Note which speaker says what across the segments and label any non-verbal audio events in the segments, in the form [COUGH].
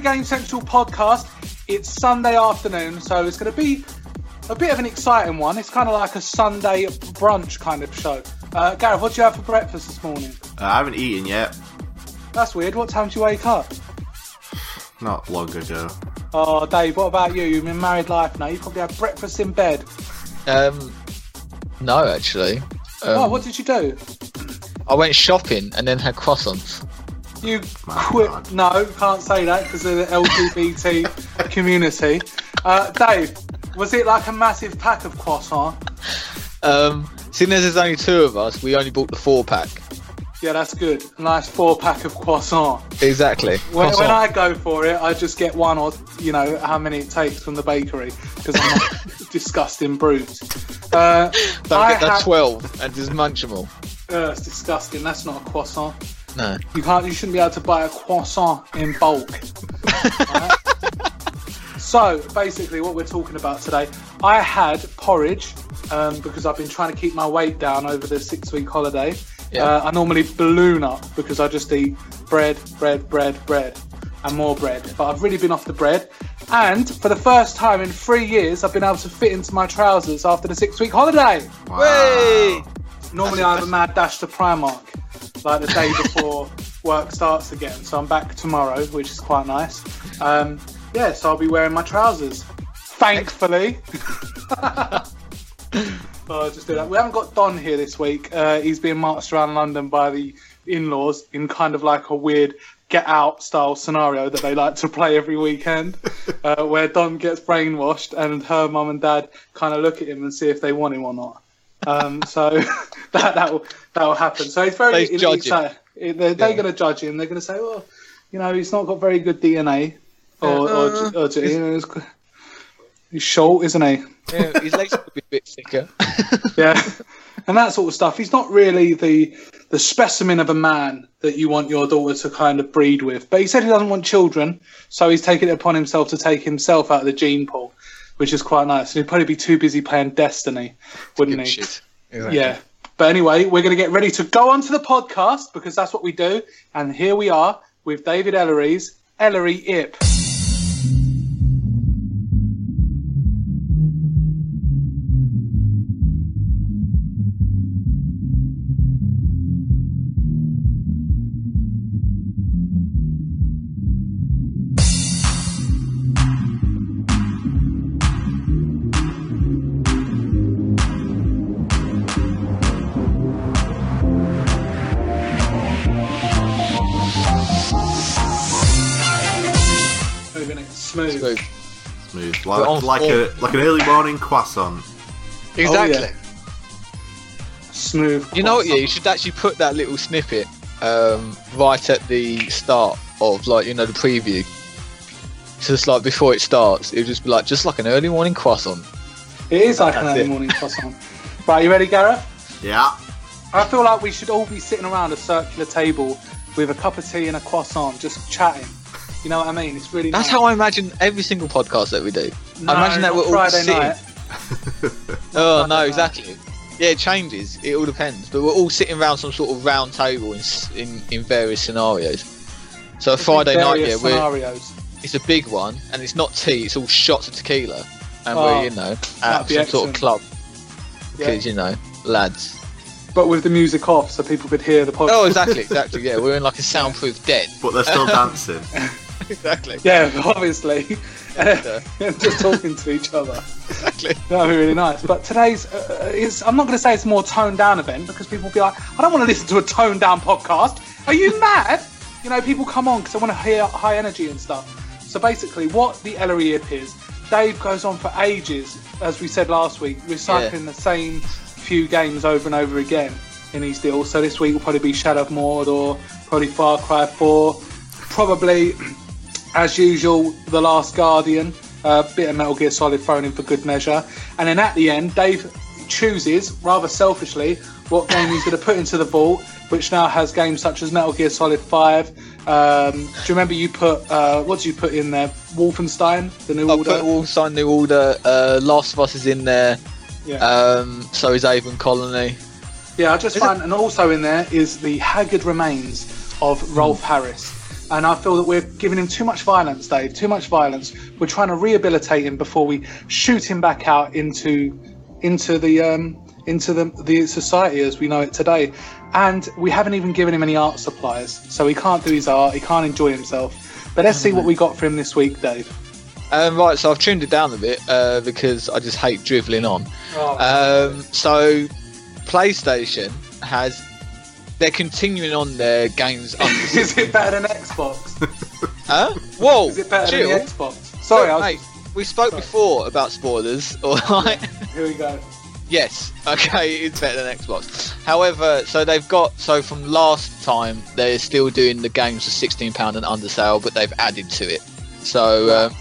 Speaker 1: Game Central podcast. It's Sunday afternoon, so it's going to be a bit of an exciting one. It's kind of like a Sunday brunch kind of show. Uh, Gareth, what do you have for breakfast this morning?
Speaker 2: Uh, I haven't eaten yet.
Speaker 1: That's weird. What time did you wake up?
Speaker 2: Not long ago.
Speaker 1: Oh, Dave, what about you? You've been married life now. You probably had breakfast in bed.
Speaker 3: Um, no, actually. Um,
Speaker 1: oh, what did you do?
Speaker 3: I went shopping and then had croissants.
Speaker 1: You quit. No, can't say that because of the LGBT [LAUGHS] community. Uh, Dave, was it like a massive pack of croissants?
Speaker 3: Um, seeing as there's only two of us, we only bought the four pack.
Speaker 1: Yeah, that's good. A nice four pack of croissant.
Speaker 3: Exactly.
Speaker 1: When, when I go for it, I just get one or you know how many it takes from the bakery because I'm not [LAUGHS] disgusting brute. Uh,
Speaker 3: Don't get the
Speaker 1: have-
Speaker 3: 12 and just munch them
Speaker 1: uh, it's disgusting. That's not a croissant.
Speaker 3: No.
Speaker 1: You can't. You shouldn't be able to buy a croissant in bulk. [LAUGHS] So basically, what we're talking about today, I had porridge um, because I've been trying to keep my weight down over the six-week holiday.
Speaker 3: Yeah.
Speaker 1: Uh, I normally balloon up because I just eat bread, bread, bread, bread, and more bread. But I've really been off the bread. And for the first time in three years, I've been able to fit into my trousers after the six-week holiday.
Speaker 3: Way!
Speaker 1: Normally, I have a mad dash to Primark, like the day before [LAUGHS] work starts again. So I'm back tomorrow, which is quite nice. Um, yeah, so I'll be wearing my trousers. Thankfully. [LAUGHS] oh, I'll just do that. We haven't got Don here this week. Uh, he's being marched around London by the in-laws in kind of like a weird get out style scenario that they like to play every weekend, [LAUGHS] uh, where Don gets brainwashed and her mum and dad kind of look at him and see if they want him or not. Um, [LAUGHS] so [LAUGHS] that that will that will happen. So it's very
Speaker 3: They judge
Speaker 1: exciting. They're, they're
Speaker 3: Yeah.
Speaker 1: going to judge him. They're going to say, "Well, you know, he's not got very good DNA, or, or,
Speaker 3: Uh,
Speaker 1: or, you know, he's, he's short, isn't he?"
Speaker 3: Yeah, his legs could be a bit thicker. [LAUGHS]
Speaker 1: Yeah, and that sort of stuff. He's not really the the specimen of a man that you want your daughter to kind of breed with. But he said he doesn't want children, so he's taken it upon himself to take himself out of the gene pool, which is quite nice. And he'd probably be too busy playing Destiny, wouldn't he?
Speaker 3: shit.
Speaker 1: Yeah. But anyway, we're going to get ready to go on to the podcast because that's what we do. And here we are with David Ellery's Ellery Ip. Smooth.
Speaker 3: But on
Speaker 2: Like, like a like an early morning croissant.
Speaker 3: Exactly.
Speaker 1: yeah. Smooth.
Speaker 3: You know what? Yeah, you should actually put that little snippet um, right at the start of like you know the preview. Just like before it starts, it would just be like just like an early morning croissant.
Speaker 1: It is like an early
Speaker 3: it.
Speaker 1: morning [LAUGHS] croissant. right, you ready, Gareth?
Speaker 2: Yeah.
Speaker 1: I feel like we should all be sitting around a circular table with a cup of tea and a croissant, just chatting. You know what I mean? It's really
Speaker 3: That's
Speaker 1: nice.
Speaker 3: how I imagine every single podcast that we do.
Speaker 1: No,
Speaker 3: I imagine that we're all
Speaker 1: Friday
Speaker 3: sitting.
Speaker 1: night. [LAUGHS]
Speaker 3: Oh
Speaker 1: Friday
Speaker 3: no,
Speaker 1: night.
Speaker 3: exactly. Yeah, it changes. It all depends. But we're all sitting around some sort of round table in in, in various scenarios. So a Friday night, yeah,
Speaker 1: Various
Speaker 3: we're,
Speaker 1: scenarios.
Speaker 3: it's a big one, and it's not tea. It's all shots of tequila, and
Speaker 1: Oh,
Speaker 3: we're you know
Speaker 1: that'd
Speaker 3: at
Speaker 1: be
Speaker 3: some sort of club
Speaker 1: Yeah.
Speaker 3: because you know lads.
Speaker 1: But with the music off, so people could hear the oh, podcast.
Speaker 3: Oh, exactly, exactly. Yeah, [LAUGHS] we're in like a soundproof den.
Speaker 2: But they're still [LAUGHS] dancing.
Speaker 3: Exactly.
Speaker 1: Yeah, obviously. [LAUGHS]
Speaker 3: Yeah.
Speaker 1: just talking to each other.
Speaker 3: Exactly.
Speaker 1: That would be really nice. But today's uh, is I'm not going to say it's a more toned down event because people will be like, I don't want to listen to a toned down podcast. Are you [LAUGHS] mad? You know, people come on because they want to hear high energy and stuff. So basically, what the Ellery Ip is, Dave goes on for ages, as we said last week, recycling the same few games over and over again in these deals. So this week will probably be Shadow of Mordor, probably Far Cry 4, probably as usual, The Last Guardian, a bit of Metal Gear Solid thrown in for good measure. And then at the end, Dave chooses, rather selfishly, what game he's going to put into the vault, which now has games such as Metal Gear Solid 5. Um, do you remember you put, uh, what did you put in there? Wolfenstein, the new
Speaker 3: I
Speaker 1: order?
Speaker 3: put Wolfenstein New Order. Uh, Last of Us is in there.
Speaker 1: yeah.
Speaker 3: Um, so is Avon Colony.
Speaker 1: yeah, I just
Speaker 3: is it-
Speaker 1: and also in there is the haggard remains of Rolf Harris. And I feel that we're giving him too much violence, Dave. Too much violence. We're trying to rehabilitate him before we shoot him back out into into the um, into the the society as we know it today. And we haven't even given him any art supplies, so he can't do his art. He can't enjoy himself. But let's see what we got for him this week, Dave.
Speaker 3: Um, right, so I've tuned it down a bit uh, because I just hate driveling on.
Speaker 1: Oh,
Speaker 3: Um, so PlayStation has they're continuing on their games. Under- [LAUGHS]
Speaker 1: is it better than Xbox?
Speaker 3: huh? Whoa,
Speaker 1: Is it better
Speaker 3: chill.
Speaker 1: than the Xbox? Sorry, I was,
Speaker 3: mate. We spoke
Speaker 1: Sorry.
Speaker 3: before about spoilers. [LAUGHS] All right.
Speaker 1: here we go.
Speaker 3: Yes, okay, it's better than Xbox. However, so they've got so from last time they're still doing the games for sixteen pound and under sale, but they've added to it. So um,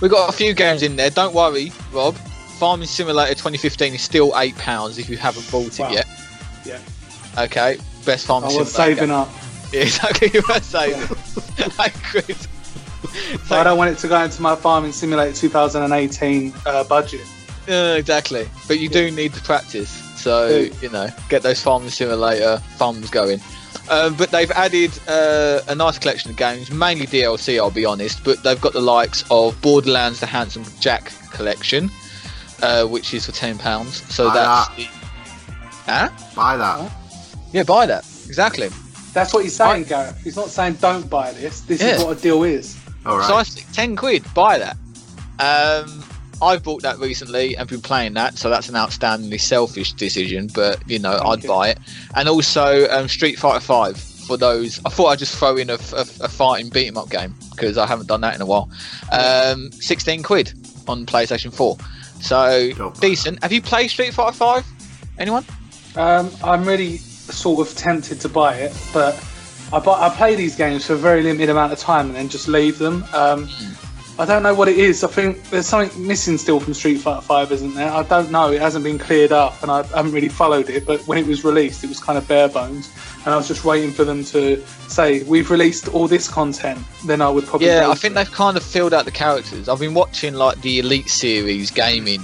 Speaker 3: we've got a few games in there. Don't worry, Rob. Farming Simulator 2015 is still eight pounds if you haven't bought it
Speaker 1: Wow.
Speaker 3: yet.
Speaker 1: Yeah.
Speaker 3: Okay, best farming
Speaker 1: I was
Speaker 3: simulator.
Speaker 1: saving up. [LAUGHS]
Speaker 3: Yeah, exactly, you were saving. [LAUGHS] I agree.
Speaker 1: I don't want it to go into my Farming Simulator 2018 uh, budget.
Speaker 3: Uh, exactly. But you do need to practice. So,
Speaker 1: Yeah.
Speaker 3: you know, get those farming simulator thumbs going. Um, but they've added uh, a nice collection of games, mainly DLC, I'll be honest. But they've got the likes of Borderlands: The Handsome Jack collection, uh, which is for ten pounds. So
Speaker 2: Buy
Speaker 3: that's
Speaker 2: that.
Speaker 3: the... Huh?
Speaker 2: Buy that.
Speaker 3: Yeah, buy that. Exactly.
Speaker 1: That's what he's saying, Gareth. He's not saying don't buy this. This
Speaker 3: Yeah.
Speaker 1: is what a deal is.
Speaker 2: All right.
Speaker 3: So I think ten quid, buy that. Um, I've bought that recently and been playing that, so that's an outstandingly selfish decision. But you know,
Speaker 1: Thank
Speaker 3: I'd
Speaker 1: you.
Speaker 3: buy it. And also um, Street Fighter Five for those. I thought I'd just throw in a, a, a fighting beat 'em up game because I haven't done that in a while. Um, Sixteen quid on PlayStation Four, so decent. Have you played Street Fighter Five? Anyone?
Speaker 1: Um, I'm really sort of tempted to buy it, but I, buy, I play these games for a very limited amount of time and then just leave them. Um, I don't know what it is. I think there's something missing still from Street Fighter 5, isn't there? I don't know. It hasn't been cleared up, and I haven't really followed it. But when it was released, it was kind of bare bones, and I was just waiting for them to say we've released all this content. Then I would probably
Speaker 3: Yeah, I think they've kind of filled out the characters. I've been watching like the Elite Series gaming.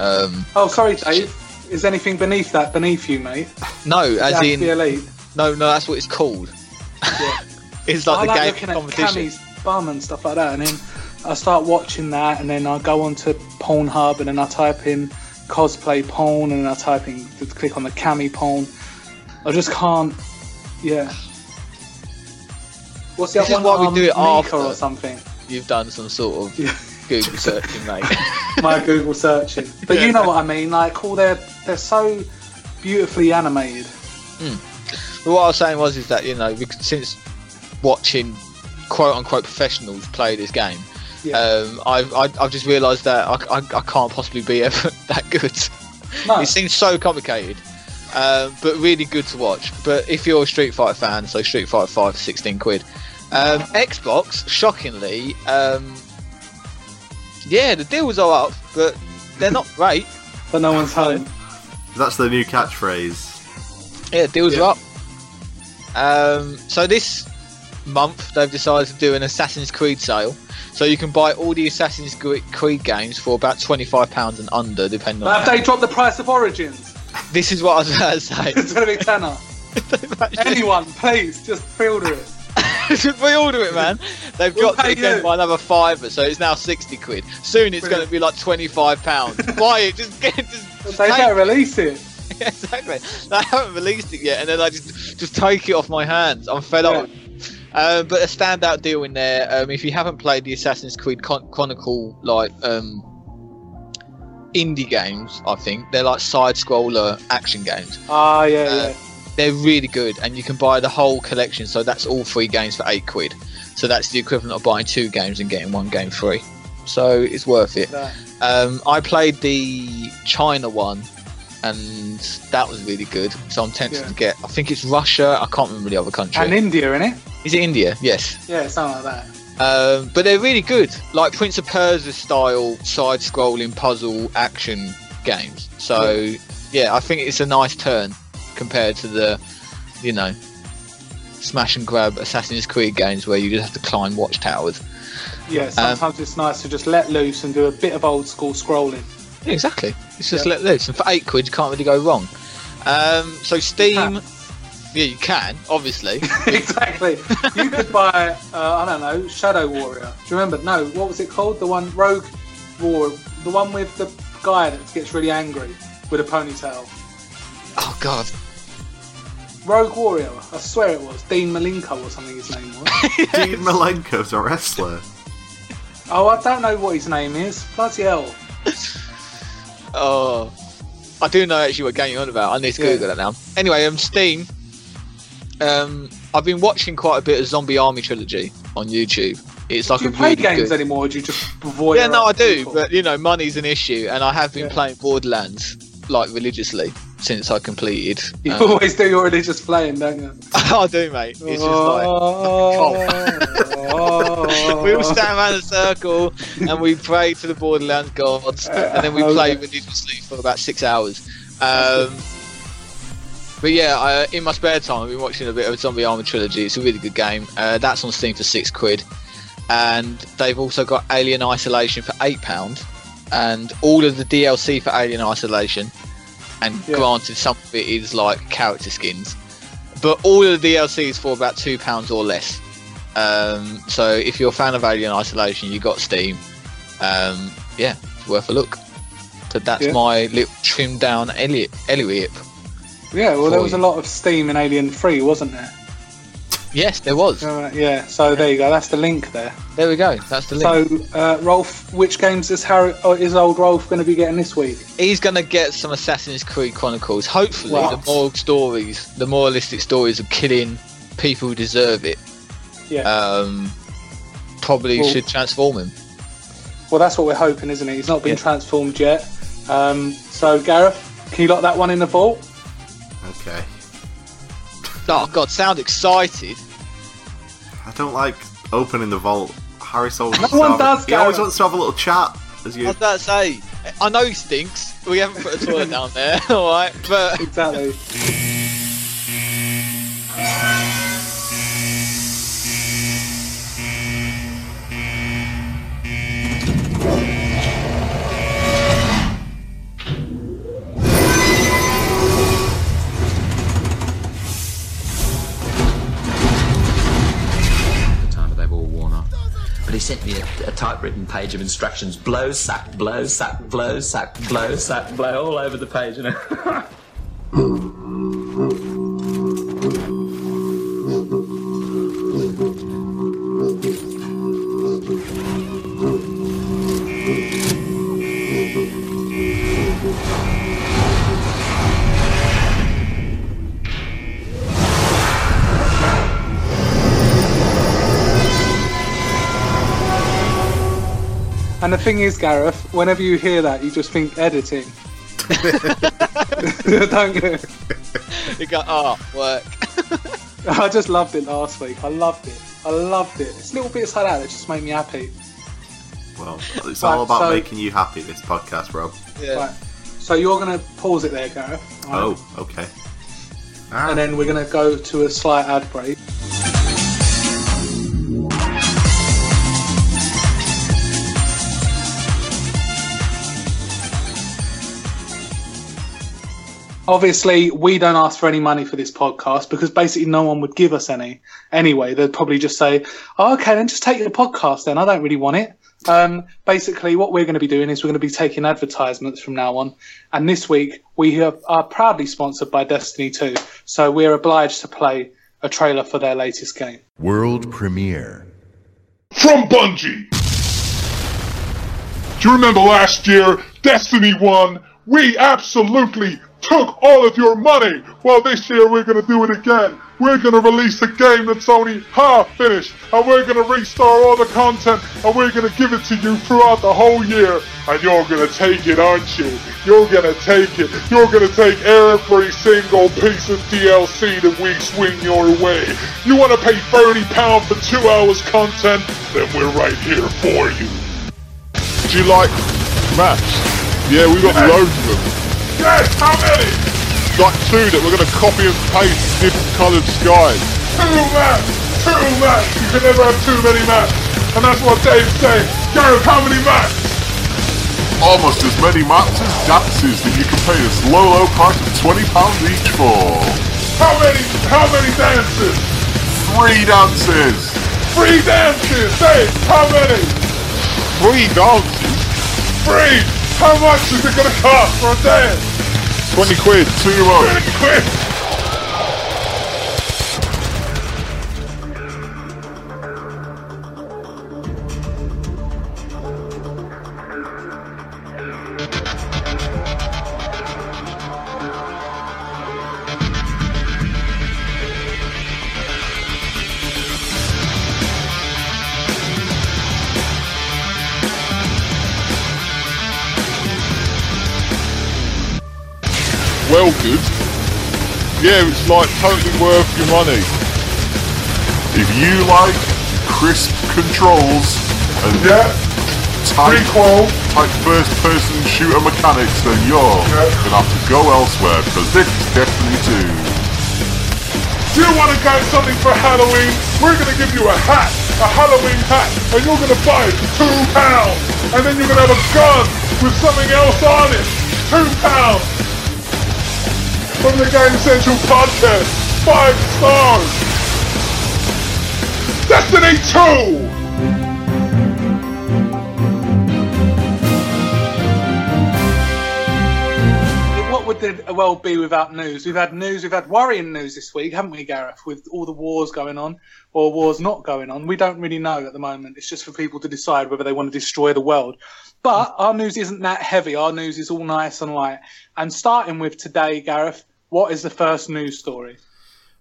Speaker 3: Um,
Speaker 1: Oh, sorry, Dave. Is anything beneath that beneath you, mate?
Speaker 3: no, as in
Speaker 1: the elite.
Speaker 3: No, no, that's what it's called.
Speaker 1: Yeah. [LAUGHS]
Speaker 3: it's like
Speaker 1: I
Speaker 3: the
Speaker 1: like
Speaker 3: game
Speaker 1: looking at
Speaker 3: competition.
Speaker 1: Cammy's bum and stuff like that, and then I start watching that, and then I go on to Pornhub, and then I type in cosplay porn, and then I type in click on the Cammy porn. I just can't. Yeah. What's the
Speaker 3: This
Speaker 1: other one?
Speaker 3: why we
Speaker 1: Um,
Speaker 3: do it
Speaker 1: Mika
Speaker 3: after.
Speaker 1: or something.
Speaker 3: You've done some sort of
Speaker 1: Yeah.
Speaker 3: Google searching, mate. [LAUGHS]
Speaker 1: My Google searching, but
Speaker 3: Yeah.
Speaker 1: you know what I mean. Like all they're they're so beautifully animated.
Speaker 3: but what I was saying was is that you know because since watching quote unquote professionals play this game,
Speaker 1: Yeah.
Speaker 3: um, I've I, I've just realised that I, I, I can't possibly be [LAUGHS] ever that good.
Speaker 1: No.
Speaker 3: It seems so complicated. Um, but really good to watch. But if you're a Street Fighter fan, so Street Fighter 5 16 quid. Um, Xbox, shockingly, um, yeah, the deals are up, but they're not [LAUGHS] great.
Speaker 1: but no one's home.
Speaker 2: That's the new catchphrase.
Speaker 3: Yeah, deals
Speaker 1: Yeah.
Speaker 3: are up. Um, so this month they've decided to do an Assassin's Creed sale. So you can buy all the Assassin's Creed games for about £25 and under, depending
Speaker 1: But
Speaker 3: on.
Speaker 1: have they dropped the price of Origins?
Speaker 3: This is what I was about [LAUGHS] to say.
Speaker 1: It's gonna be tenner. [LAUGHS] Anyone, please, just pre-order it. [LAUGHS]
Speaker 3: Just pre-order it, man. They've
Speaker 1: We'll
Speaker 3: dropped
Speaker 1: pay
Speaker 3: it again
Speaker 1: you.
Speaker 3: by another fiver, so it's now sixty quid. Soon it's going to be like twenty-five pounds. [LAUGHS] Buy it, just get, just, just
Speaker 1: They
Speaker 3: take
Speaker 1: better release it. [LAUGHS]
Speaker 3: Yeah, exactly. They haven't released it yet, and then I just just take it off my hands. I'm fed
Speaker 1: Yeah.
Speaker 3: up. Um, but a standout deal in there. Um, if you haven't played the Assassin's Creed Chron- Chronicle like um, indie games, I think they're like side-scroller action games.
Speaker 1: Ah, yeah,
Speaker 3: Uh,
Speaker 1: yeah.
Speaker 3: They're really good, and you can buy the whole collection. So that's all three games for eight quid. So that's the equivalent of buying two games and getting one game free. So it's worth it. Um, I played the China one, and that was really good. So I'm tempted
Speaker 1: Yeah.
Speaker 3: to get. I think it's Russia. I can't remember the other country.
Speaker 1: And India, in it.
Speaker 3: Is it India? Yes.
Speaker 1: Yeah, something like that.
Speaker 3: Um, but they're really good, like Prince of Persia style side-scrolling puzzle action games. So yeah, I think it's a nice turn compared to the, you know, smash and grab Assassin's Creed games where you just have to climb watchtowers.
Speaker 1: Yeah, sometimes it's nice to just let loose and do a bit of old school scrolling.
Speaker 3: Yeah, exactly. It's just
Speaker 1: Yeah.
Speaker 3: let loose, and for eight quid, you can't really go wrong. Um, so Steam, yeah, you can obviously. [LAUGHS]
Speaker 1: exactly. You could buy, uh, I don't know, Shadow Warrior. Do you remember? No, what was it called? The one Rogue War, the one with the guy that gets really angry with a ponytail.
Speaker 3: oh God,
Speaker 1: Rogue Warrior. I swear it was Dean Malenko or something. His name was. [LAUGHS]
Speaker 2: Dean Malenko's a wrestler.
Speaker 1: oh, I don't know what his name is. Bloody hell.
Speaker 3: oh, I do know actually what game you're on about. I need to
Speaker 1: Yeah.
Speaker 3: Google that now. Anyway, um, Steam. Um, I've been watching quite a bit of Zombie Army Trilogy on YouTube. It's like
Speaker 1: Do you
Speaker 3: a
Speaker 1: play
Speaker 3: really
Speaker 1: games
Speaker 3: good.
Speaker 1: anymore? Or do you just avoid?
Speaker 3: Yeah, no, I do, but you know, money's an issue, and I have been
Speaker 1: Yeah.
Speaker 3: playing Borderlands like religiously since I completed.
Speaker 1: you
Speaker 3: um,
Speaker 1: always do your religious playing, don't you? [LAUGHS]
Speaker 3: I do, mate. It's just like
Speaker 1: Oh. [LAUGHS]
Speaker 3: we all stand around a circle and we pray to the Borderlands gods, and then we [LAUGHS] play religiously for about six hours. Um, but yeah, I, in my spare time, I've been watching a bit of Zombie Army Trilogy. It's a really good game. Uh, that's on Steam for six quid, and they've also got Alien Isolation for eight pound, and all of the DLC for Alien Isolation. And
Speaker 1: Yeah.
Speaker 3: granted, some of it is like character skins, but all of the DLC is for about two pounds or less. Um, so if you're a fan of Alien Isolation, you got Steam. Um, yeah, it's worth a look. So that's
Speaker 1: Yeah.
Speaker 3: my little trimmed down Elliot Elliot.
Speaker 1: Yeah, well, there was a lot of Steam in Alien 3, wasn't there?
Speaker 3: Yes, there was.
Speaker 1: Uh, yeah, so there you go. That's the link there.
Speaker 3: There we go. That's the link.
Speaker 1: So, uh, Rolf, which games is Harry, is old Rolf going to be getting this week?
Speaker 3: He's gonna get some Assassin's Creed Chronicles. Hopefully,
Speaker 1: What?
Speaker 3: the moral stories, the moralistic stories of killing people who deserve it,
Speaker 1: Yeah.
Speaker 3: um, probably
Speaker 1: Well-
Speaker 3: should transform him.
Speaker 1: well, that's what we're hoping, isn't it? He's not been
Speaker 3: Yeah.
Speaker 1: transformed yet. Um, so, Gareth, can you lock that one in the vault?
Speaker 2: Okay.
Speaker 3: Oh God, sound excited.
Speaker 2: I don't like opening the vault. Harris always
Speaker 1: No
Speaker 2: wants to
Speaker 1: one
Speaker 2: have a-
Speaker 1: does,
Speaker 2: He always wants to have a little chat as
Speaker 3: I
Speaker 2: you.
Speaker 3: was about to say, I know he stinks. We haven't put a toilet down there, [LAUGHS] all right? But
Speaker 1: Exactly. [LAUGHS]
Speaker 4: He sent me a, a typewritten page of instructions: blow, sack, blow, sack, blow, sack, blow, sack, blow, all over the page. You know. [LAUGHS]
Speaker 1: And the thing is, Gareth, whenever you hear that, you just think editing. [LAUGHS] [LAUGHS] Don't you?
Speaker 3: you go, oh, work.
Speaker 1: I just loved it last week. I loved it. I loved it. It's little bits like that that just make me happy.
Speaker 2: Well, it's
Speaker 1: Right,
Speaker 2: all about
Speaker 1: so-
Speaker 2: making you happy. This podcast, Rob.
Speaker 3: Yeah.
Speaker 1: Right. So you're going to pause it there, Gareth. all right?
Speaker 2: Oh, okay. Ah,
Speaker 1: And then we're going to go to a slight ad break. Obviously, we don't ask for any money for this podcast because basically no one would give us any. Anyway, they'd probably just say, oh, okay, then just take the podcast then. I don't really want it. Um, basically, what we're going to be doing is we're going to be taking advertisements from now on. And this week, we have, are proudly sponsored by Destiny 2. So we're obliged to play a trailer for their latest game.
Speaker 5: World premiere.
Speaker 6: from Bungie. Do you remember last year, Destiny 1? We absolutely took all of your money. Well, this year we're going to do it again. We're going to release a game that's only half finished, and we're going to restore all the content, and we're going to give it to you throughout the whole year. And you're going to take it, aren't you? You're going to take it. You're going to take every single piece of DLC that we swing your way. You want to pay £30 for two hours content? Then we're right here for you. Do you like maps? Yeah, we've got loads of them. Yes, how many? Like two that we're going to copy and paste different coloured skies. Two maps! Two maps! You can never have too many maps. And that's what Dave's saying. Gareth, how many maps?
Speaker 5: Almost as many maps as dances that you can pay a low, low price of £20 each for.
Speaker 6: How many, how many dances?
Speaker 5: Three dances!
Speaker 6: Free dances! Dave, how many? Free dances? Free! How much is it gonna cost for a dance? 20 quid.
Speaker 5: Two euros.
Speaker 6: 20 quid! Well, good. Yeah, it's like totally worth your money.
Speaker 5: If you like crisp controls and
Speaker 6: Yeah,
Speaker 5: tight,
Speaker 6: prequel.
Speaker 5: tight first-person shooter mechanics, then you're
Speaker 6: Yeah.
Speaker 5: gonna have to go elsewhere because this is Destiny 2.
Speaker 6: Do you want to get something for Halloween? We're gonna give you a hat, a Halloween hat, and you're gonna buy it for two pounds. And then you're gonna have a gun with something else on it. Two pounds. From the Game Central podcast, five stars. Destiny 2!
Speaker 1: What would the world be without news? We've had news, we've had worrying news this week, haven't we, Gareth? With all the wars going on or wars not going on. We don't really know at the moment. It's just for people to decide whether they want to destroy the world. But our news isn't that heavy. Our news is all nice and light. And starting with today, Gareth, what is the first news story?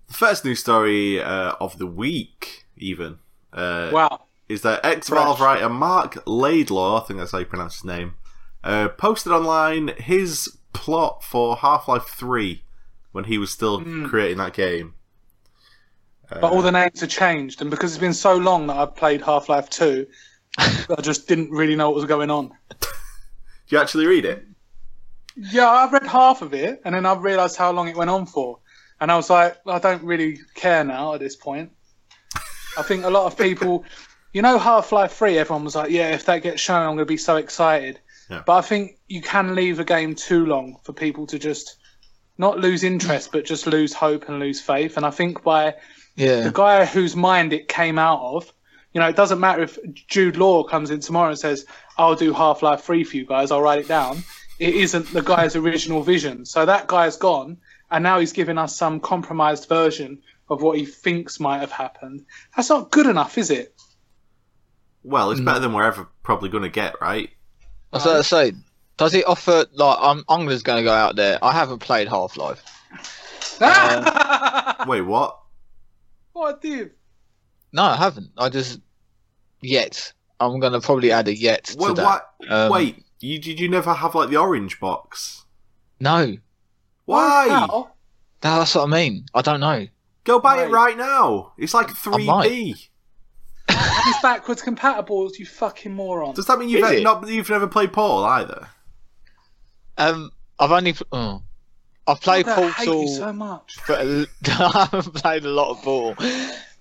Speaker 2: The first news story uh, of the week, even, uh,
Speaker 1: Wow.
Speaker 2: is that ex Valve writer Marc Laidlaw, I think that's how you pronounce his name, uh, posted online his plot for Half Life 3 when he was still creating that game.
Speaker 1: But all the names have changed, and because it's been so long that I've played Half Life 2, I just didn't really know what was going on.
Speaker 2: Did you actually read it?
Speaker 1: Yeah, I've read half of it, and then I've realised how long it went on for. And I was like, I don't really care now at this point. I think a lot of people, [LAUGHS] you know, Half Life 3, everyone was like, yeah, if that gets shown, I'm going to be so excited.
Speaker 2: Yeah.
Speaker 1: But I think you can leave a game too long for people to just not lose interest, but just lose hope and lose faith. And I think by
Speaker 3: Yeah.
Speaker 1: the guy whose mind it came out of, you know, it doesn't matter if Jude Law comes in tomorrow and says, I'll do Half Life 3 for you guys, I'll write it down. It isn't the guy's original vision. So that guy's gone, and now he's giving us some compromised version of what he thinks might have happened. That's not good enough, is it?
Speaker 2: Well, it's mm. better than we're ever probably going to get, right?
Speaker 3: I was going to say, does it offer, like, I'm, I'm just going to go out there. I haven't played Half Life. [LAUGHS]
Speaker 2: Wait, what?
Speaker 1: what did?
Speaker 3: No, I haven't. I just, yet. I'm going to probably add a yet to
Speaker 2: Wait,
Speaker 3: that.
Speaker 2: what?
Speaker 3: Um,
Speaker 2: Wait, you, did you never have like the orange box?
Speaker 3: No.
Speaker 2: Why?
Speaker 1: How?
Speaker 3: That's what I mean. I don't know.
Speaker 2: Go buy it
Speaker 1: Right.
Speaker 2: right now. It's like 3p. [LAUGHS]
Speaker 1: It's backwards compatible, you fucking moron.
Speaker 2: Does that mean you've
Speaker 3: Is it?
Speaker 2: not you've never played Portal either?
Speaker 3: Um, I've only, oh, I've played
Speaker 1: I hate
Speaker 3: Portal.
Speaker 1: you so much.
Speaker 3: but [LAUGHS] I haven't played a lot of ball.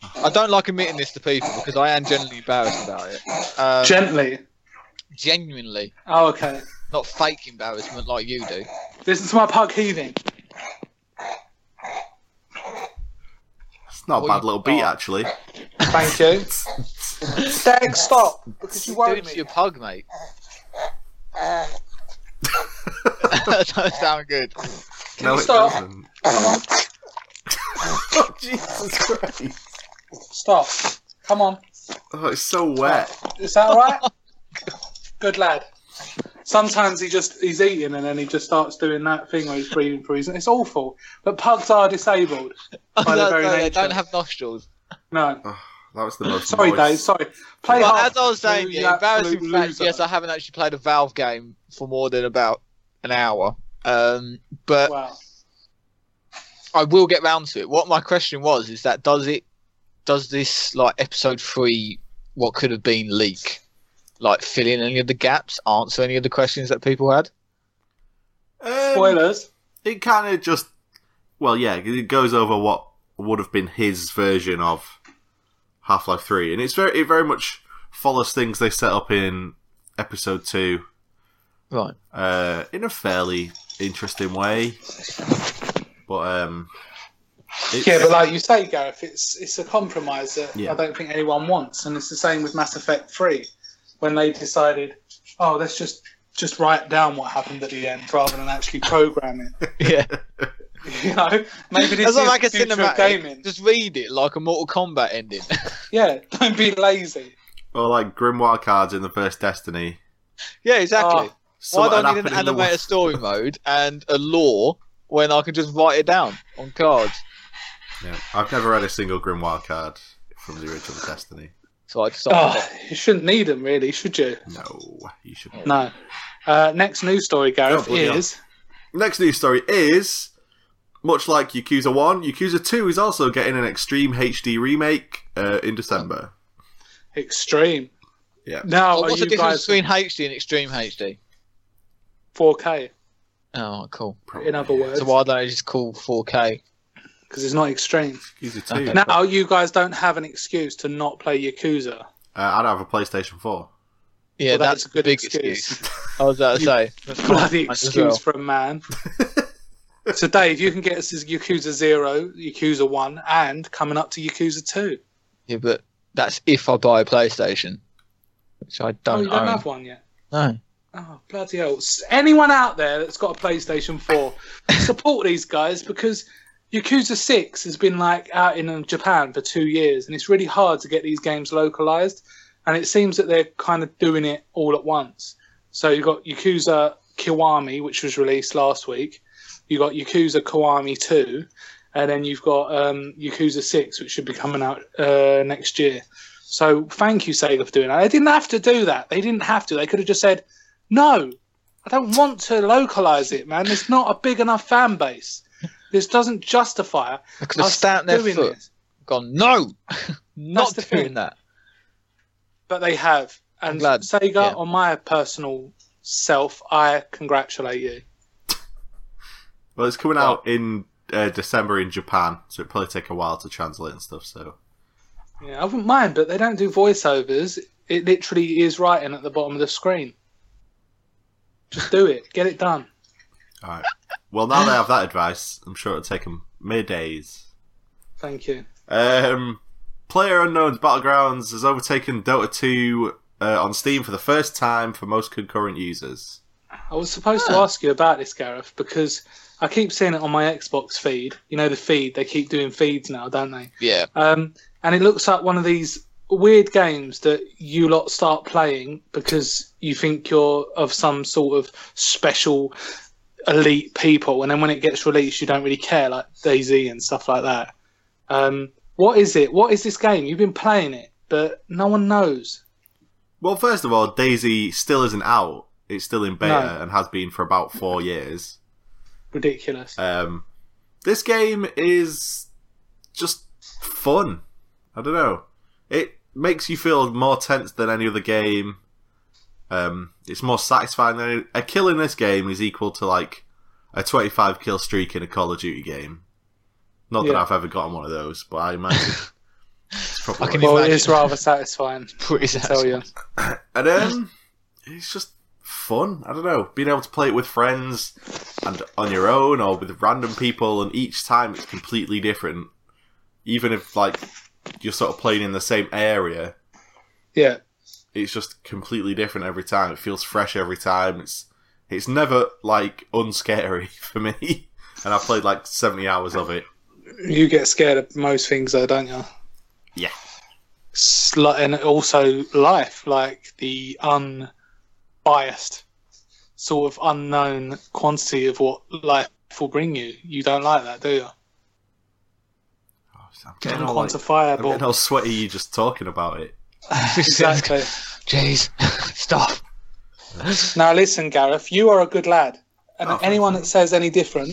Speaker 3: I don't like admitting this to people because I am genuinely embarrassed about it. Um,
Speaker 1: Gently.
Speaker 3: genuinely,
Speaker 1: Oh, okay.
Speaker 3: not fake embarrassment like you do.
Speaker 1: Listen to my pug heaving.
Speaker 2: It's not a
Speaker 3: Well,
Speaker 2: bad
Speaker 3: you
Speaker 2: little beat
Speaker 3: are.
Speaker 2: actually.
Speaker 1: Thank you. [LAUGHS] Dad, stop. Because you
Speaker 3: What are
Speaker 1: worry
Speaker 3: you doing to
Speaker 1: me.
Speaker 3: your pug, mate? that [LAUGHS] [LAUGHS] don't sound good.
Speaker 2: no,
Speaker 1: you
Speaker 2: it
Speaker 1: stop?
Speaker 2: doesn't. oh, Jesus Christ!
Speaker 1: Stop. Come on.
Speaker 2: Oh, it's so wet.
Speaker 1: Is that all right? [LAUGHS] Good lad. Sometimes he just he's eating and then he just starts doing that thing where he's breathing through his. It's awful. But pugs are disabled [LAUGHS] by their
Speaker 3: No,
Speaker 1: very
Speaker 3: no, they don't have nostrils.
Speaker 1: No.
Speaker 2: That was the most. [LAUGHS]
Speaker 1: Sorry,
Speaker 2: moist.
Speaker 1: Dave. Sorry. Play
Speaker 3: But
Speaker 1: half
Speaker 3: as I was saying, yeah,
Speaker 1: you
Speaker 3: embarrassing fact, yes, I haven't actually played a Valve game for more than about an hour. Um, but
Speaker 1: Wow.
Speaker 3: I will get round to it. What my question was is that does it does this like episode three what could have been leak like fill in any of the gaps, answer any of the questions that people had?
Speaker 2: Um,
Speaker 1: Spoilers.
Speaker 2: It kind of just, well, yeah, it goes over what would have been his version of Half Life Three, and it's very, it very much follows things they set up in Episode Two
Speaker 3: Right.
Speaker 2: uh, in a fairly interesting way. But um, it's,
Speaker 1: Yeah, but like you say, Gareth, it's it's a compromise that
Speaker 2: Yeah.
Speaker 1: I don't think anyone wants, and it's the same with Mass Effect Three, when they decided, oh, let's just just write down what happened at the end rather than actually program it. [LAUGHS] [LAUGHS]
Speaker 3: Yeah.
Speaker 1: You know, maybe this
Speaker 3: That's
Speaker 1: is
Speaker 3: not like a
Speaker 1: the future of
Speaker 3: cinematic.
Speaker 1: gaming.
Speaker 3: Just read it like a Mortal Kombat ending. [LAUGHS]
Speaker 1: Yeah, don't be lazy.
Speaker 2: or like Grimoire cards in the first Destiny.
Speaker 3: yeah, exactly.
Speaker 1: Oh,
Speaker 3: Why don't I need an
Speaker 2: happened
Speaker 3: animated story mode and a lore when I can just write it down on cards?
Speaker 2: Yeah, I've never read a single Grimoire card from the original Destiny.
Speaker 3: So I decided.
Speaker 1: oh, [LAUGHS] you shouldn't need them, really, should you?
Speaker 2: No, you shouldn't.
Speaker 1: No. Uh, next news story, Gareth,
Speaker 2: Oh, bloody hell.
Speaker 1: is
Speaker 2: Next news story is much like Yakuza 1, Yakuza 2 is also getting an Extreme HD remake uh, in December.
Speaker 1: extreme.
Speaker 2: Yeah.
Speaker 1: Now,
Speaker 3: what's the difference
Speaker 1: guys
Speaker 3: between HD and Extreme HD?
Speaker 1: 4K?
Speaker 3: Oh, cool.
Speaker 1: In other words,
Speaker 3: So why don't I just call 4K?
Speaker 1: Because it's not extreme.
Speaker 2: Yakuza 2.
Speaker 3: Okay.
Speaker 1: Now you guys don't have an excuse to not play Yakuza.
Speaker 2: Uh, I don't have a PlayStation 4.
Speaker 3: Yeah,
Speaker 1: Well,
Speaker 3: that's,
Speaker 1: that's a
Speaker 3: a
Speaker 1: good
Speaker 3: big
Speaker 1: excuse.
Speaker 3: excuse. I was about to [LAUGHS]
Speaker 1: You
Speaker 3: say. That's [LAUGHS]
Speaker 1: Bloody
Speaker 3: mine as
Speaker 1: excuse
Speaker 3: well.
Speaker 1: for a man. [LAUGHS] so Dave, you can get us as Yakuza Zero, Yakuza One, and coming up to Yakuza Two.
Speaker 3: Yeah, but that's if I buy a PlayStation, which I
Speaker 1: Oh,
Speaker 3: don't
Speaker 1: you don't
Speaker 3: own.
Speaker 1: have one yet.
Speaker 3: No.
Speaker 1: Oh bloody hell! S- Anyone out there that's got a PlayStation Four, support these guys because Yakuza Six has been like out in um, Japan for two years, and it's really hard to get these games localized. And it seems that they're kind of doing it all at once. So you've got Yakuza Kiwami, which was released last week. You've got Yakuza Kiwami Two, and then you've got um, Yakuza Six, which should be coming out uh, next year. So thank you, Sega, for doing that. They didn't have to do that. They didn't have to. They could have just said, "No, I don't want to localize it, man. It's not a big enough fan base. This doesn't justify
Speaker 3: I could have
Speaker 1: us
Speaker 3: stamped their
Speaker 1: doing
Speaker 3: foot,
Speaker 1: this."
Speaker 3: gone, no, [LAUGHS] not
Speaker 1: the
Speaker 3: doing
Speaker 1: thing.
Speaker 3: that.
Speaker 1: But they have. And
Speaker 3: glad,
Speaker 1: Sega,
Speaker 3: yeah.
Speaker 1: on my personal self, I congratulate you.
Speaker 2: Well, it's coming out in uh, December in Japan, so it'll probably take a while to translate and stuff, so.
Speaker 1: Yeah, I wouldn't mind, but they don't do voiceovers. It literally is writing at the bottom of the screen. Just do it. Get it done.
Speaker 2: Alright. Well, now they have that advice, I'm sure it'll take them mere days.
Speaker 1: Thank you.
Speaker 2: Um, Player Unknown's Battlegrounds has overtaken Dota 2 uh, on Steam for the first time for most concurrent users.
Speaker 1: I was supposed to ask you about this, Gareth, because I keep seeing it on my Xbox feed. You know the feed; they keep doing feeds now, don't they?
Speaker 3: Yeah.
Speaker 1: Um, and it looks like one of these weird games that you lot start playing because you think you're of some sort of special elite people, and then when it gets released, you don't really care, like DayZ and stuff like that. Um, what is it? What is this game? You've been playing it, but no one knows.
Speaker 2: Well, first of all, DayZ still isn't out. It's still in beta
Speaker 1: No.
Speaker 2: and has been for about four years.
Speaker 1: Ridiculous.
Speaker 2: Um, this game is just fun. I don't know. It makes you feel more tense than any other game. Um, it's more satisfying than a kill in this game is equal to like a 25 kill streak in a Call of Duty game. Not that
Speaker 1: Yeah.
Speaker 2: I've ever gotten one of those, but I imagine [LAUGHS] it's probably
Speaker 3: I can
Speaker 1: well, it
Speaker 3: imagine.
Speaker 1: is rather satisfying. [LAUGHS]
Speaker 3: Pretty
Speaker 1: satisfying. tell you. [LAUGHS]
Speaker 2: And um, it's just fun. I don't know, being able to play it with friends and on your own or with random people, and each time it's completely different. Even if like you're sort of playing in the same area,
Speaker 1: Yeah.
Speaker 2: It's just completely different every time. It feels fresh every time. It's it's never like unscary [LAUGHS] for me. And I've played like seventy hours of it.
Speaker 1: You get scared of most things, though, don't you?
Speaker 2: Yeah.
Speaker 1: Sli- and also life, like the unbiased, sort of unknown quantity of what life will bring you. You don't like that, do you?
Speaker 2: Oh, I'm getting all, like, I'm getting all sweaty you just talking about it.
Speaker 1: Exactly.
Speaker 3: Jeez, stop.
Speaker 1: now listen, Gareth, you are a good lad, and
Speaker 2: Oh,
Speaker 1: anyone that says any different,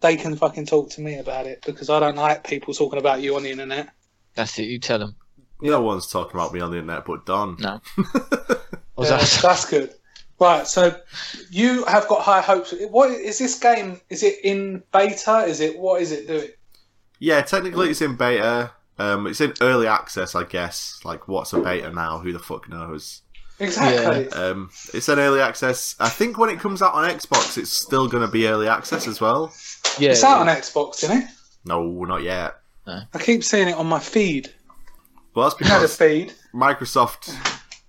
Speaker 1: they can fucking talk to me about it because I don't like people talking about you on the internet.
Speaker 3: That's it. You tell them.
Speaker 2: No one's talking about me on the internet but Don.
Speaker 3: No. [LAUGHS]
Speaker 1: Yeah,
Speaker 3: that?
Speaker 1: that's good. Right, so you have got high hopes. What is this game? Is it in beta? Is it what is it doing?
Speaker 2: Yeah, technically it's in beta. Um, it's in early access, I guess. Like, what's a beta now? Who the fuck knows?
Speaker 1: Exactly.
Speaker 2: Um, it's an early access. I think when it comes out on Xbox, it's still going to be early access as well.
Speaker 3: Yeah,
Speaker 1: it's out on Xbox, isn't it?
Speaker 2: No, not yet.
Speaker 1: I keep seeing it on my feed.
Speaker 2: Well, that's
Speaker 1: You know the
Speaker 2: because
Speaker 1: feed.
Speaker 2: Microsoft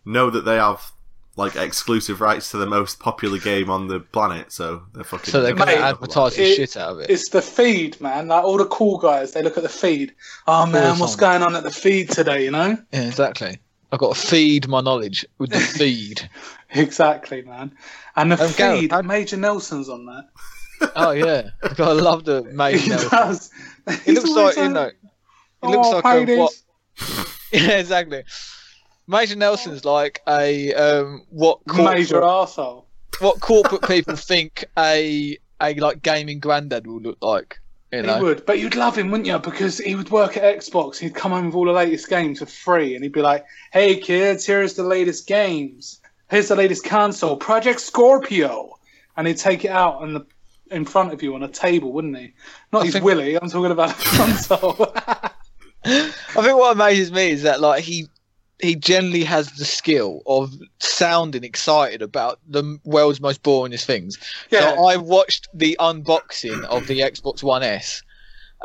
Speaker 2: know that they have like exclusive rights to the most popular game on the planet, so they're fucking.
Speaker 3: so they're going to advertise the shit out of it.
Speaker 1: It's the feed, man. Like all the cool guys, they look at the feed. Oh man,
Speaker 3: the
Speaker 1: what's
Speaker 3: time.
Speaker 1: going on at the feed today? You know?
Speaker 3: Yeah, exactly. I've got to feed my knowledge with the [LAUGHS] feed.
Speaker 1: Exactly, man. And the
Speaker 3: Um,
Speaker 1: feed,
Speaker 3: how-
Speaker 1: Major Nelson's on that.
Speaker 3: oh yeah, [LAUGHS] I love the
Speaker 1: He
Speaker 3: Major Nelson.
Speaker 1: does.
Speaker 3: It
Speaker 1: He's
Speaker 3: looks
Speaker 1: always
Speaker 3: like you know. It
Speaker 1: Oh,
Speaker 3: looks like a,
Speaker 1: ladies.
Speaker 3: what? [LAUGHS] Yeah, exactly. Major Nelson's like a um, what corporate,
Speaker 1: Major arsehole.
Speaker 3: what corporate people think a a like gaming granddad will look like. You
Speaker 1: He would, but you'd love him, wouldn't you? Because he would work at Xbox. He'd come home with all the latest games for free, and he'd be like, "Hey kids, here's the latest games. Here's the latest console, Project Scorpio," and he'd take it out on the in front of you on a table, wouldn't he? Not
Speaker 3: I
Speaker 1: his
Speaker 3: think-
Speaker 1: Willy. I'm talking about a [LAUGHS] console. [LAUGHS]
Speaker 3: I think what amazes me is that like he he generally has the skill of sounding excited about the world's most boringest things.
Speaker 1: yeah,
Speaker 3: So I watched the unboxing of the Xbox One S.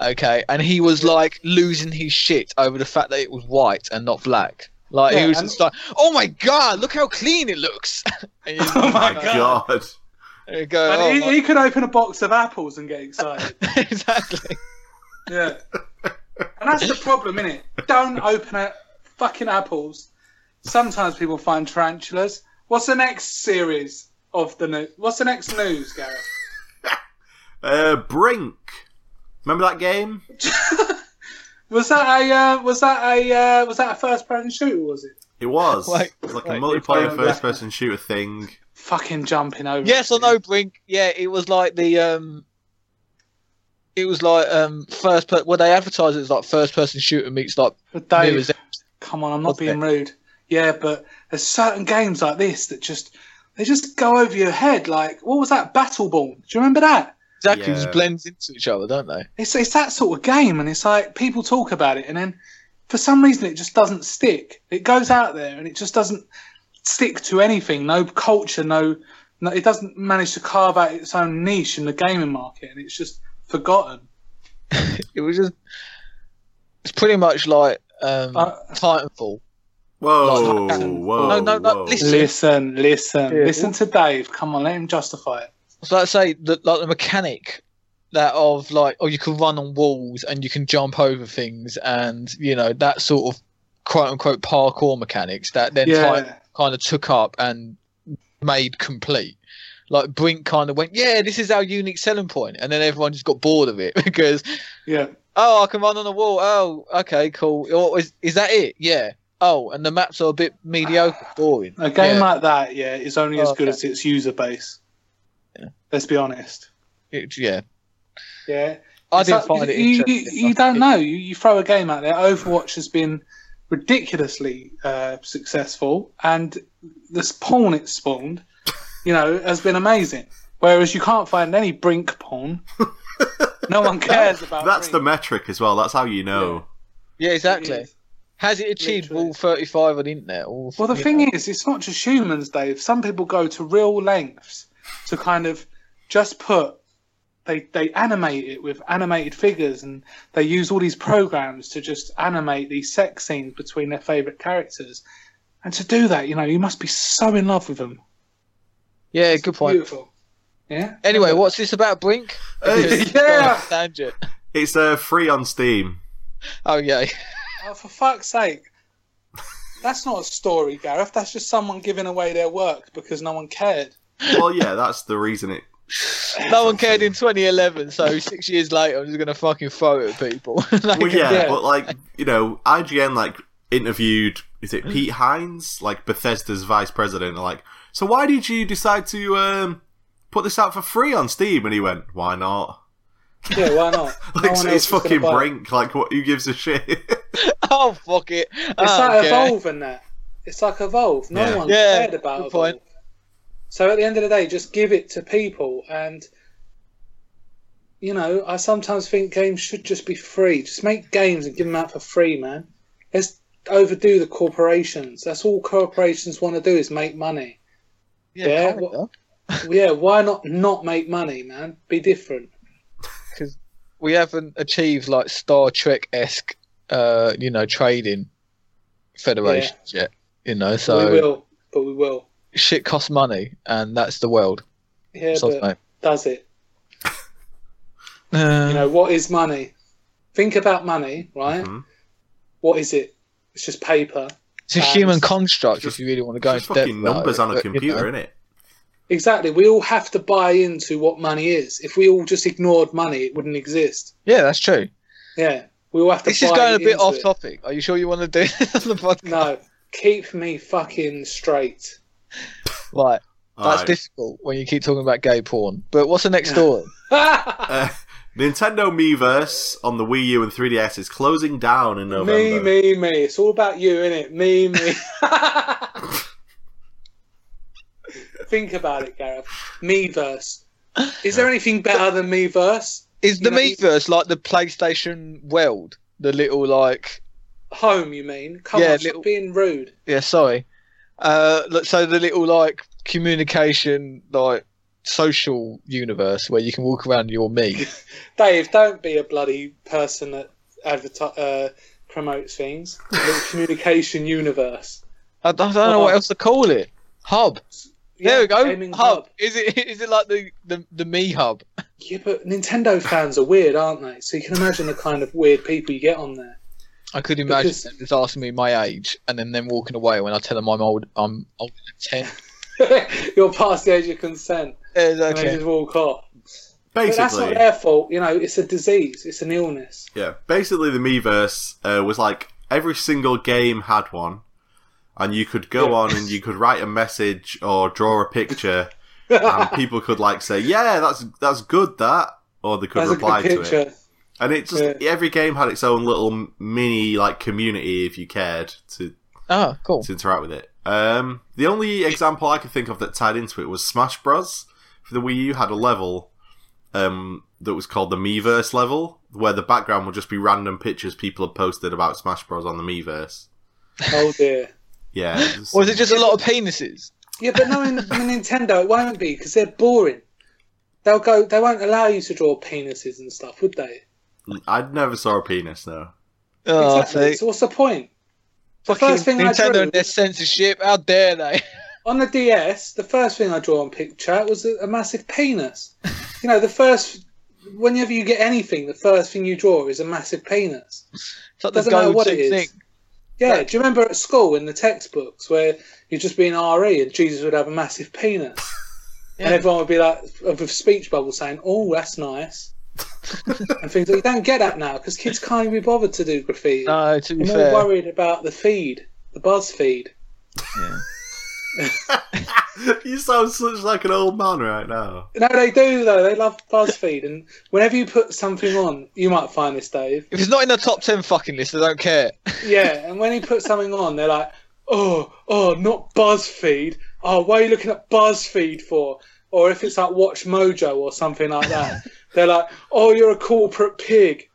Speaker 3: Okay, and he was like losing his shit over the fact that it was white and not black. Like
Speaker 1: Yeah,
Speaker 3: he was
Speaker 1: and-
Speaker 3: just like, "Oh my god, look how clean it looks!" [LAUGHS] and [LAUGHS]
Speaker 1: Oh my
Speaker 2: My
Speaker 1: God.
Speaker 2: God.
Speaker 3: go,
Speaker 1: and
Speaker 3: "Oh
Speaker 1: he,
Speaker 3: my-"
Speaker 1: he could open a box of apples and get excited. [LAUGHS]
Speaker 3: exactly.
Speaker 1: Yeah. And that's the problem, isn't it? Don't open a fucking apples. Sometimes people find tarantulas. What's the next series of the news? What's the next news, Gareth? [LAUGHS]
Speaker 2: Uh, Brink. Remember that game? [LAUGHS]
Speaker 1: Was that a uh, was that a uh, was that a first person shooter? Was it?
Speaker 2: It was.
Speaker 3: Wait,
Speaker 2: it was like
Speaker 3: wait,
Speaker 2: a multiplayer
Speaker 1: wait.
Speaker 2: first person shooter thing.
Speaker 1: Fucking jumping over.
Speaker 3: Yes or no, Brink? Yeah, it was like the um, it was like um first per. Well, they advertised it as like first person shooter meets like
Speaker 1: But Dave,
Speaker 3: mirrors.
Speaker 1: Come on, I'm not
Speaker 3: What's
Speaker 1: being rude. Yeah, but there's certain games like this that just they just go over your head. Like what was that Battleborn? Do you remember that?
Speaker 3: Exactly,
Speaker 2: Yeah.
Speaker 3: just blends into each other, don't they?
Speaker 1: It's it's that sort of game, and it's like people talk about it, and then for some reason it just doesn't stick. It goes out there, and it just doesn't stick to anything. No culture, no, no. It doesn't manage to carve out its own niche in the gaming market, and it's just forgotten. [LAUGHS]
Speaker 3: It was just it's pretty much like um
Speaker 1: Uh,
Speaker 3: Titanfall.
Speaker 2: Whoa,
Speaker 3: Like-
Speaker 2: whoa,
Speaker 3: No, no, no,
Speaker 2: whoa.
Speaker 3: listen.
Speaker 1: Listen, listen,
Speaker 3: Yeah.
Speaker 1: listen to Dave. Come on, let him justify it.
Speaker 3: So let's say that like the mechanic that of like oh you can run on walls and you can jump over things and you know that sort of quote unquote parkour mechanics that then
Speaker 1: Yeah.
Speaker 3: Titan kind of took up and made complete. Like Brink kind of went, yeah, this is our unique selling point, and then everyone just got bored of it [LAUGHS] because
Speaker 1: Yeah,
Speaker 3: oh, I can run on the wall. Oh, okay, cool. Is is that it? Yeah. Oh, and the maps are a bit mediocre, [SIGHS] boring.
Speaker 1: a game
Speaker 3: Yeah.
Speaker 1: like that, yeah, is only as
Speaker 3: Oh,
Speaker 1: good
Speaker 3: okay.
Speaker 1: as its user base.
Speaker 3: Yeah.
Speaker 1: Let's be honest.
Speaker 3: It- yeah.
Speaker 1: Yeah,
Speaker 3: I
Speaker 1: It's
Speaker 3: didn't find it
Speaker 1: you,
Speaker 3: interesting.
Speaker 1: You, you don't know. You, you throw a game out there. Overwatch has been ridiculously uh, successful, and this porn it spawned, you know, has been amazing. Whereas you can't find any Brink porn. [LAUGHS] no one [LAUGHS] cares about.
Speaker 2: That's the metric as well. That's how you know.
Speaker 3: Yeah, exactly.
Speaker 1: It is.
Speaker 3: Has it achieved
Speaker 1: Literally.
Speaker 3: all 35 on the internet? All,
Speaker 1: Well, the thing
Speaker 3: know?
Speaker 1: is, it's not just humans, Dave. Some people go to real lengths to kind of just put. They, they animate it with animated figures and they use all these programs to just animate these sex scenes between their favourite characters. And to do that, you know, you must be so in love with them.
Speaker 3: yeah, good point.
Speaker 1: Beautiful. Yeah?
Speaker 3: Anyway, what's this about Brink? [LAUGHS] Because-
Speaker 1: Yeah.
Speaker 3: Tangent.
Speaker 2: It's uh, free on Steam.
Speaker 3: Oh, yeah.
Speaker 1: Oh, for fuck's sake. That's not a story, Gareth. That's just someone giving away their work because no one cared.
Speaker 2: Well, yeah, that's the reason it.
Speaker 3: No one cared in 2011, so six years later, I'm just going to fucking throw it at people. [LAUGHS] Like,
Speaker 2: Well, yeah,
Speaker 1: Yeah.
Speaker 2: but like you know, IGN like interviewed. Is it Pete Hines, like Bethesda's vice president? Like, so why did you decide to um, put this out for free on Steam? And he went, "Why not?
Speaker 1: Yeah, why not? [LAUGHS]
Speaker 2: Like,
Speaker 1: one
Speaker 2: it's
Speaker 1: else is gonna
Speaker 2: fucking
Speaker 1: buy it.
Speaker 2: Brink. Like, what? Who gives a shit?" [LAUGHS]
Speaker 3: oh, fuck it.
Speaker 1: It's
Speaker 3: Oh,
Speaker 1: like
Speaker 3: okay.
Speaker 1: Evolve and that. It's like Evolve. No
Speaker 2: Yeah.
Speaker 1: one
Speaker 3: Yeah,
Speaker 1: cared about
Speaker 3: good
Speaker 1: Evolve.
Speaker 3: point.
Speaker 1: So at the end of the day, just give it to people. And, you know, I sometimes think games should just be free. Just make games and give them out for free, man. Let's overdo the corporations. That's all corporations want to do is make money. Yeah,
Speaker 3: kinda.
Speaker 1: Yeah, why not not make money, man? Be different.
Speaker 3: Because we haven't achieved like Star Trek esque, uh, you know, trading federations yet. You know, so
Speaker 1: we will, but we will.
Speaker 3: shit costs money, and that's the world.
Speaker 1: Yeah,
Speaker 3: So,
Speaker 1: but
Speaker 3: mate.
Speaker 1: does it? [LAUGHS]
Speaker 3: Uh,
Speaker 1: You know, what is money? Think about money, right?
Speaker 2: Mhm.
Speaker 1: What is it? It's just paper.
Speaker 3: it's a human construct
Speaker 2: Just-
Speaker 3: if you really want to go
Speaker 2: Just
Speaker 3: into depth.
Speaker 2: fucking numbers
Speaker 3: it,
Speaker 2: on a
Speaker 3: but, you
Speaker 2: computer,
Speaker 3: know.
Speaker 2: innit?
Speaker 1: Exactly. We all have to buy into what money is. If we all just ignored money, it wouldn't exist.
Speaker 3: Yeah, that's true.
Speaker 1: Yeah. We all have to
Speaker 3: This is going a bit off
Speaker 1: it.
Speaker 3: topic. Are you sure you want to do [LAUGHS] this on the podcast?
Speaker 1: No. Keep me fucking straight.
Speaker 3: Right. That's
Speaker 2: Alright.
Speaker 3: difficult when you keep talking about gay porn. But what's the next story? [LAUGHS]
Speaker 2: Uh, Nintendo Miiverse on the Wii U and 3DS is closing down in November.
Speaker 1: me, me. Me. It's all about you, isn't it? Me, me. [LAUGHS] Think about it, Gareth. Miiverse. Is there anything better than Miiverse?
Speaker 3: Is the
Speaker 1: You know,
Speaker 3: Miiverse like the PlayStation World? The little like
Speaker 1: Home, you mean? Come
Speaker 3: Yeah,
Speaker 1: on,
Speaker 3: little-
Speaker 1: being rude.
Speaker 3: yeah, sorry. Uh, so the little like communication like social universe where you can walk around your me. [LAUGHS]
Speaker 1: Dave, don't be a bloody person that adverti- uh, promotes things. The [LAUGHS] communication universe.
Speaker 3: I, I don't know what else to call it. Hub. There
Speaker 1: Yeah,
Speaker 3: we go.
Speaker 1: gaming
Speaker 3: Hub. Is it is it like the the, the me hub?
Speaker 1: Yeah, but Nintendo fans are weird, aren't they? So you can imagine the kind of weird people you get on there.
Speaker 3: I could imagine
Speaker 1: Because-
Speaker 3: them just asking me my age and then them walking away when I tell them I'm old. I'm older than ten. [LAUGHS] [LAUGHS]
Speaker 1: You're past the age of consent,
Speaker 3: Yeah,
Speaker 1: and they
Speaker 3: okay.
Speaker 1: just walk off. But that's not their fault. You know, it's a disease. It's an illness.
Speaker 2: yeah. Basically, the Miiverse uh, was like every single game had one, and you could go
Speaker 1: Yeah.
Speaker 2: on and you could write a message or draw a picture, and [LAUGHS] people could like say, "Yeah, that's that's good," that, or they could
Speaker 1: That's
Speaker 2: reply to
Speaker 1: picture.
Speaker 2: it. And it just
Speaker 1: Yeah.
Speaker 2: every game had its own little mini like community if you cared to
Speaker 3: Oh, cool.
Speaker 2: to interact with it. Um, the only example I could think of that tied into it was Smash Bros. For the Wii U, had a level um, that was called the Miiverse level, where the background would just be random pictures people had posted about Smash Bros. on the Miiverse.
Speaker 1: Oh dear.
Speaker 2: Yeah, [LAUGHS] it was-
Speaker 3: Or is it just a lot of penises?
Speaker 1: Yeah, but knowing the Nintendo, it won't be because they're boring. They'll go. They won't allow you to draw penises and stuff, would they?
Speaker 2: Mm, I never saw a penis though.
Speaker 3: Oh,
Speaker 1: exactly. So what's the point? The
Speaker 3: Fucking
Speaker 1: first thing I
Speaker 3: Nintendo
Speaker 1: drew
Speaker 3: and their censorship. How dare they? [LAUGHS]
Speaker 1: on the DS, the first thing I draw on picture was a, a massive penis. you know, the first. Whenever you get anything, the first thing you draw is a massive penis.
Speaker 3: It's like
Speaker 1: Doesn't matter what it is.
Speaker 3: thing.
Speaker 1: Yeah,
Speaker 3: Right.
Speaker 1: do you remember at school in the textbooks where you'd just be an RE and Jesus would have a massive penis? [LAUGHS] And everyone would be like, with a speech bubble saying, oh, that's nice. [LAUGHS] and things like You don't get that now because kids can't even be bothered to do graffiti.
Speaker 3: No, to be
Speaker 1: They're
Speaker 3: fair.
Speaker 1: more worried about the feed, the buzz feed. [LAUGHS] [LAUGHS]
Speaker 2: you sound such like an old man right now.
Speaker 1: No, they do though. They love BuzzFeed, and whenever you put something on, you might find this, Dave.
Speaker 3: If it's not in the top ten fucking list, they don't care. [LAUGHS]
Speaker 1: Yeah, and when he puts something on, they're like, "Oh, oh, not BuzzFeed. Oh, why are you looking at BuzzFeed for?" Or if it's like Watch Mojo or something like that, [LAUGHS] they're like, "Oh, you're a corporate pig."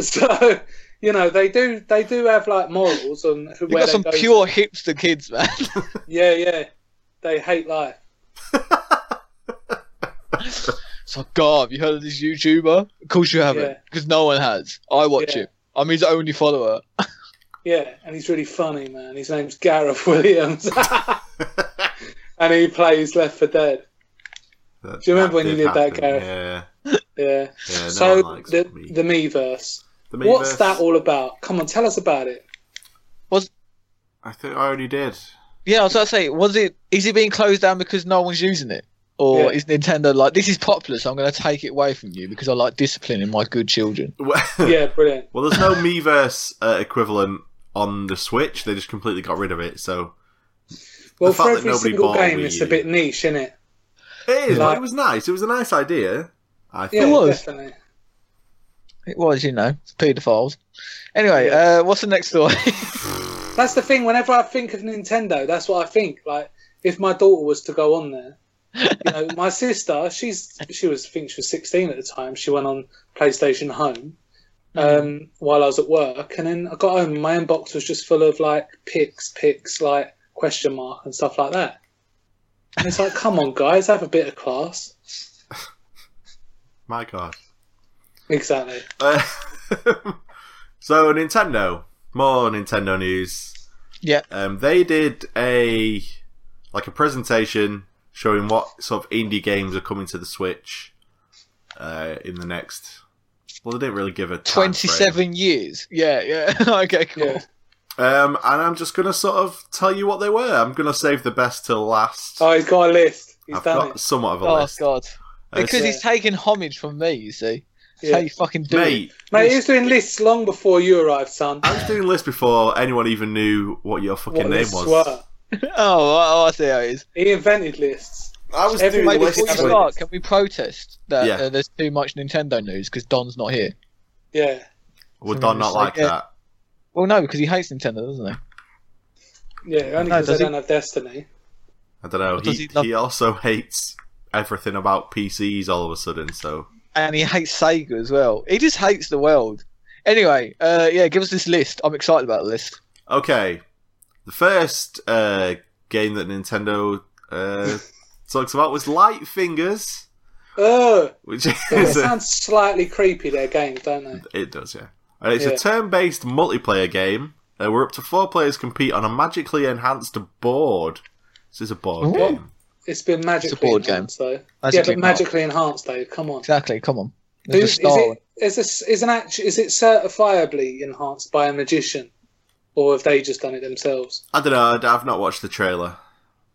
Speaker 1: so, you know, they do they do have like morals and who
Speaker 3: You've got some
Speaker 1: go
Speaker 3: pure hipster kids, man. [LAUGHS] [LAUGHS]
Speaker 1: Yeah, yeah, they hate life. [LAUGHS]
Speaker 3: so, God, have you heard of this YouTuber? Of course you haven't,
Speaker 1: Yeah.
Speaker 3: because no one has. I watch
Speaker 1: Yeah.
Speaker 3: it. I'm his only follower.
Speaker 1: Yeah, and he's really funny, man. His name's Gareth Williams, and he plays Left 4 Dead.
Speaker 2: That-
Speaker 1: Do you remember when you did that,
Speaker 2: happen,
Speaker 1: Gareth?
Speaker 2: Yeah.
Speaker 1: Yeah.
Speaker 2: Yeah, no
Speaker 1: so
Speaker 2: one likes
Speaker 1: the
Speaker 2: me.
Speaker 1: The Miiverse. What's that all about? Come on, tell us about it.
Speaker 2: Was I think I already did.
Speaker 3: Yeah, I was about to say, was it? Is it being closed down because no one's using it, or
Speaker 1: Yeah.
Speaker 3: is Nintendo like this is popular, so I'm going to take it away from you because I like disciplining my good children? [LAUGHS]
Speaker 1: Yeah, brilliant.
Speaker 2: Well, there's no Miiverse uh, equivalent on the Switch. They just completely got rid of it. So
Speaker 1: Well,
Speaker 2: fact
Speaker 1: for
Speaker 2: that
Speaker 1: every
Speaker 2: nobody
Speaker 1: single game, it's a bit niche, isn't it?
Speaker 2: it is.
Speaker 1: Like-
Speaker 2: but it was nice. It was a nice idea. I think.
Speaker 1: Yeah,
Speaker 3: was.
Speaker 1: definitely.
Speaker 3: It was, you know, paedophiles. Anyway, uh, what's the next story? [LAUGHS]
Speaker 1: That's the thing. Whenever I think of Nintendo, that's what I think. Like, if my daughter was to go on there, you know, my [LAUGHS] sister, she's she was I think she was 16 at the time. She went on PlayStation Home um, while I was at work, and then I got home. My inbox was just full of like pics, pics, like question mark and stuff like that. And it's like, come on, guys, have a bit of class. [LAUGHS]
Speaker 2: My God.
Speaker 1: Exactly.
Speaker 2: Uh, [LAUGHS] so Nintendo, more Nintendo news.
Speaker 3: Yeah.
Speaker 2: Um, they did a like a presentation showing what sort of indie games are coming to the Switch uh, in the next. Well, they didn't really give a time frame.
Speaker 3: 27 years. Yeah, yeah. [LAUGHS] okay, cool.
Speaker 1: Yeah.
Speaker 2: Um, and I'm just gonna sort of tell you what they were. I'm gonna save the best till last.
Speaker 1: Oh, he's got a list. He's
Speaker 2: I've
Speaker 1: done
Speaker 2: got
Speaker 1: it.
Speaker 2: somewhat of a
Speaker 3: Oh,
Speaker 2: list.
Speaker 3: Oh God.
Speaker 2: Uh,
Speaker 3: Because he's taking homage from me, you see. That's
Speaker 1: Yeah.
Speaker 3: how you fucking do
Speaker 2: Mate,
Speaker 3: it.
Speaker 1: Mate, he was doing lists long before you arrived, son.
Speaker 2: I was doing lists before anyone even knew what your fucking
Speaker 1: What
Speaker 2: name was.
Speaker 1: were. [LAUGHS]
Speaker 3: Oh, oh, I see how it is.
Speaker 1: He invented lists.
Speaker 2: I was
Speaker 1: Every
Speaker 2: doing
Speaker 1: Mate,
Speaker 2: the
Speaker 3: Before
Speaker 2: list.
Speaker 3: you start, can we protest that
Speaker 2: Yeah.
Speaker 3: uh, there's too much Nintendo news because Don's not here?
Speaker 1: Yeah.
Speaker 2: Would Don not like
Speaker 3: like, yeah.
Speaker 2: that?
Speaker 3: Well, no, because he hates Nintendo, doesn't he?
Speaker 1: Yeah, only
Speaker 3: No,
Speaker 1: because they
Speaker 3: does he?
Speaker 1: don't have Destiny.
Speaker 2: I don't know. He,
Speaker 3: he love-
Speaker 2: he also hates everything about PCs all of a sudden. So
Speaker 3: And he hates Sega as well. He just hates the world. Anyway, uh, yeah, give us this list. I'm excited about the list.
Speaker 2: okay, the first uh, game that Nintendo uh, [LAUGHS] talks about was Light Fingers,
Speaker 1: Oh,
Speaker 2: which
Speaker 1: it
Speaker 2: is a,
Speaker 1: sounds slightly creepy. Their games, don't they?
Speaker 2: it does yeah. And it's
Speaker 1: Yeah.
Speaker 2: a turn-based multiplayer game uh, where up to four players compete on a magically enhanced board. This is a board
Speaker 3: Ooh.
Speaker 2: game.
Speaker 1: It's been magically
Speaker 3: board game.
Speaker 1: enhanced, though.
Speaker 3: Magically
Speaker 1: yeah, but
Speaker 3: not.
Speaker 1: magically enhanced, though. Come on.
Speaker 3: Exactly. Come on. Who,
Speaker 1: is, it, is this is an act? Is it certifiably enhanced by a magician, or have they just done it themselves?
Speaker 2: I don't know. I- I've not watched the trailer.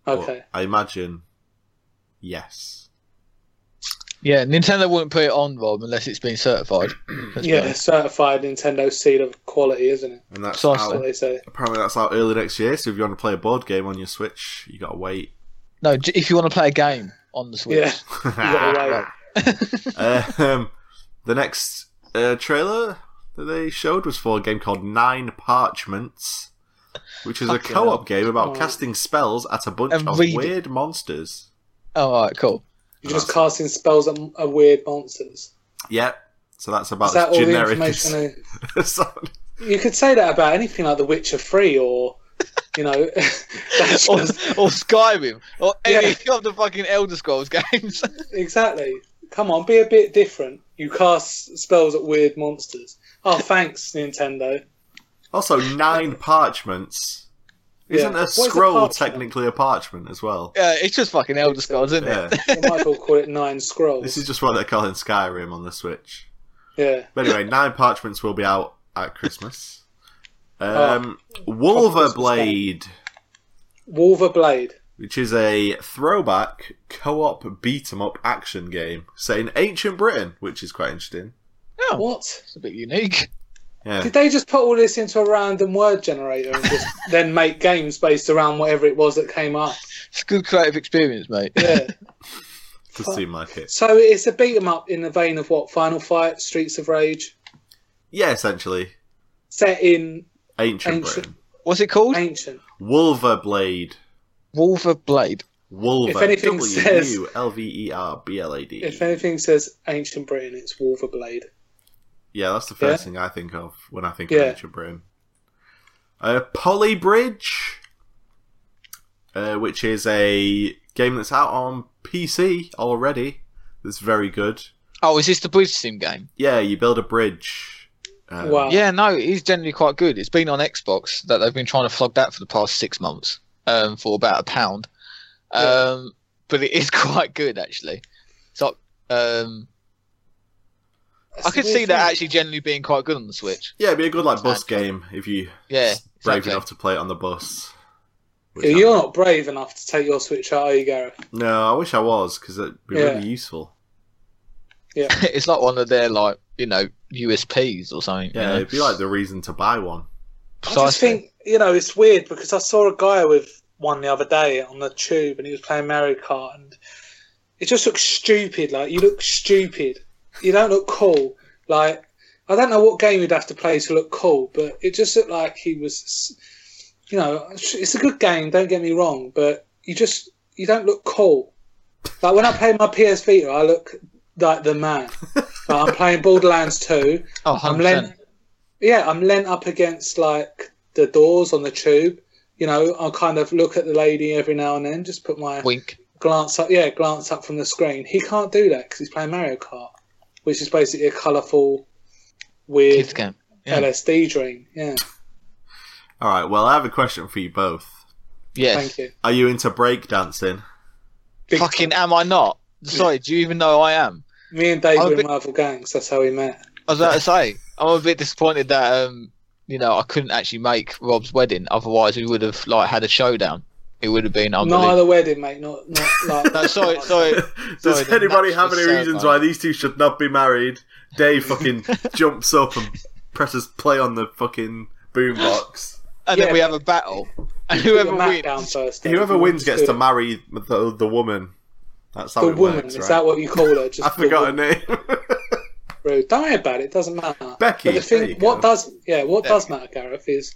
Speaker 1: Okay.
Speaker 2: I imagine yes.
Speaker 3: Yeah, Nintendo wouldn't put it on, Rob, unless it's been certified. [CLEARS THROAT]
Speaker 1: Yeah,
Speaker 3: honest.
Speaker 1: certified Nintendo seal of quality, isn't it?
Speaker 2: And that's
Speaker 3: Precisely.
Speaker 1: That's what they say.
Speaker 2: apparently that's out early next year. So if you want to play a board game on your Switch, you gotta wait.
Speaker 3: No, if you want to play a game on the Switch.
Speaker 1: Yeah, [LAUGHS] you gotta wait.
Speaker 2: um, the next uh, trailer that they showed was for a game called Nine Parchments, which is a
Speaker 3: Fucking
Speaker 2: co-op game about
Speaker 1: Oh.
Speaker 2: casting spells at a bunch
Speaker 3: And
Speaker 2: of
Speaker 3: reading.
Speaker 2: weird monsters.
Speaker 3: Oh, all right, cool.
Speaker 1: You're just casting spells at, at weird monsters.
Speaker 2: Yep. So that's about
Speaker 1: Is that
Speaker 2: as
Speaker 1: all the
Speaker 2: generic
Speaker 1: information?
Speaker 2: as.
Speaker 1: they- [LAUGHS] You could say that about anything like The Witcher Free, or you know, [LAUGHS] that's
Speaker 3: Or, or Skyrim, or any
Speaker 1: Yeah. [LAUGHS]
Speaker 3: of the fucking Elder Scrolls [LAUGHS] games.
Speaker 1: exactly. Come on, be a bit different. You cast spells at weird monsters. Oh, thanks, Nintendo.
Speaker 2: Also, nine parchments. Isn't
Speaker 1: Yeah.
Speaker 2: a
Speaker 1: What is a
Speaker 2: scroll
Speaker 1: parchment?
Speaker 2: technically a parchment as well?
Speaker 3: yeah, it's just fucking Elder Scrolls, isn't
Speaker 2: Yeah.
Speaker 3: it?
Speaker 1: You might as well call it Nine Scrolls.
Speaker 2: This is just what they're calling Skyrim on the Switch.
Speaker 1: yeah.
Speaker 2: But anyway, Nine Parchments will be out at Christmas.
Speaker 1: Oh.
Speaker 2: Um, Wulverblade,
Speaker 1: Wulverblade.
Speaker 2: which is a throwback co-op beat 'em up action game set in ancient Britain, which is quite interesting.
Speaker 3: Oh,
Speaker 1: What?
Speaker 3: it's a bit unique.
Speaker 2: Yeah,
Speaker 1: Did they just put all this into a random word generator and just [LAUGHS] then make games based around whatever it was that came up?
Speaker 3: It's a good creative experience, mate.
Speaker 1: Yeah. [LAUGHS]
Speaker 2: does seem like it.
Speaker 1: so it's a beat 'em up in the vein of what? Final Fight, Streets of Rage,
Speaker 2: Yeah, essentially
Speaker 1: set in
Speaker 2: ancient,
Speaker 1: Ancient.
Speaker 2: Britain.
Speaker 3: What's it called?
Speaker 1: ancient.
Speaker 2: Wulverblade.
Speaker 3: Wulverblade.
Speaker 2: Wulver.
Speaker 1: If anything
Speaker 2: W
Speaker 1: says-
Speaker 2: U L V E R B L A D.
Speaker 1: If anything says ancient Britain, it's Wulverblade.
Speaker 2: Yeah, that's the first
Speaker 1: Yeah.
Speaker 2: thing I think of when I think
Speaker 1: Yeah.
Speaker 2: of ancient Britain. Uh, Polybridge, uh, which is a game that's out on PC already. That's very good.
Speaker 3: Oh, is this the bridge sim game?
Speaker 2: Yeah, you build a bridge. Um,
Speaker 1: Wow.
Speaker 3: Yeah, no, he's generally quite good. It's been on Xbox that they've been trying to flog that for the past six months um, for about a pound. Um, but it is [LAUGHS] quite good actually. So um,
Speaker 1: That's
Speaker 3: I could
Speaker 1: weird
Speaker 3: see that actually generally being quite good on the Switch.
Speaker 2: Yeah, it'd be a good like bus
Speaker 3: Exactly.
Speaker 2: game if you
Speaker 3: Yeah,
Speaker 2: brave
Speaker 3: exactly.
Speaker 2: enough to play it on the bus. Which
Speaker 1: Yeah,
Speaker 2: I'm
Speaker 1: You're not brave enough to take your Switch out, are you, Gareth?
Speaker 2: No, I wish I was because it'd be
Speaker 1: Yeah.
Speaker 2: really useful. [LAUGHS]
Speaker 3: it's not one of their like you know USPs or something.
Speaker 2: Yeah,
Speaker 3: you know?
Speaker 2: it'd be like the reason to buy one.
Speaker 1: I just think, you know, it's weird because I saw a guy with one the other day on the tube and he was playing Mario Kart and it just looks stupid. Like, you look stupid. You don't look cool. Like, I don't know what game you'd have to play to look cool, but it just looked like he was, you know, it's a good game, don't get me wrong, but you just you don't look cool. Like when I play my PS Vita, I look like the man. Like, I'm playing Borderlands 2. [LAUGHS]
Speaker 3: Oh,
Speaker 1: I'm lent, yeah, I'm lent up against like the doors on the tube. You know, I'll kind of look at the lady every now and then, just put my
Speaker 3: Wink.
Speaker 1: glance up, yeah, glance up from the screen. He can't do that because he's playing Mario Kart, which is basically a colourful, weird
Speaker 3: game. Yeah.
Speaker 1: LSD dream. Yeah,
Speaker 2: All right. Well, I have a question for you both.
Speaker 3: Yes.
Speaker 1: thank you.
Speaker 2: Are you into breakdancing?
Speaker 1: Big
Speaker 3: Fucking am I not? Sorry, do you even know I am?
Speaker 1: Me and Dave
Speaker 3: I'm a
Speaker 1: were
Speaker 3: bit-
Speaker 1: in rival gangs. That's how we met.
Speaker 3: I was about to say, I'm a bit disappointed that um, you know, I couldn't actually make Rob's wedding. Otherwise, we would have like had a showdown. It would have been
Speaker 1: Not the wedding, mate. Not not [LAUGHS] like.
Speaker 3: No, sorry, sorry.
Speaker 2: Does
Speaker 3: Sorry, the
Speaker 2: anybody have any
Speaker 3: sad,
Speaker 2: reasons
Speaker 3: man.
Speaker 2: why these two should not be married? Dave fucking [LAUGHS] jumps up and presses play on the fucking boombox.
Speaker 3: And
Speaker 1: Yeah,
Speaker 3: then we have a battle, and whoever wins,
Speaker 1: first.
Speaker 2: Whoever wins gets to marry the, the woman. That's how
Speaker 1: the
Speaker 2: it
Speaker 1: woman.
Speaker 2: works,
Speaker 1: Is that what you call her? [LAUGHS] Just
Speaker 2: I forgot her name.
Speaker 1: rude. Don't worry about it. It doesn't matter.
Speaker 2: Becky,
Speaker 1: But the
Speaker 2: there
Speaker 1: thing,
Speaker 2: you
Speaker 1: what
Speaker 2: go.
Speaker 1: does yeah, what
Speaker 3: There
Speaker 1: does matter, Gareth, is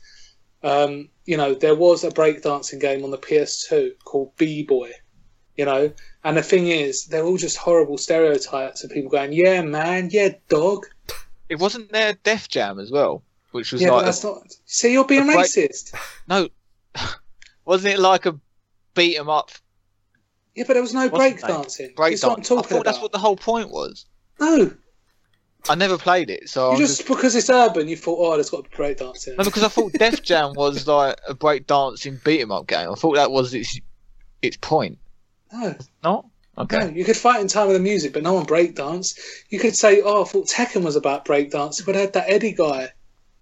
Speaker 1: um, you know there was a breakdancing game on the PS2 called B Boy. You know, and the thing is, they're all just horrible stereotypes of people going, "Yeah, man, yeah, dog."
Speaker 3: it wasn't there Def Jam as well, which was
Speaker 1: Yeah,
Speaker 3: like
Speaker 1: that's not. See, you're being
Speaker 3: a break-
Speaker 1: racist. [LAUGHS]
Speaker 3: no, [LAUGHS] wasn't it like a beat 'em up
Speaker 1: Yeah, but there was no
Speaker 3: What's
Speaker 1: breakdancing.
Speaker 3: break
Speaker 1: That's what I'm?
Speaker 3: I thought that's what the whole point was.
Speaker 1: No,
Speaker 3: I never played it, so
Speaker 1: you
Speaker 3: I'm
Speaker 1: just,
Speaker 3: just
Speaker 1: because it's urban, you thought, "Oh, there's got to be breakdancing."
Speaker 3: no, because I thought Def [LAUGHS] Jam was like a break dancing beat 'em up game. I thought that was its its point.
Speaker 1: No,
Speaker 3: Not okay.
Speaker 1: No, you could fight in time with the music, but no one breakdance. You could say, "Oh, I thought Tekken was about breakdance," but it had that Eddie guy.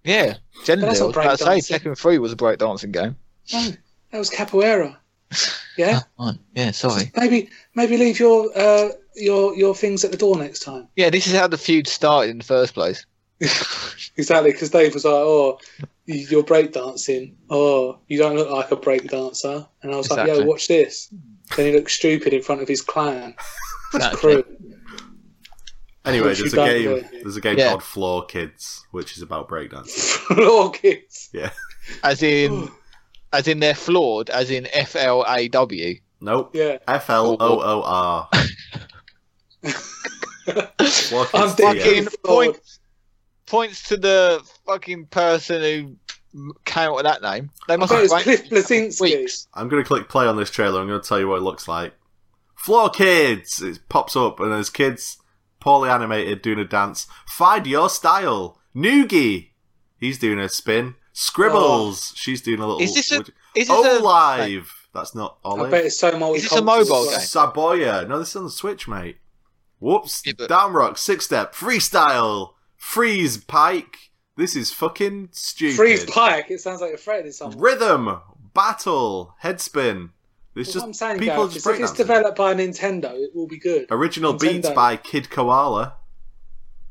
Speaker 3: Yeah, generally, I
Speaker 1: that's
Speaker 3: was
Speaker 1: not
Speaker 3: about to say
Speaker 1: breakdancing.
Speaker 3: Tekken Three was a break dancing game.
Speaker 1: No, that was capoeira. Yeah,
Speaker 3: Oh, yeah, sorry.
Speaker 1: maybe maybe leave your uh, your your things at the door next time.
Speaker 3: Yeah, this is how the feud started in the first place. [LAUGHS]
Speaker 1: exactly, because Dave was like, "Oh, you- you're breakdancing. Oh, you don't look like a breakdancer." And I was like,
Speaker 3: Exactly.
Speaker 1: "Yo, watch this." Then he looked stupid in front of his clan, his
Speaker 3: Exactly.
Speaker 1: crew.
Speaker 2: Anyway, there's
Speaker 1: you
Speaker 2: a
Speaker 1: don't
Speaker 2: game. There's a game called Floor Kids, which is about breakdancing. [LAUGHS]
Speaker 1: Floor kids.
Speaker 2: Yeah.
Speaker 3: As in, as in they're flawed. As in F L A W.
Speaker 2: Nope.
Speaker 1: Yeah,
Speaker 2: F L O O R. [LAUGHS] Floor
Speaker 1: I'm
Speaker 2: Kids.
Speaker 1: dead.
Speaker 2: TM.
Speaker 3: Uh, fucking
Speaker 1: flawed.
Speaker 3: points points to the fucking person who came up with that name. They must have
Speaker 1: Cliff
Speaker 3: it
Speaker 1: Bleszinski.
Speaker 3: weeks.
Speaker 2: I'm going to click play on this trailer. I'm going to tell you what it looks like. Floor Kids! It pops up, and there's kids, poorly animated, doing a dance. Find your style. Noogie! He's doing a spin. Scribbles! Oh. She's doing a little.
Speaker 3: Is this a-
Speaker 2: what-
Speaker 3: Is this a- oh,
Speaker 2: Olive! That's not
Speaker 1: I bet it's so multicultural.
Speaker 3: Is this a mobile game?
Speaker 2: Saboya. No, this is on the Switch, mate. Whoops.
Speaker 3: Yeah, but-
Speaker 2: Downrock, six step, freestyle, freeze pike. This is fucking stupid.
Speaker 1: Freeze Pike. It sounds like you're threatening someone.
Speaker 2: Rhythm, battle, headspin. It's
Speaker 1: Well,
Speaker 2: just
Speaker 1: what I'm saying,
Speaker 2: people
Speaker 1: Gareth,
Speaker 2: just
Speaker 1: if it's
Speaker 2: breakdancing.
Speaker 1: developed by Nintendo, it will be good.
Speaker 2: Original beats by Kid Koala.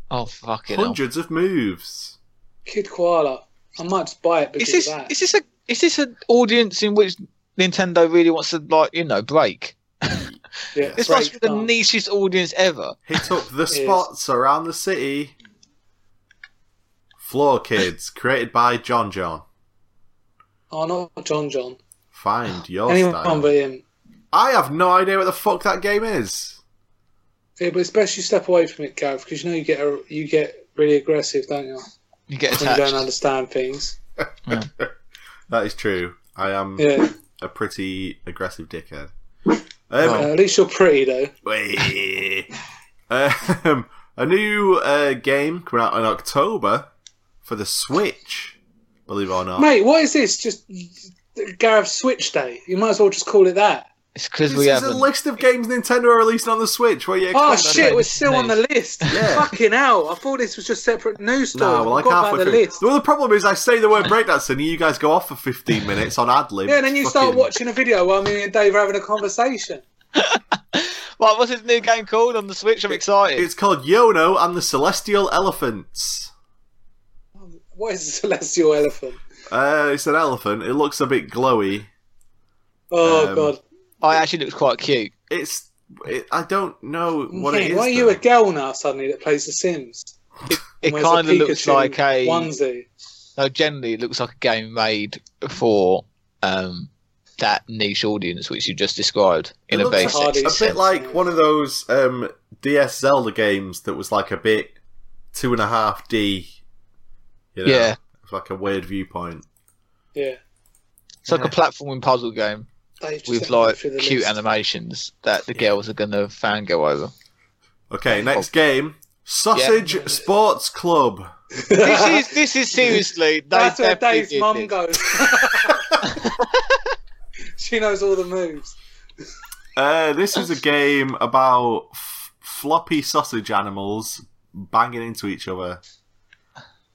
Speaker 3: Oh fucking hell.
Speaker 2: Hundreds of moves.
Speaker 1: Kid Koala. I might just buy it because
Speaker 3: Is this
Speaker 1: of that.
Speaker 3: is this a is this an audience in which Nintendo really wants to like you know break? [LAUGHS]
Speaker 1: yeah,
Speaker 3: This must be the
Speaker 1: breakdance.
Speaker 3: nichest audience ever.
Speaker 2: Hit up the [LAUGHS] spots around the city. Floor Kids, [LAUGHS] created by John John.
Speaker 1: Oh, not John John.
Speaker 2: Find your
Speaker 1: Anyone
Speaker 2: style.
Speaker 1: but him.
Speaker 2: I have no idea what the fuck that game is.
Speaker 1: Yeah, but it's best you step away from it, Gareth, because you know you get a, you get really aggressive, don't you?
Speaker 3: You get
Speaker 1: When you don't understand things. [LAUGHS]
Speaker 2: That is true. I am
Speaker 1: Yeah.
Speaker 2: a pretty aggressive dickhead.
Speaker 1: Uh,
Speaker 2: Um,
Speaker 1: at least you're pretty, though.
Speaker 2: wait. [LAUGHS] um, a new uh, game coming out in October for the Switch. Believe it or not.
Speaker 1: Mate, what is this? Just Gareth Switch Day. You might as well just call it that.
Speaker 3: It's because
Speaker 2: This
Speaker 3: we
Speaker 2: is a list of games Nintendo are releasing on the Switch. What are you
Speaker 1: Oh shit, we're still on the list.
Speaker 2: Yeah.
Speaker 1: Fucking hell! I thought this was just separate news stories.
Speaker 2: No, well, I
Speaker 1: I forgot
Speaker 2: can't
Speaker 1: about the
Speaker 2: fucking.
Speaker 1: list.
Speaker 2: Well, the problem is, I say the word breakdancing, and you guys go off for 15 minutes on ad lib.
Speaker 1: Yeah, and then you start watching a video while me and Dave are having a conversation. [LAUGHS]
Speaker 3: What, what's his new game called on the Switch? I'm excited.
Speaker 2: It's called Yono and the Celestial Elephants.
Speaker 1: What is a celestial elephant?
Speaker 2: Uh, it's an elephant. It looks a bit glowy.
Speaker 1: Oh
Speaker 2: Um,
Speaker 1: god.
Speaker 3: Oh, it actually looks quite cute.
Speaker 2: It's. It, I don't know what
Speaker 1: Okay,
Speaker 2: it is.
Speaker 1: why are you
Speaker 2: though.
Speaker 1: a girl now suddenly that plays The Sims?
Speaker 3: It
Speaker 1: Wears a
Speaker 3: kind of looks like a.
Speaker 1: onesie.
Speaker 3: No, generally, it looks like a game made for um, that niche audience which you just described in
Speaker 2: It
Speaker 3: a
Speaker 2: looks a,
Speaker 1: hard
Speaker 3: sexy
Speaker 1: it's
Speaker 2: a bit like one of those um, DS Zelda games that was like a bit two and a half D. You know,
Speaker 3: Yeah.
Speaker 2: It's like a weird viewpoint.
Speaker 1: Yeah.
Speaker 3: It's like a platforming puzzle game
Speaker 1: Dave just
Speaker 3: with
Speaker 1: let me go
Speaker 3: like cute
Speaker 1: list.
Speaker 3: animations that the girls are gonna fangirl over.
Speaker 2: Okay, next game. Sausage
Speaker 3: Yeah.
Speaker 2: Sports Club.
Speaker 3: this is this is [LAUGHS] seriously.
Speaker 1: That's where Dave's
Speaker 3: did
Speaker 1: mum goes. [LAUGHS] she knows all the moves.
Speaker 2: Uh, this is a game about f- floppy sausage animals banging into each other.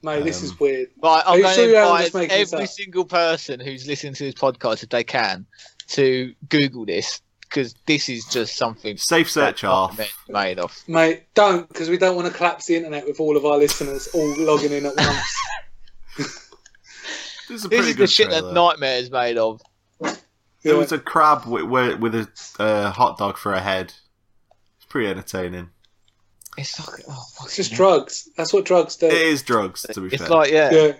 Speaker 1: Mate, this
Speaker 2: Um,
Speaker 1: is weird.
Speaker 3: Right, I'm going
Speaker 1: sure
Speaker 3: to
Speaker 1: you haven't just
Speaker 3: advise
Speaker 1: making this
Speaker 3: every single person who's listening to this podcast, if they can, to Google this because this is just something
Speaker 2: Safe search off.
Speaker 3: made of.
Speaker 1: Mate, don't, because we don't want to collapse the internet with all of our listeners all logging in at once. [LAUGHS] [LAUGHS]
Speaker 2: This is a
Speaker 3: This
Speaker 2: pretty
Speaker 3: is the shit
Speaker 2: trailer.
Speaker 3: that Nightmare is made of.
Speaker 2: There
Speaker 1: Yeah.
Speaker 2: was a crab with, with, with a uh, hot dog for a head. It's pretty entertaining.
Speaker 3: It's like, oh,
Speaker 1: It's just drugs. That's what drugs do.
Speaker 2: It is drugs, to be
Speaker 3: it's
Speaker 2: fair.
Speaker 3: It's like yeah.
Speaker 1: Yeah.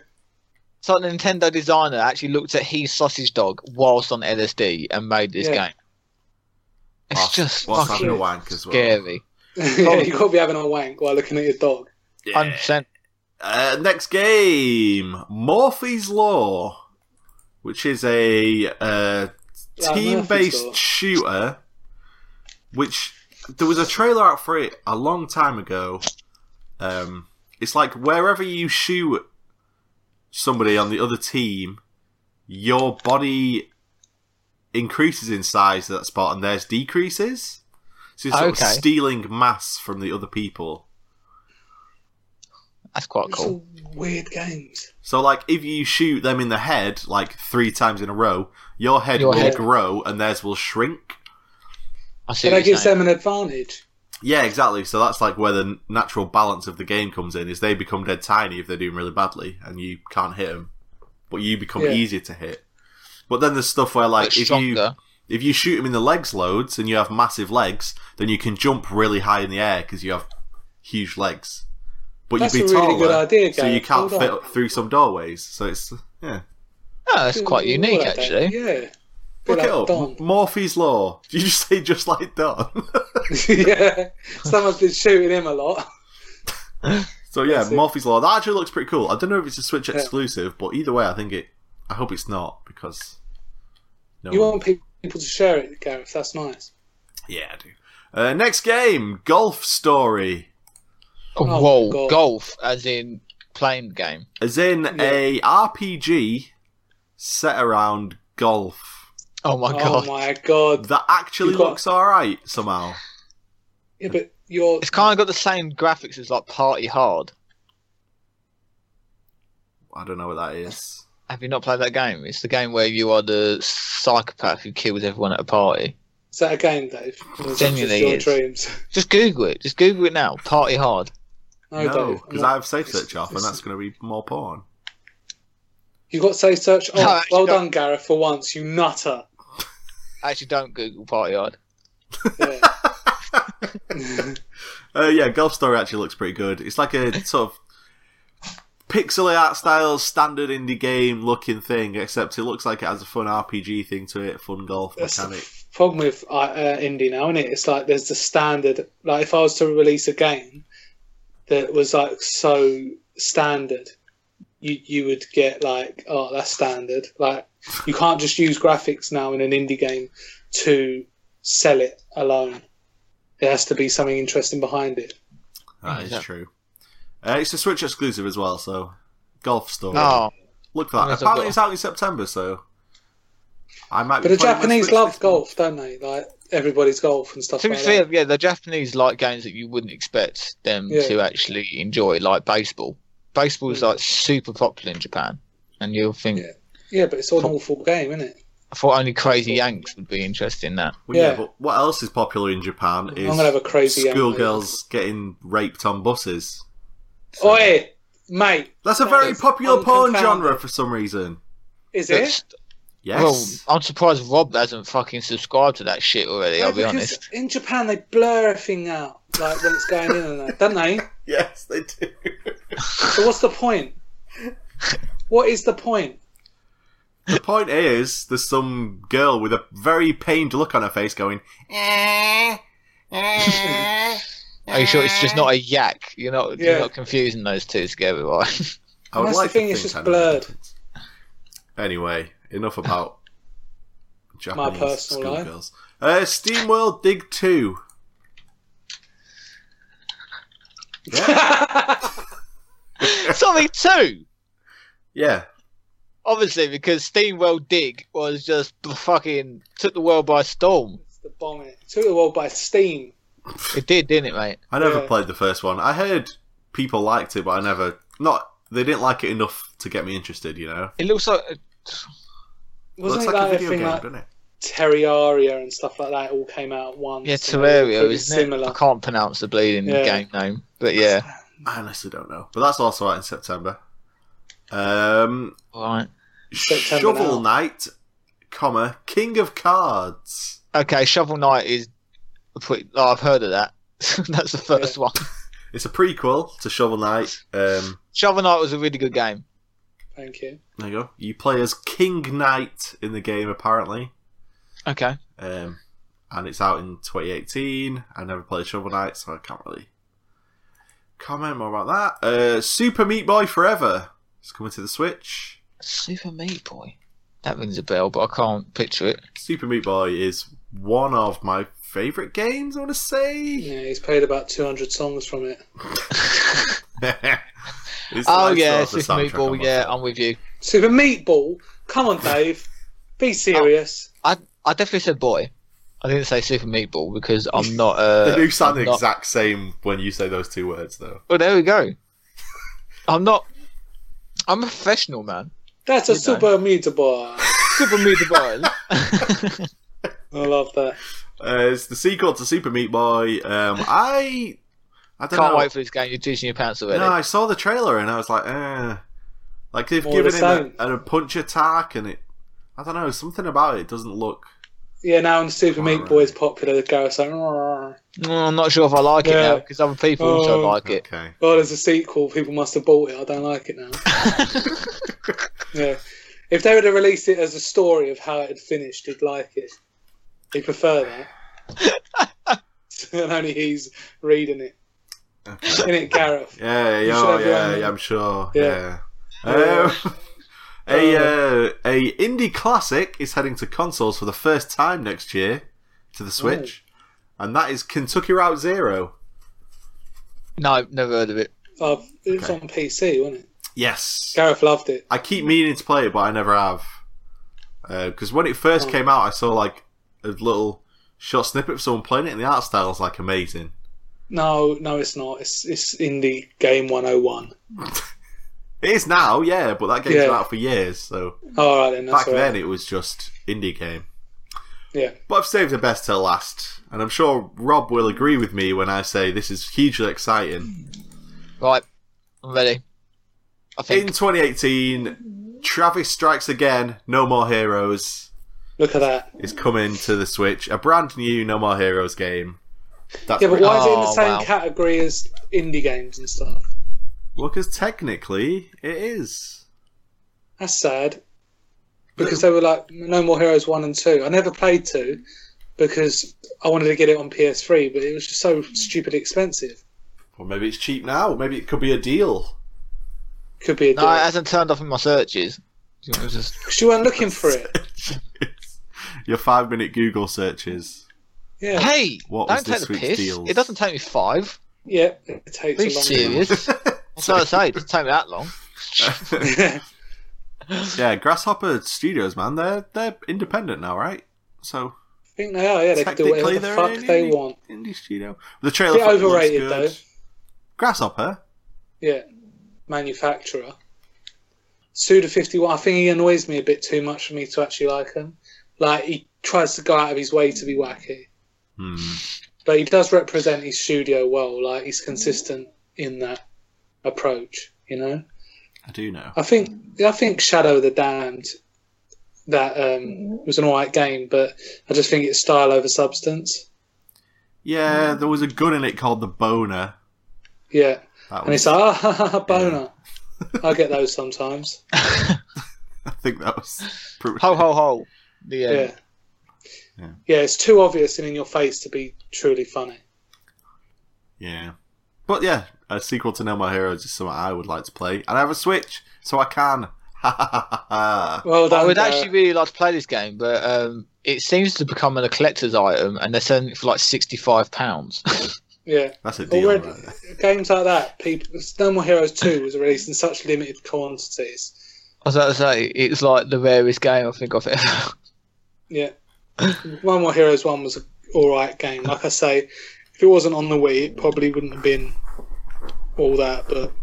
Speaker 3: It's like the Nintendo designer actually looked at his sausage dog whilst on LSD and made this
Speaker 1: Yeah.
Speaker 3: game. It's
Speaker 2: Whilst-
Speaker 3: just
Speaker 2: whilst
Speaker 3: fucking
Speaker 2: having a wank as well.
Speaker 3: scary.
Speaker 1: yeah, [LAUGHS] you got to be having a wank while looking at your dog.
Speaker 3: Hundred percent.
Speaker 2: Uh, next game, Morphies Law, which is a uh, team-based
Speaker 1: Law.
Speaker 2: shooter. Which there was a trailer out for it a long time ago. Um, it's like wherever you shoot somebody on the other team, your body increases in size at that spot, and theirs decreases. So you're sort
Speaker 3: Okay.
Speaker 2: of stealing mass from the other people.
Speaker 3: That's quite
Speaker 1: It's
Speaker 3: cool.
Speaker 1: weird games.
Speaker 2: So, like, if you shoot them in the head, like, three times in a row, your head
Speaker 3: Your
Speaker 2: will
Speaker 3: head-
Speaker 2: grow and theirs will shrink.
Speaker 3: I see
Speaker 1: So
Speaker 3: what
Speaker 1: that gives
Speaker 3: saying.
Speaker 1: them an advantage.
Speaker 2: Yeah, exactly. So that's like where the natural balance of the game comes in, is they become dead tiny if they're doing really badly, and you can't hit them, but you become
Speaker 1: Yeah.
Speaker 2: easier to hit. But then there's stuff where, like, if you if you shoot them in the legs loads and you have massive legs, then you can jump really high in the air because you have huge legs. But
Speaker 1: That's
Speaker 2: you'd be
Speaker 1: a really
Speaker 2: taller,
Speaker 1: good idea,
Speaker 2: so you can't
Speaker 1: Well
Speaker 2: fit
Speaker 1: done.
Speaker 2: through some doorways. So it's yeah.
Speaker 3: Ah, oh, that's quite unique,
Speaker 1: I like that.
Speaker 3: actually.
Speaker 1: Yeah. Bit
Speaker 2: Look it up.
Speaker 1: Don.
Speaker 2: Morphies Law. [LAUGHS] Did you just say just like Don? [LAUGHS]
Speaker 1: yeah. Someone's been shooting him a lot. [LAUGHS]
Speaker 2: so yeah,
Speaker 1: That's it.
Speaker 2: Morphies Law. That actually looks pretty cool. I don't know if it's a Switch
Speaker 1: Yeah.
Speaker 2: exclusive, but either way, I think it. I hope it's not because. No
Speaker 1: You
Speaker 2: one-
Speaker 1: want people to share it, Gareth. That's nice.
Speaker 2: Yeah, I do. Uh, next game, Golf Story.
Speaker 1: Oh,
Speaker 3: Whoa,
Speaker 1: God.
Speaker 3: golf, as in playing game.
Speaker 2: As in a RPG set around golf
Speaker 3: Oh my
Speaker 1: oh
Speaker 3: god!
Speaker 1: oh my god.
Speaker 2: that actually
Speaker 1: You've got-
Speaker 2: looks alright somehow.
Speaker 1: Yeah, but you're.
Speaker 3: It's kind of got the same graphics as like Party Hard.
Speaker 2: I don't know what that is.
Speaker 3: Have you not played that game? It's the game where you are the psychopath who kills everyone at a party.
Speaker 1: Is that a game, Dave? Or is it
Speaker 3: Genuinely
Speaker 1: just
Speaker 3: is.
Speaker 1: your dreams. [LAUGHS]
Speaker 3: Just Google it. Just Google it now. Party Hard.
Speaker 1: No,
Speaker 2: No, because
Speaker 1: I'm
Speaker 2: I have safe search off, and that's going to be more porn.
Speaker 1: You got safe search. [LAUGHS] Oh,
Speaker 3: No, actually,
Speaker 1: well
Speaker 3: no.
Speaker 1: done, Gareth, for once. You nutter.
Speaker 3: I [LAUGHS] Actually, don't Google Party Hard.
Speaker 1: Yeah. [LAUGHS]
Speaker 2: Uh, yeah, Golf Story actually looks pretty good. It's like a sort of pixel art style, standard indie game looking thing, except it looks like it has a fun RPG thing to it, fun golf
Speaker 1: That's the
Speaker 2: mechanic.
Speaker 1: problem with uh, uh, indie now, isn't it? It's like there's the standard. Like if I was to release a game that was like so standard, you you would get like, oh, that's standard. Like you can't just use graphics now in an indie game to sell it alone. There has to be something interesting behind it.
Speaker 2: That is
Speaker 3: Yeah.
Speaker 2: true. Uh, it's a Switch exclusive as well, so Golf Story.
Speaker 3: Oh,
Speaker 2: Look for that. Apparently, it's out in September, so I might.
Speaker 1: But
Speaker 2: be
Speaker 1: the Japanese love golf, don't they? Like everybody's golf and stuff
Speaker 3: to be
Speaker 1: like
Speaker 3: fair,
Speaker 1: that.
Speaker 3: yeah, the Japanese like games that you wouldn't expect them
Speaker 1: Yeah.
Speaker 3: to actually enjoy, like baseball. Baseball is like super popular in Japan, and you'll think
Speaker 1: Yeah. Yeah, but it's an awful game, isn't it?
Speaker 3: I thought only crazy Yanks would be interested in that.
Speaker 2: Well, yeah.
Speaker 1: Yeah.
Speaker 2: but what else is popular in Japan is
Speaker 1: I'm gonna have a crazy
Speaker 2: schoolgirls getting raped on buses. So-
Speaker 1: Oi, mate,
Speaker 2: That's a
Speaker 1: That
Speaker 2: very
Speaker 1: is
Speaker 2: popular porn genre for some reason.
Speaker 1: is
Speaker 3: That's-
Speaker 1: it?
Speaker 2: Yes.
Speaker 3: Well, I'm surprised Rob hasn't fucking subscribed to that shit already. I'll be honest.
Speaker 1: In Japan, they blur everything out, like when it's going in and that, don't they?
Speaker 2: Yes, they do.
Speaker 1: So what's the point? What is the point?
Speaker 2: the point is, there's some girl with a very pained look on her face going, eh, eh. [LAUGHS]
Speaker 3: Are you sure it's just not a yak? You're not
Speaker 1: Yeah.
Speaker 3: you're not confusing those two together, right? [LAUGHS]
Speaker 2: I would
Speaker 1: That's the
Speaker 2: like to
Speaker 1: thing, it's just blurred.
Speaker 2: Anyway, enough [LAUGHS] about Japanese
Speaker 1: personal life.
Speaker 2: schoolgirls. Uh, SteamWorld Dig 2. Yeah. [LAUGHS]
Speaker 3: Something two.
Speaker 2: yeah.
Speaker 3: Obviously, because Steam World Dig was just fucking took the world by storm.
Speaker 1: It's the bomb. It took the world by steam.
Speaker 3: It did, didn't it, mate?
Speaker 2: I never
Speaker 1: Yeah.
Speaker 2: played the first one. I heard people liked it, but I never. Not. They didn't like it enough to get me interested, you know?
Speaker 3: It looks like
Speaker 1: Wasn't
Speaker 2: Looks
Speaker 1: it
Speaker 2: like,
Speaker 1: like
Speaker 2: a
Speaker 1: a
Speaker 2: video
Speaker 1: thing
Speaker 2: game,
Speaker 1: like
Speaker 2: doesn't it?
Speaker 1: Terraria and stuff like that all came out at once?
Speaker 3: yeah,
Speaker 1: and they were
Speaker 3: Terraria, isn't
Speaker 1: similar.
Speaker 3: I can't pronounce the bleeding
Speaker 1: Yeah.
Speaker 3: game name, but yeah.
Speaker 2: I honestly don't know. But that's also out in September. Um,
Speaker 3: All right.
Speaker 1: September
Speaker 2: Shovel
Speaker 1: now.
Speaker 2: Knight, comma, King of Cards.
Speaker 3: Okay, Shovel Knight is. pretty- Oh, I've heard of that. [LAUGHS] That's the first one.
Speaker 2: It's a prequel to Shovel Knight. Um,
Speaker 3: Shovel Knight was a really good game.
Speaker 1: Thank you.
Speaker 2: there you go. You play as King Knight in the game, apparently.
Speaker 3: Okay.
Speaker 2: Um, and it's out in 2018. I never played Shovel Knight, so I can't really comment more about that. Uh, Super Meat Boy Forever is coming to the Switch.
Speaker 3: Super Meat Boy. That rings a bell, but I can't picture it.
Speaker 2: Super Meat Boy is one of my favourite games, I want to say.
Speaker 1: Yeah, he's played about 200 songs from it. [LAUGHS]
Speaker 3: Oh
Speaker 2: like
Speaker 3: yeah,
Speaker 2: sort of the
Speaker 3: Super Meat
Speaker 2: soundtrack
Speaker 3: Ball. Yeah. I'm with you.
Speaker 1: Super Meatball. Come on, Dave. Be serious.
Speaker 3: I I definitely said boy. I didn't say Super Meatball because I'm [LAUGHS] not. Uh,
Speaker 2: They do sound
Speaker 3: I'm
Speaker 2: the
Speaker 3: not-
Speaker 2: exact same when you say those two words, though.
Speaker 3: Well, there we go. [LAUGHS] I'm not. I'm a professional man.
Speaker 1: That's a
Speaker 3: know.
Speaker 1: Super Meatball. [LAUGHS]
Speaker 3: Super Meatball.
Speaker 1: I love that.
Speaker 2: Uh, it's the sequel to Super Meat Boy. Um, I I don't
Speaker 3: Can't
Speaker 2: know.
Speaker 3: wait for this game. You're teaching your pants already.
Speaker 2: No, I saw the trailer and I was like, eh. Like they've
Speaker 1: More
Speaker 2: given
Speaker 1: the
Speaker 2: him a, a punch attack and it. I don't know. Something about it doesn't look.
Speaker 1: Yeah, now when Super Meat Boy is popular, Gareth's like, oh,
Speaker 3: No, I'm not sure if I like it
Speaker 1: Yeah.
Speaker 3: now because other people also
Speaker 1: Oh.
Speaker 3: like it.
Speaker 2: Okay.
Speaker 1: there's a sequel. People must have bought it. I don't like it now. [LAUGHS] yeah. If they were to release it as a story of how it had finished, he'd like it. He'd prefer that. [LAUGHS] [LAUGHS] and only he's reading it.
Speaker 2: okay.
Speaker 1: In it, Gareth.
Speaker 2: Yeah, yeah,
Speaker 1: should
Speaker 2: oh,
Speaker 1: have your
Speaker 2: yeah,
Speaker 1: own-
Speaker 2: yeah, I'm sure.
Speaker 1: Yeah.
Speaker 2: Yeah. Um, a uh, a indie classic is heading to consoles for the first time next year to the Switch, and that is Kentucky Route Zero.
Speaker 3: No, I've never heard of it.
Speaker 1: Oh, it was
Speaker 2: Okay.
Speaker 1: on PC, wasn't it?
Speaker 2: Yes,
Speaker 1: Gareth loved it.
Speaker 2: I keep meaning to play it, but I never have. Because when it first
Speaker 1: Oh.
Speaker 2: came out, I saw like a little short snippet of someone playing it, and the art style is like amazing.
Speaker 1: No, no, it's not. It's it's indie game 101. [LAUGHS]
Speaker 2: It is now, yeah, but that game's
Speaker 1: Yeah.
Speaker 2: been out for years, so
Speaker 1: All right, then
Speaker 2: back
Speaker 1: all
Speaker 2: then
Speaker 1: right.
Speaker 2: it was just indie game.
Speaker 1: Yeah.
Speaker 2: But I've saved the best till last, and I'm sure Rob will agree with me when I say this is hugely exciting.
Speaker 3: Right, I'm ready. I
Speaker 2: In 2018, Travis Strikes Again, No More Heroes
Speaker 1: Look at that.
Speaker 2: is coming to the Switch. A brand new No More Heroes game. That's
Speaker 1: Yeah, but
Speaker 2: pretty-
Speaker 1: why is it in the
Speaker 3: Oh,
Speaker 1: same
Speaker 3: wow.
Speaker 1: category as indie games and stuff?
Speaker 2: Well, because technically it is.
Speaker 1: That's sad. Because they were like No More Heroes 1 and 2. I never played 2 because I wanted to get it on PS3, but it was just so stupidly expensive.
Speaker 2: Or maybe it's cheap now. Maybe it could be a deal.
Speaker 1: Could be a
Speaker 3: no, it hasn't turned off in my searches. It was just [LAUGHS]
Speaker 1: Because you weren't looking for it. [LAUGHS]
Speaker 2: Your five minute Google searches.
Speaker 1: Yeah.
Speaker 3: hey,
Speaker 2: What
Speaker 3: don't take
Speaker 2: this
Speaker 3: the
Speaker 2: week's
Speaker 3: piss.
Speaker 2: deals?
Speaker 3: It doesn't take me five.
Speaker 1: Yeah, it takes
Speaker 3: Be
Speaker 1: a long
Speaker 3: serious. That's [LAUGHS] what I say. It doesn't take me that long. [LAUGHS]
Speaker 2: yeah, Grasshopper Studios, man, they're they're independent now, right? So
Speaker 1: I think they are, yeah. They can do whatever the fuck
Speaker 2: an
Speaker 1: they
Speaker 2: indie,
Speaker 1: want.
Speaker 2: indie studio. The trailer
Speaker 1: Bit
Speaker 2: for
Speaker 1: overrated,
Speaker 2: good.
Speaker 1: though.
Speaker 2: Grasshopper.
Speaker 1: Yeah, manufacturer. Suda51, I think he annoys me a bit too much for me to actually like him. Like, he tries to go out of his way to be wacky.
Speaker 2: Hmm.
Speaker 1: But he does represent his studio well. Like, he's consistent in that approach, you know?
Speaker 2: I do know.
Speaker 1: I think I think Shadow of the Damned that um, was an alright game, but I just think it's style over substance.
Speaker 2: Yeah, there was a gun in it called the Boner.
Speaker 1: Yeah.
Speaker 2: That
Speaker 1: And it's
Speaker 2: was,
Speaker 1: like, ah, [LAUGHS] ha, ha, ha, boner. [LAUGHS] I get those sometimes. [LAUGHS]
Speaker 2: I think that was pretty
Speaker 3: Ho ho ho. The end.
Speaker 1: Yeah.
Speaker 2: Yeah.
Speaker 1: yeah. it's too obvious and in your face to be truly funny.
Speaker 2: Yeah. But yeah, a sequel to No More Heroes is something I would like to play. And I have a Switch, so I can. Ha ha ha ha ha.
Speaker 1: Well.
Speaker 3: I would
Speaker 1: Gareth.
Speaker 3: actually really like to play this game, but um, it seems to become a collector's item, and they're selling it for like sixty-five pounds. [LAUGHS]
Speaker 1: Yeah.
Speaker 2: That's a deal.
Speaker 1: Already,
Speaker 2: right
Speaker 1: games like that, people. No More Heroes 2 was released in such limited quantities.
Speaker 3: I was about to say it's like the rarest game I think I've ever. [LAUGHS]
Speaker 1: Yeah. One More Heroes 1 was an alright game. Like I say, if it wasn't on the Wii, it probably wouldn't have been all that, but.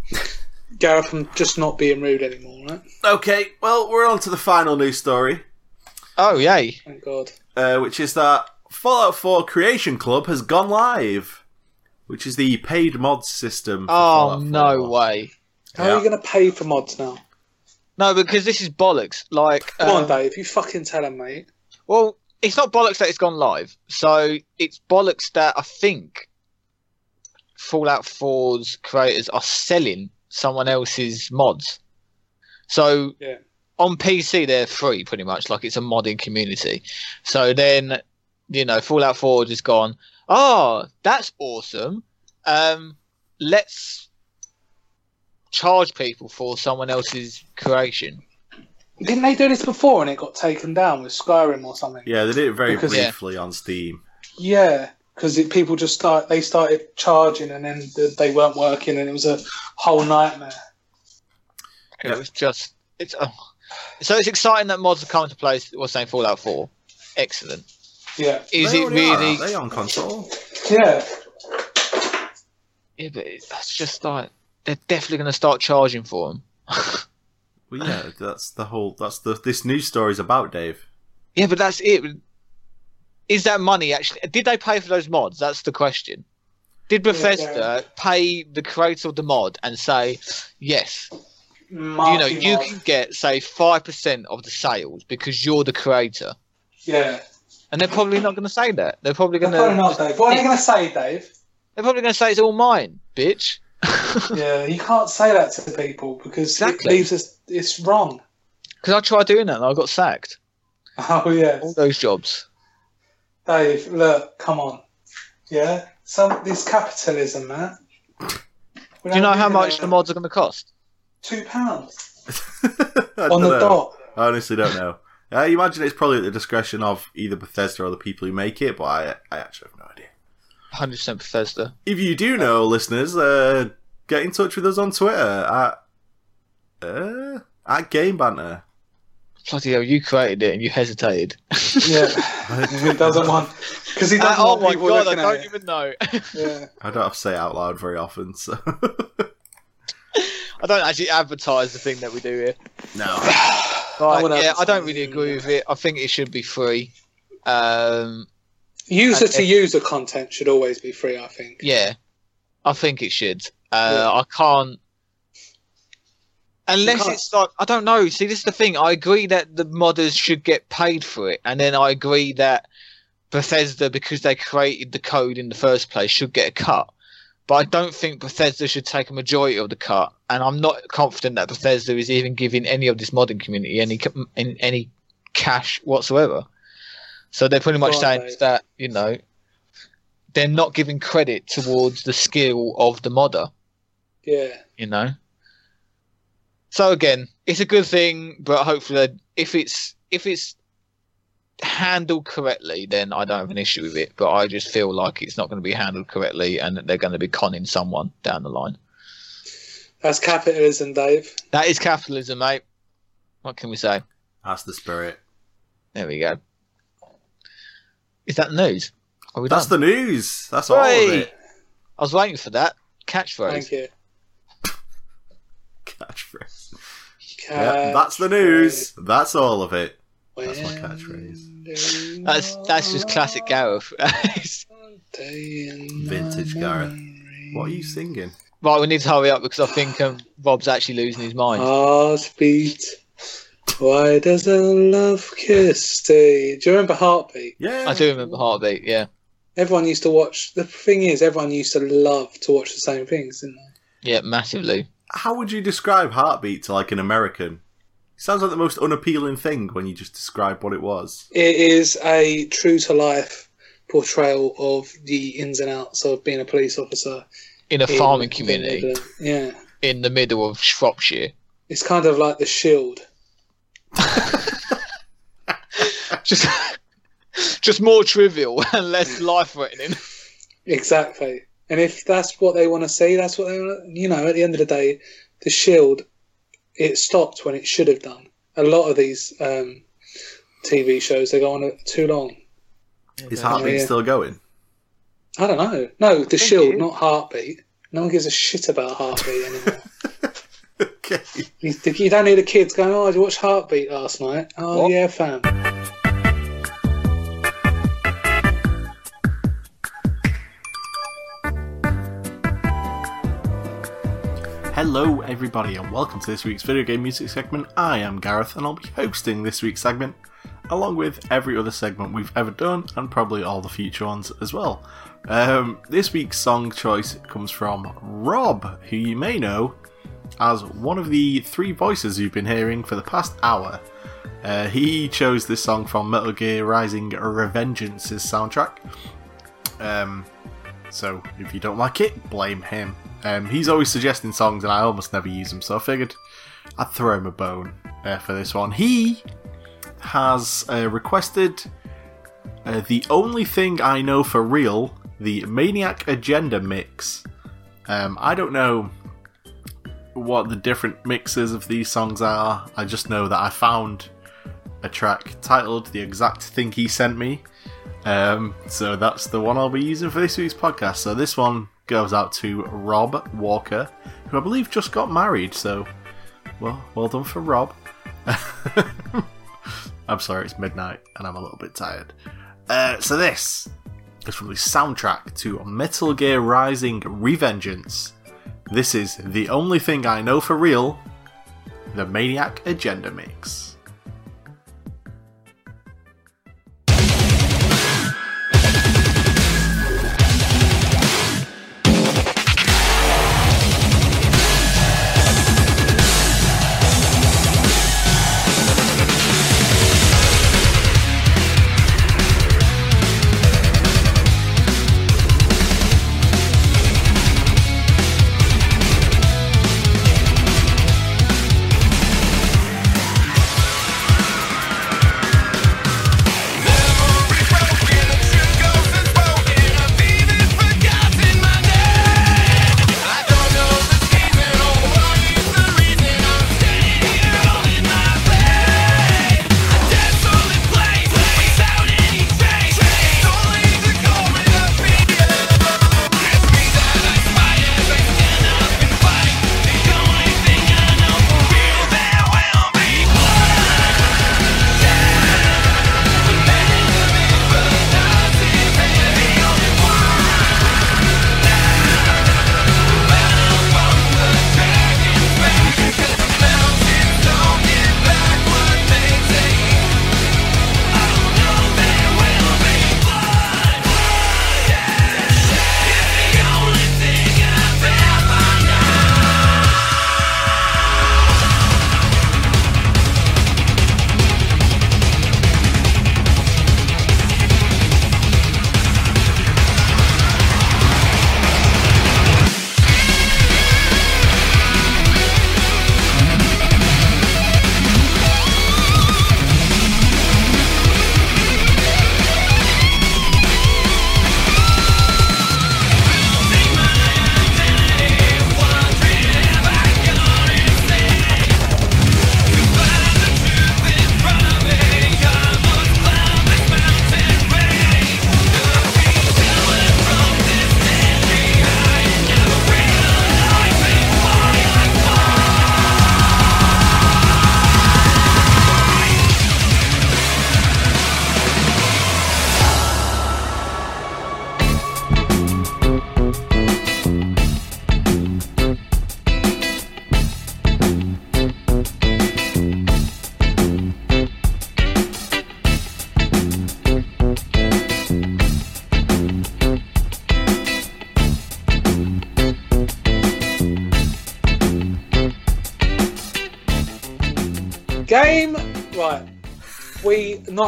Speaker 1: Gareth, I'm just not being rude anymore, right?
Speaker 2: Okay, well, we're on to the final news story,
Speaker 3: oh yay!
Speaker 1: Thank God.
Speaker 2: uh, which is that Fallout 4 Creation Club has gone live, which is the paid mod system. For
Speaker 3: Oh
Speaker 2: Fallout
Speaker 3: no way!
Speaker 1: How
Speaker 2: Yeah.
Speaker 1: are you going to pay for mods now?
Speaker 3: No, because this is bollocks. Like,
Speaker 1: Come on,
Speaker 3: um,
Speaker 1: Dave. You fucking tell him, mate.
Speaker 3: well, it's not bollocks that it's gone live. So it's bollocks that I think Fallout 4's creators are selling someone else's mods. So
Speaker 1: Yeah.
Speaker 3: on PC they're free pretty much, like it's a modding community. So then, you know, Fallout 4 just gone, oh, that's awesome. Um, let's charge people for someone else's creation.
Speaker 1: Didn't they do this before and it got taken down with Skyrim or something?
Speaker 2: Yeah, they did it very
Speaker 1: Because-
Speaker 2: briefly on Steam.
Speaker 1: Yeah, because people just start. They started charging and then th- they weren't working and it was a whole nightmare.
Speaker 3: It
Speaker 2: Yeah.
Speaker 3: was just it's oh. so it's exciting that mods are coming to play. We're saying Fallout Four, excellent.
Speaker 1: Yeah,
Speaker 3: Is
Speaker 2: They
Speaker 3: it
Speaker 2: already are,
Speaker 3: really?
Speaker 2: aren't they on console?
Speaker 1: yeah.
Speaker 3: Yeah, but that's just like they're definitely going to start charging for them.
Speaker 2: Well, yeah, that's the whole. That's the this news story's about, Dave.
Speaker 3: yeah, but that's it. Is that money actually? Did they pay for those mods? That's the question. Did Bethesda pay the creator of the mod and say, yes, you know, you can get say five percent of the sales because you're the creator?
Speaker 1: Yeah.
Speaker 3: And they're probably not going to say that. They're probably
Speaker 1: They're
Speaker 3: going
Speaker 1: probably not,
Speaker 3: to.
Speaker 1: Dave. What are you going to say, Dave?
Speaker 3: They're probably going to say it's all mine, bitch. [LAUGHS]
Speaker 1: Yeah, you can't say that to people because
Speaker 3: Exactly.
Speaker 1: it leaves us. It's wrong.
Speaker 3: Because I tried doing that and I got sacked. [LAUGHS]
Speaker 1: Oh yeah,
Speaker 3: All those jobs.
Speaker 1: Dave. Look, come on. Yeah, some this capitalism, man. We
Speaker 3: Do you know how much the mods are going to cost?
Speaker 1: Two pounds [LAUGHS] on the
Speaker 2: know.
Speaker 1: dot.
Speaker 2: I honestly don't know. I imagine it's probably at the discretion of either Bethesda or the people who make it, but I, I actually have no idea.
Speaker 3: 100% Bethesda.
Speaker 2: If you do know, listeners, uh, get in touch with us on Twitter at uh, at Game Banter.
Speaker 3: Bloody hell, you created it and you hesitated.
Speaker 1: Yeah, [LAUGHS] he doesn't want because he doesn't
Speaker 3: oh
Speaker 1: want
Speaker 3: my god, I don't
Speaker 1: at it.
Speaker 3: even know.
Speaker 1: Yeah. [LAUGHS]
Speaker 2: I don't have to say it out loud very often, so [LAUGHS]
Speaker 3: I don't actually advertise the thing that we do here.
Speaker 2: no.
Speaker 3: Right,
Speaker 1: would
Speaker 3: yeah, I don't really agree
Speaker 1: yeah.
Speaker 3: with it. I think it should be free. Um,
Speaker 1: User
Speaker 3: Okay.
Speaker 1: to user content should always be free. I think.
Speaker 3: yeah, I think it should. Uh, I can't. Unless it's like I don't know. See, this is the thing. I agree that the modders should get paid for it, and then I agree that Bethesda, because they created the code in the first place, should get a cut. But I don't think Bethesda should take a majority of the cut, and I'm not confident that Bethesda is even giving any of this modding community any in- any cash whatsoever. So they're pretty much
Speaker 1: Right,
Speaker 3: saying
Speaker 1: mate.
Speaker 3: that you know they're not giving credit towards the skill of the modder
Speaker 1: Yeah.
Speaker 3: you know. So again, it's a good thing, but hopefully, if it's if it's handled correctly, then I don't have an issue with it. But I just feel like it's not going to be handled correctly, and that they're going to be conning someone down the line.
Speaker 1: That's capitalism, Dave.
Speaker 3: That is capitalism, mate. What can we say?
Speaker 2: That's the spirit.
Speaker 3: There we go. Is that the news? Are we
Speaker 2: That's
Speaker 3: done?
Speaker 2: the news. That's all of it.
Speaker 3: I was waiting for that catchphrase.
Speaker 1: Thank you.
Speaker 2: Catchphrase. Yeah, that's the
Speaker 1: Catchphrase.
Speaker 2: news. That's all of it. That's my catchphrase.
Speaker 3: That's that's just classic Gareth. [LAUGHS]
Speaker 2: Vintage Gareth. What are you singing?
Speaker 3: right, we need to hurry up because I think um, Rob's actually losing his mind.
Speaker 1: Heartbeat. Why does a love kiss stay? Do you remember Heartbeat?
Speaker 2: Yeah.
Speaker 3: I do remember Heartbeat, yeah.
Speaker 1: Everyone used to watch. The thing is, everyone used to love to watch the same things, didn't they?
Speaker 3: Yeah, massively.
Speaker 2: How would you describe Heartbeat to like an American? Sounds like the most unappealing thing when you just describe what it was.
Speaker 1: It is a true to life portrayal of the ins and outs of being a police officer
Speaker 3: in a
Speaker 1: in
Speaker 3: farming community
Speaker 1: Midland. Yeah,
Speaker 3: in the middle of Shropshire.
Speaker 1: it's kind of like the Shield. [LAUGHS]
Speaker 3: Just, [LAUGHS] just more trivial and less life threatening.
Speaker 1: Exactly. And if that's what they want to see, that's what they want. You know, at the end of the day, the Shield it stopped when it should have done. A lot of these um, TV shows they go on too long.
Speaker 2: Is Heartbeat
Speaker 1: yeah.
Speaker 2: still going?
Speaker 1: I don't know. No, the Shield,
Speaker 3: you.
Speaker 1: not Heartbeat. No one gives a shit about Heartbeat anymore. [LAUGHS] [LAUGHS]
Speaker 2: okay.
Speaker 1: you, you don't need the kids going, "Oh, did you watch Heartbeat last night?" Oh
Speaker 3: What?
Speaker 1: yeah, fam.
Speaker 2: Hello, everybody, and welcome to this week's video game music segment. I am Gareth, and I'll be hosting this week's segment, along with every other segment we've ever done, and probably all the future ones as well. Um, this week's song choice comes from Rob, who you may know as one of the three voices you've been hearing for the past hour. Uh, he chose this song from Metal Gear Rising Revengeance's soundtrack. Um, so if you don't like it, blame him. Um, he's always suggesting songs, and I almost never use them, so I figured I'd throw him a bone uh, for this one. He has uh, requested uh, the only thing I know for real, the Maniac Agenda mix. Um, I don't know what the different mixes of these songs are. I just know that I found a track titled "The Exact Thing He Sent Me." Um, so that's the one I'll be using for this week's podcast. So this one goes out to Rob Walker, who I believe just got married. So, well, well done for Rob. [LAUGHS] I'm sorry, it's midnight and I'm a little bit tired. Uh, so this is from the soundtrack to Metal Gear Rising Revengeance. This is the only thing I know for real, the Maniac Agenda mix.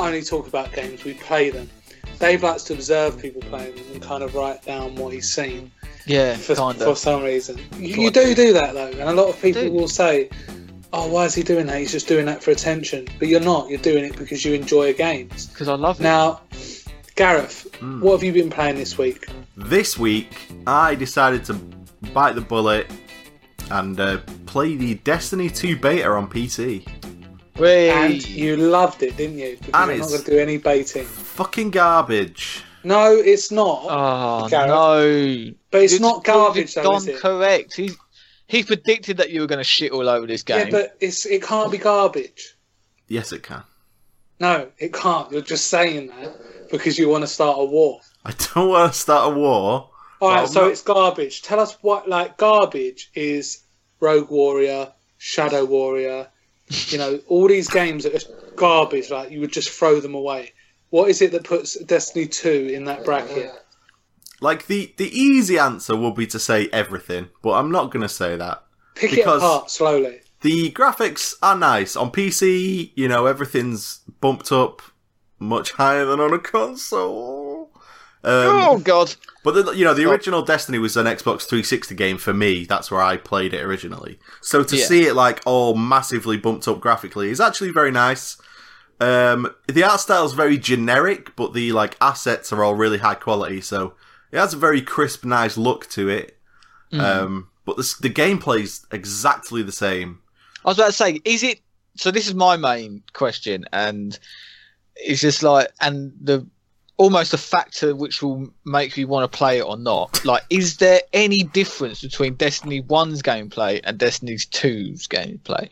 Speaker 1: Only talk about games, we play them. Dave likes to observe people playing them and kind of write down what he's seen
Speaker 3: Yeah,
Speaker 1: for,
Speaker 3: kind
Speaker 1: for some reason. You, you do do that though, and a lot of people will say, "Oh, why is he doing that? He's just doing that for attention." But you're not. You're doing it because you enjoy games.
Speaker 3: Because I love it.
Speaker 1: Now, Gareth,
Speaker 3: Hmm.
Speaker 1: what have you been playing this week?
Speaker 2: This week, I decided to bite the bullet and uh, play the Destiny 2 beta on PC.
Speaker 3: Whee!
Speaker 1: And you loved it, didn't you? Because
Speaker 2: And
Speaker 1: you're not going to do any baiting.
Speaker 2: Fucking garbage.
Speaker 1: No, it's not.
Speaker 3: Ah, oh
Speaker 1: Gareth.
Speaker 3: no!
Speaker 1: but it's
Speaker 3: You've-
Speaker 1: not garbage,
Speaker 3: You've
Speaker 1: though, is it?
Speaker 3: correct. He he predicted that you were going to shit all over this game.
Speaker 1: Yeah, but it's it can't be garbage.
Speaker 2: Yes, it can.
Speaker 1: No, it can't. You're just saying that because you want to start a war.
Speaker 2: I don't want to start a war.
Speaker 1: All right, so
Speaker 2: no-
Speaker 1: it's garbage. Tell us what like garbage is. Rogue Warrior, Shadow Warrior, you know, all these games that are garbage. Like you would just throw them away. What is it that puts Destiny Two in that bracket?
Speaker 2: Like, the, the easy answer would be to say everything, but I'm not going to say that.
Speaker 1: Pick
Speaker 2: Because-
Speaker 1: it apart slowly.
Speaker 2: The graphics are nice. On PC, you know, everything's bumped up much higher than on a console. Um,
Speaker 3: oh god!
Speaker 2: But the, you know, the original Destiny was an Xbox 360 game for me. That's where I played it originally. So to
Speaker 3: Yeah.
Speaker 2: see it like all massively bumped up graphically is actually very nice. Um, the art style is very generic, but the like assets are all really high quality. So it has a very crisp, nice look to it. Um, but the, the gameplay's exactly the same.
Speaker 3: I was about to say, is it? So this is my main question, and it's just like, and the almost a factor which will make me want to play it or not. Like, is there any difference between Destiny One's gameplay and Destiny 2's gameplay,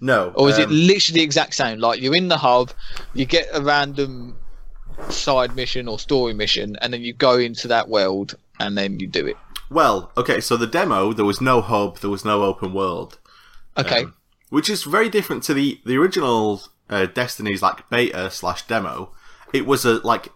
Speaker 2: No,
Speaker 3: or is it
Speaker 2: um,
Speaker 3: literally the exact same? Like, you're in the hub, you get a random side mission or story mission, and then you go into that world, and then you do it.
Speaker 2: well, okay. So the demo, there was no hub, there was no open world.
Speaker 3: Okay.
Speaker 2: Um, which is very different to the the original uh, Destiny's like beta slash demo. It was a like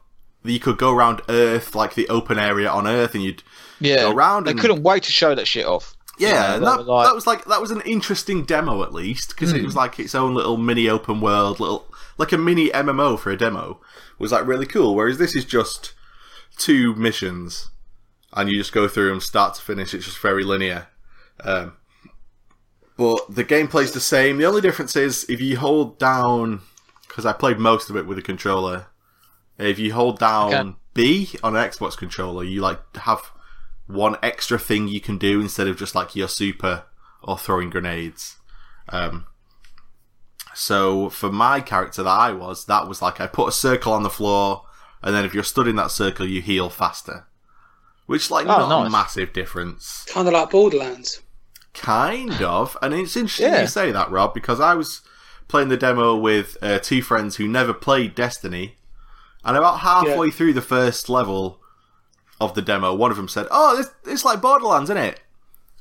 Speaker 2: you could go around Earth, like the open area on Earth, and you'd
Speaker 3: yeah.
Speaker 2: go around
Speaker 3: they
Speaker 2: and-
Speaker 3: couldn't wait to show that shit off.
Speaker 2: yeah,
Speaker 3: You
Speaker 2: and
Speaker 3: know,
Speaker 2: that,
Speaker 3: like-
Speaker 2: that was like that was an interesting demo at least because it was like its own little mini open world, little like a mini MMO for a demo. It was like really cool. Whereas this is just two missions, and you just go through them start to finish. It's just very linear. Um, but the gameplay's the same. The only difference is if you hold down, because I played most of it with a controller. If you hold down
Speaker 3: Okay.
Speaker 2: B on an Xbox controller, you like have one extra thing you can do instead of just like your super or throwing grenades. Um, so for my character that I was, that was like I put a circle on the floor, and then if you're stood in that circle, you heal faster. Which like
Speaker 3: Oh,
Speaker 2: not a massive difference.
Speaker 1: Kind of like Borderlands.
Speaker 2: Kind of, and it's interesting
Speaker 3: Yeah.
Speaker 2: you say that, Rob, because I was playing the demo with uh, two friends who never played Destiny, and about halfway
Speaker 1: Yeah.
Speaker 2: through the first level of the demo, one of them said, "Oh, it's, it's like Borderlands, isn't it?"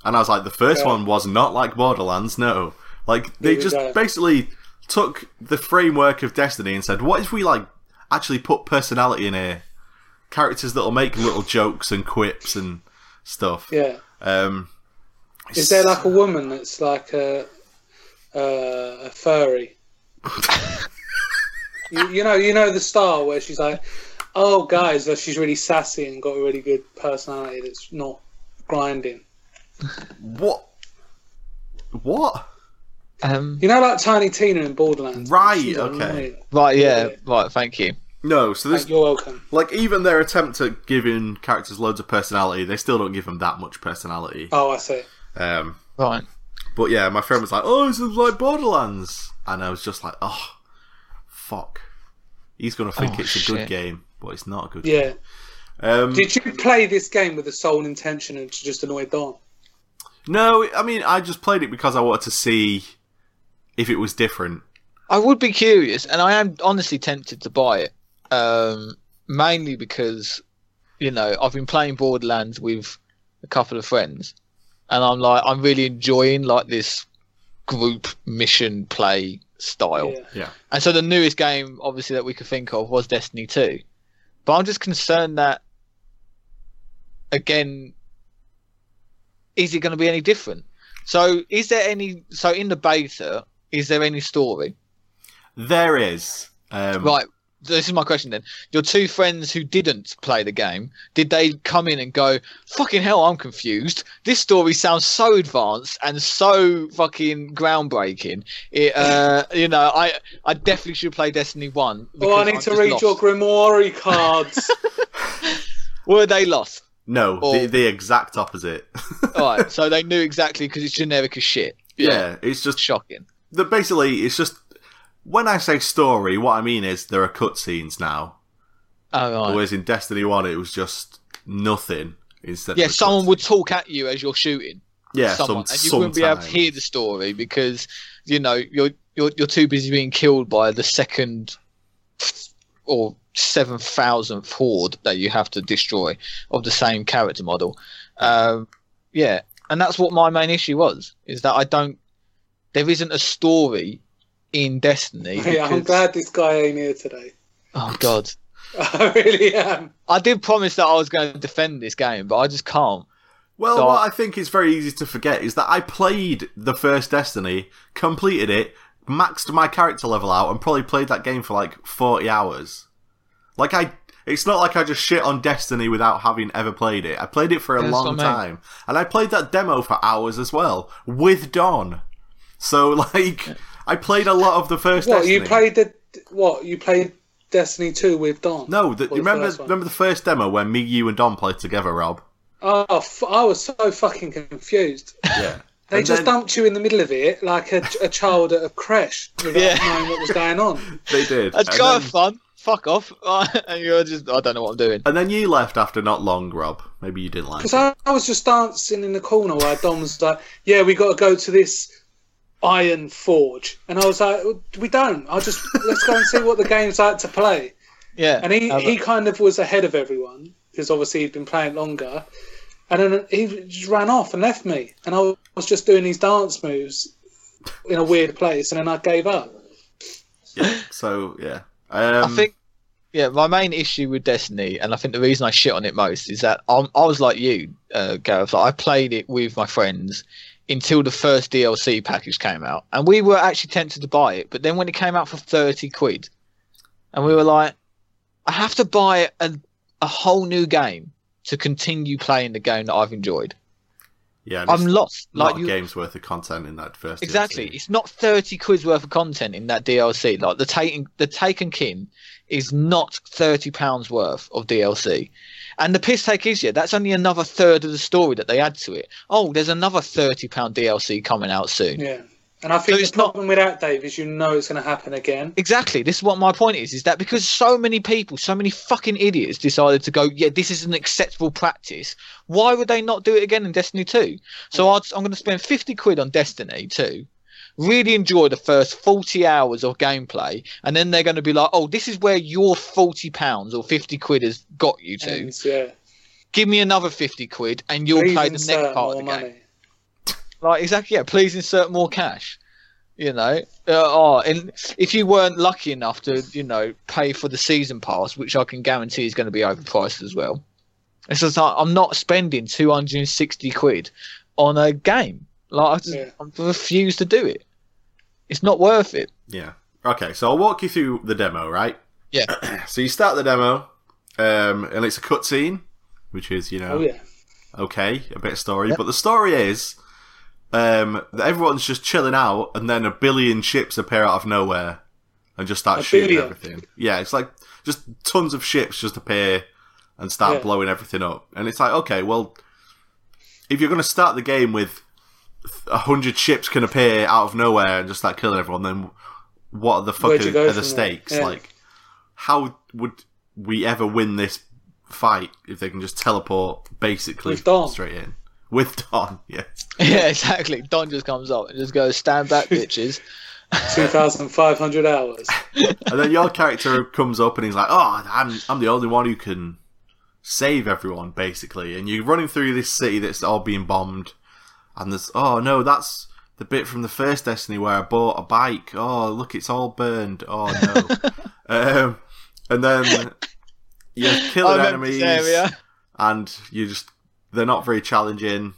Speaker 2: And I was like, "The first
Speaker 1: Yeah.
Speaker 2: one was not like Borderlands, no. Like they just
Speaker 1: go.
Speaker 2: basically took the framework of Destiny and said, what if we like actually put personality in here, characters that'll make little jokes and quips and stuff."
Speaker 1: Yeah.
Speaker 2: Um,
Speaker 1: Is there like a woman that's like a uh, a furry? [LAUGHS] you, you know, you know the star where she's like, "Oh, guys, uh, she's really sassy and got a really good personality that's not grinding."
Speaker 2: What? What?
Speaker 3: Um,
Speaker 1: You know, like Tiny Tina in Borderlands.
Speaker 2: Right,
Speaker 1: She's
Speaker 2: okay.
Speaker 1: annoying.
Speaker 3: right, yeah,
Speaker 1: Yeah.
Speaker 3: right. Thank you.
Speaker 2: No, so this
Speaker 1: Like, you're welcome.
Speaker 2: like even their attempt at giving characters loads of personality, they still don't give them that much personality.
Speaker 1: Oh, I see.
Speaker 2: Um,
Speaker 3: Right.
Speaker 2: but yeah, my friend was like, "Oh, this is like Borderlands," and I was just like, "Oh, fuck." He's gonna think
Speaker 3: Oh,
Speaker 2: it's a good game, but it's not a good.
Speaker 1: Yeah.
Speaker 2: game. Um,
Speaker 1: Did you play this game with the sole intention of to just annoy Don?
Speaker 2: no, I mean, I just played it because I wanted to see if it was different.
Speaker 3: I would be curious, and I am honestly tempted to buy it. Um, mainly because, you know, I've been playing Borderlands with a couple of friends, and I'm like, I'm really enjoying like this group mission play style.
Speaker 1: Yeah.
Speaker 2: Yeah.
Speaker 3: And so the newest game, obviously, that we could think of was Destiny 2. But I'm just concerned that, again, is it going to be any different? So, is there any? So, in the beta, is there any story?
Speaker 2: There is. Um,
Speaker 3: Right. This is my question then. Your two friends who didn't play the game, did they come in and go, fucking hell, I'm confused. This story sounds so advanced and so fucking groundbreaking. It, uh, you know, I I definitely should play Destiny 1.
Speaker 1: Oh, I need
Speaker 3: I'm
Speaker 1: to read
Speaker 3: lost.
Speaker 1: your Grimoire cards. [LAUGHS]
Speaker 3: Were they lost?
Speaker 2: No,
Speaker 3: Or-
Speaker 2: the, the exact opposite.
Speaker 3: Alright, so they [LAUGHS] knew exactly because it's generic as shit.
Speaker 2: yeah, it's just
Speaker 3: Shocking.
Speaker 2: the basically it's just when I say story, what I mean is there are cutscenes now.
Speaker 3: Oh, right.
Speaker 2: Whereas in Destiny One, it was just nothing instead.
Speaker 3: Yeah, someone
Speaker 2: cutscene.
Speaker 3: would talk at you as you're shooting.
Speaker 2: Yeah,
Speaker 3: someone,
Speaker 2: some,
Speaker 3: and you wouldn't be able to hear the story because you know you're you're you're too busy being killed by the second or seven thousandth horde that you have to destroy of the same character model. Um, yeah, and that's what my main issue was: is that I don't. There isn't a story in Destiny.
Speaker 1: yeah, I'm glad this guy ain't here today.
Speaker 3: Oh God. [LAUGHS]
Speaker 1: I really am.
Speaker 3: I did promise that I was going to defend this game, but I just can't.
Speaker 2: Well,
Speaker 3: So-
Speaker 2: what I think is very easy to forget is that I played the first Destiny, completed it, maxed my character level out, and probably played that game for like forty hours. Like I, it's not like I just shit on Destiny without having ever played it. I played it for a
Speaker 3: That's
Speaker 2: long
Speaker 3: what mean.
Speaker 2: time, and I played that demo for hours as well with Don. So [LAUGHS] like, I played a lot of the first.
Speaker 1: What
Speaker 2: Destiny.
Speaker 1: you played the what you played Destiny two with Don?
Speaker 2: No, the,
Speaker 1: Or the
Speaker 2: remember remember the first demo when me, you, and Don played together, Rob?
Speaker 1: Oh, f- I was so fucking confused. [LAUGHS]
Speaker 2: Yeah.
Speaker 1: They
Speaker 2: And
Speaker 1: just
Speaker 2: then-
Speaker 1: dumped you in the middle of it like a, a child at a crash without
Speaker 3: Yeah.
Speaker 1: knowing what was going on. [LAUGHS]
Speaker 2: They did.
Speaker 3: It's
Speaker 2: And
Speaker 3: kind
Speaker 2: then-
Speaker 3: of fun. Fuck off. [LAUGHS] and you're just, I don't know what I'm doing.
Speaker 2: And then you left after not long, Rob. Maybe you didn't like
Speaker 1: Because. I, I was just dancing in the corner while Dom was like, "Yeah, we got to go to this Iron Forge," and I was like, "We don't. I'll just let's go and see what the game's like to play." [LAUGHS]
Speaker 3: Yeah.
Speaker 1: And he, he kind of was ahead of everyone because obviously he'd been playing longer. And then he just ran off and left me. And I was just doing these dance moves in a weird place, and then I gave up.
Speaker 2: Yeah. So yeah. Um,
Speaker 3: I think, yeah, my main issue with Destiny, and I think the reason I shit on it most is that I'm, I was like you, uh, Gareth. Like I played it with my friends until the first DLC package came out, and we were actually tempted to buy it. But then when it came out for thirty quid, and we were like, I have to buy a, a whole new game to continue playing the game that I've enjoyed.
Speaker 2: yeah.
Speaker 3: I'm lost. Like
Speaker 2: a
Speaker 3: you,
Speaker 2: game's worth of content in that first.
Speaker 3: Exactly.
Speaker 2: DLC.
Speaker 3: It's not thirty quid's worth of content in that DLC. Like the Taken the Taken King is not thirty pounds worth of DLC. And the piss take is yeah, that's only another third of the story that they add to it. Oh, there's another thirty pound DLC coming out soon.
Speaker 1: Yeah. And I think
Speaker 3: So
Speaker 1: the
Speaker 3: it's not-
Speaker 1: problem with that, Dave, is you know it's going to happen again.
Speaker 3: Exactly. This is what my point is: is that because so many people, so many fucking idiots, decided to go, yeah, this is an acceptable practice. Why would they not do it again in Destiny Two? So I'd, I'm going to spend fifty quid on Destiny Two, really enjoy the first forty hours of gameplay, and then they're going to be like, oh, this is where your forty pounds or fifty quid has got you to.
Speaker 1: And, yeah.
Speaker 3: Give me another fifty quid, and you'll
Speaker 1: Please
Speaker 3: play the next part of the game. Like exactly, yeah. Please insert more cash. You know, uh, oh, and if you weren't lucky enough to, you know, pay for the season pass, which I can guarantee is going to be overpriced as well. It's just like I'm not spending 260 quid on a game. Like I, just,
Speaker 1: Yeah.
Speaker 3: I refuse to do it. It's not worth it.
Speaker 2: Yeah. Okay, so I'll walk you through the demo, right?
Speaker 3: Yeah. [CLEARS THROAT]
Speaker 2: So you start the demo, um, and it's a cutscene, which is you know
Speaker 1: Oh, yeah.
Speaker 2: okay, a bit of story, but the story is um, that everyone's just chilling out, and then a billion ships appear out of nowhere and just start
Speaker 1: A
Speaker 2: shooting
Speaker 1: billion?
Speaker 2: everything. Yeah, it's like just tons of ships just appear and start
Speaker 1: Yeah.
Speaker 2: blowing everything up, and it's like okay, well, if you're going to start the game with a hundred ships can appear out of nowhere and just start killing everyone, then what the fuck are, are the stakes?
Speaker 1: Yeah.
Speaker 2: Like, how would we ever win this fight if they can just teleport basically
Speaker 1: With Dawn.
Speaker 2: straight in with Don, [LAUGHS] Yeah,
Speaker 3: Yeah, exactly. Don just comes up and just goes, "Stand back, [LAUGHS] bitches."
Speaker 1: 2,500 hours.
Speaker 2: and then your character comes up and he's like, "Oh, I'm I'm the only one who can save everyone, basically." And you're running through this city that's all being bombed, and there's oh no, that's the bit from the first Destiny where I bought a bike. Oh look, it's all burned. Oh no. [LAUGHS] um, and then [LAUGHS] you're killing enemies, and you just they're not very challenging.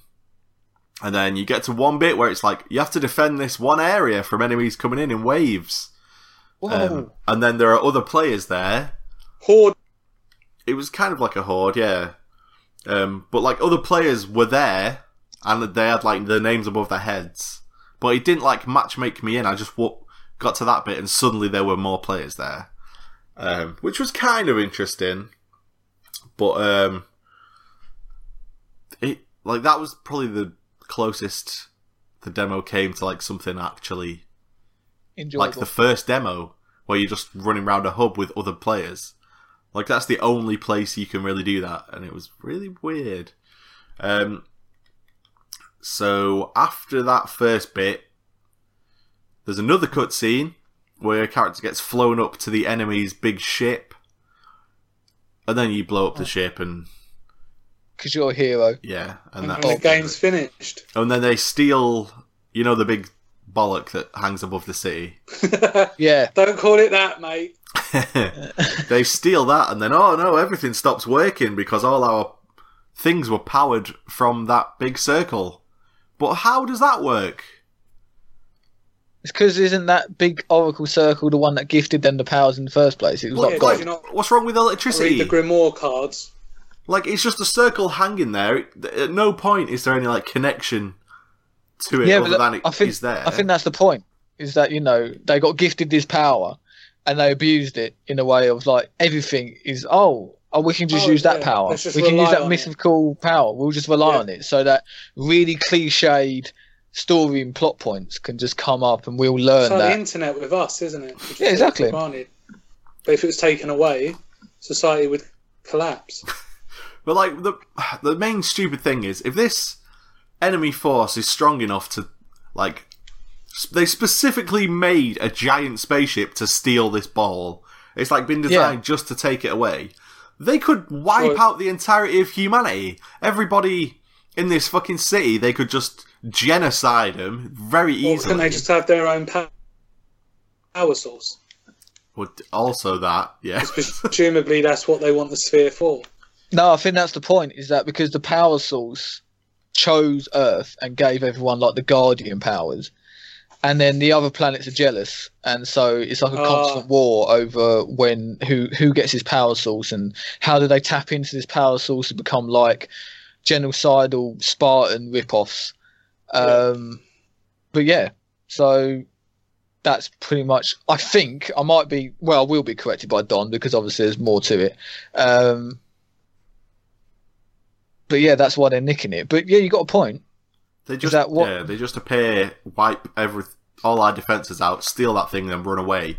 Speaker 2: And then you get to one bit where it's like you have to defend this one area from enemies coming in in waves. Um, and then there are other players there.
Speaker 1: Horde.
Speaker 2: It was kind of like a horde, yeah. Um, but like other players were there, and they had like the names above their heads. But it didn't like match make me in. I just w- got to that bit, and suddenly there were more players there, um, which was kind of interesting. But um, it like that was probably the closest the demo came to like something actually
Speaker 3: Enjoyable.
Speaker 2: like the first demo where you're just running around a hub with other players. Like that's the only place you can really do that, and it was really weird. Um, so after that first bit, there's another cutscene where a character gets flown up to the enemy's big ship, and then you blow up the oh. ship, and
Speaker 3: because you're a hero.
Speaker 2: yeah, and
Speaker 1: And the game's finished.
Speaker 2: and then they steal, you know, the big bollock that hangs above the city. [LAUGHS]
Speaker 3: Yeah,
Speaker 1: Don't call it that, mate. [LAUGHS]
Speaker 2: they steal that and then oh no everything stops working because all our things were powered from that big circle but how does that work
Speaker 3: it's because isn't that big Oracle Circle the one that gifted them the powers in the first place? It was
Speaker 2: What,
Speaker 3: like
Speaker 1: Yeah,
Speaker 3: God.
Speaker 1: not
Speaker 2: what's wrong with
Speaker 1: read
Speaker 2: electricity
Speaker 1: the Grimoire cards?
Speaker 2: like it's just a circle hanging there at no point is there any like connection to it
Speaker 3: yeah,
Speaker 2: other
Speaker 3: but
Speaker 2: than it
Speaker 3: I think
Speaker 2: is there
Speaker 3: I think that's the point. Is that you know they got gifted this power and they abused it in a way of like everything is oh oh we can just
Speaker 1: Oh,
Speaker 3: use that
Speaker 1: yeah,
Speaker 3: power we can use that
Speaker 1: on it.
Speaker 3: mythical power we'll just rely
Speaker 1: Yeah.
Speaker 3: on it so that really cliched story and plot points can just come up and we'll learn
Speaker 1: It's like the
Speaker 3: that
Speaker 1: internet with us, isn't it? We
Speaker 3: Yeah, exactly.
Speaker 1: granted. But if it was taken away, society would collapse. [LAUGHS]
Speaker 2: But like the the main stupid thing is if this enemy force is strong enough to like they specifically made a giant spaceship to steal this ball. It's like been designed just to take it away. They could wipe
Speaker 1: Well-
Speaker 2: out the entirety of humanity. Everybody in this fucking city, they could just genocide them very
Speaker 1: Or
Speaker 2: easily.
Speaker 1: can they just have their own pow- power source?
Speaker 2: Would also that, yeah.
Speaker 1: Presumably, that's what they want the sphere for.
Speaker 3: no I think that's the point is that because the power source chose Earth and gave everyone like the guardian powers and then the other planets are jealous. And so it's like a
Speaker 1: Ah.
Speaker 3: constant war over when who who gets his power source and how do they tap into this power source to become like genocidal spartan rip-offs. Um but yeah so that's pretty much i think i might be well i will be corrected by don because obviously there's more to it. Um but yeah that's why they're nicking it. But yeah you got a point
Speaker 2: They just
Speaker 3: that what-
Speaker 2: yeah, they just appear, wipe every all our defenses out, steal that thing, then run away.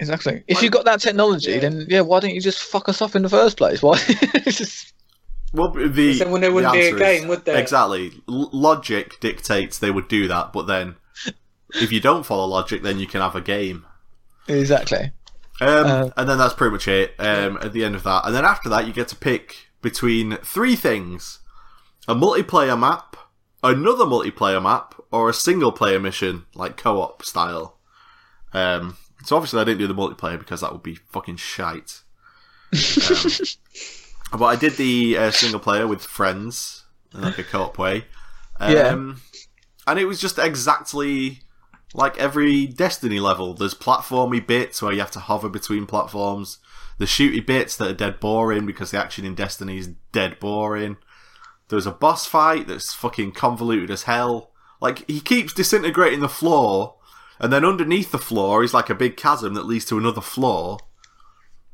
Speaker 3: Exactly. If you've got that technology, then yeah, why don't you just fuck us up in the first place? [LAUGHS] Why? Just-
Speaker 2: Well, the
Speaker 1: then when there wouldn't
Speaker 2: the
Speaker 1: be a
Speaker 2: answer
Speaker 1: game, would there?
Speaker 2: Exactly. L- logic dictates they would do that, but then [LAUGHS] if you don't follow logic, then you can have a game.
Speaker 3: exactly.
Speaker 2: Um,
Speaker 3: Uh,
Speaker 2: and then that's pretty much it. Um, at the end of that, and then after that, you get to pick between three things: a multiplayer map, another multiplayer map, or a single player mission, like co-op style. Um, so obviously, I didn't do the multiplayer because that would be fucking shite. [LAUGHS] Um, but I did the uh, single player with friends in like a co-op way. Um,
Speaker 3: Yeah.
Speaker 2: And it was just exactly like every Destiny level. There's platformy bits where you have to hover between platforms. The shooty bits that are dead boring because the action in Destiny is dead boring. There's a boss fight that's fucking convoluted as hell. Like he keeps disintegrating the floor, and then underneath the floor is like a big chasm that leads to another floor.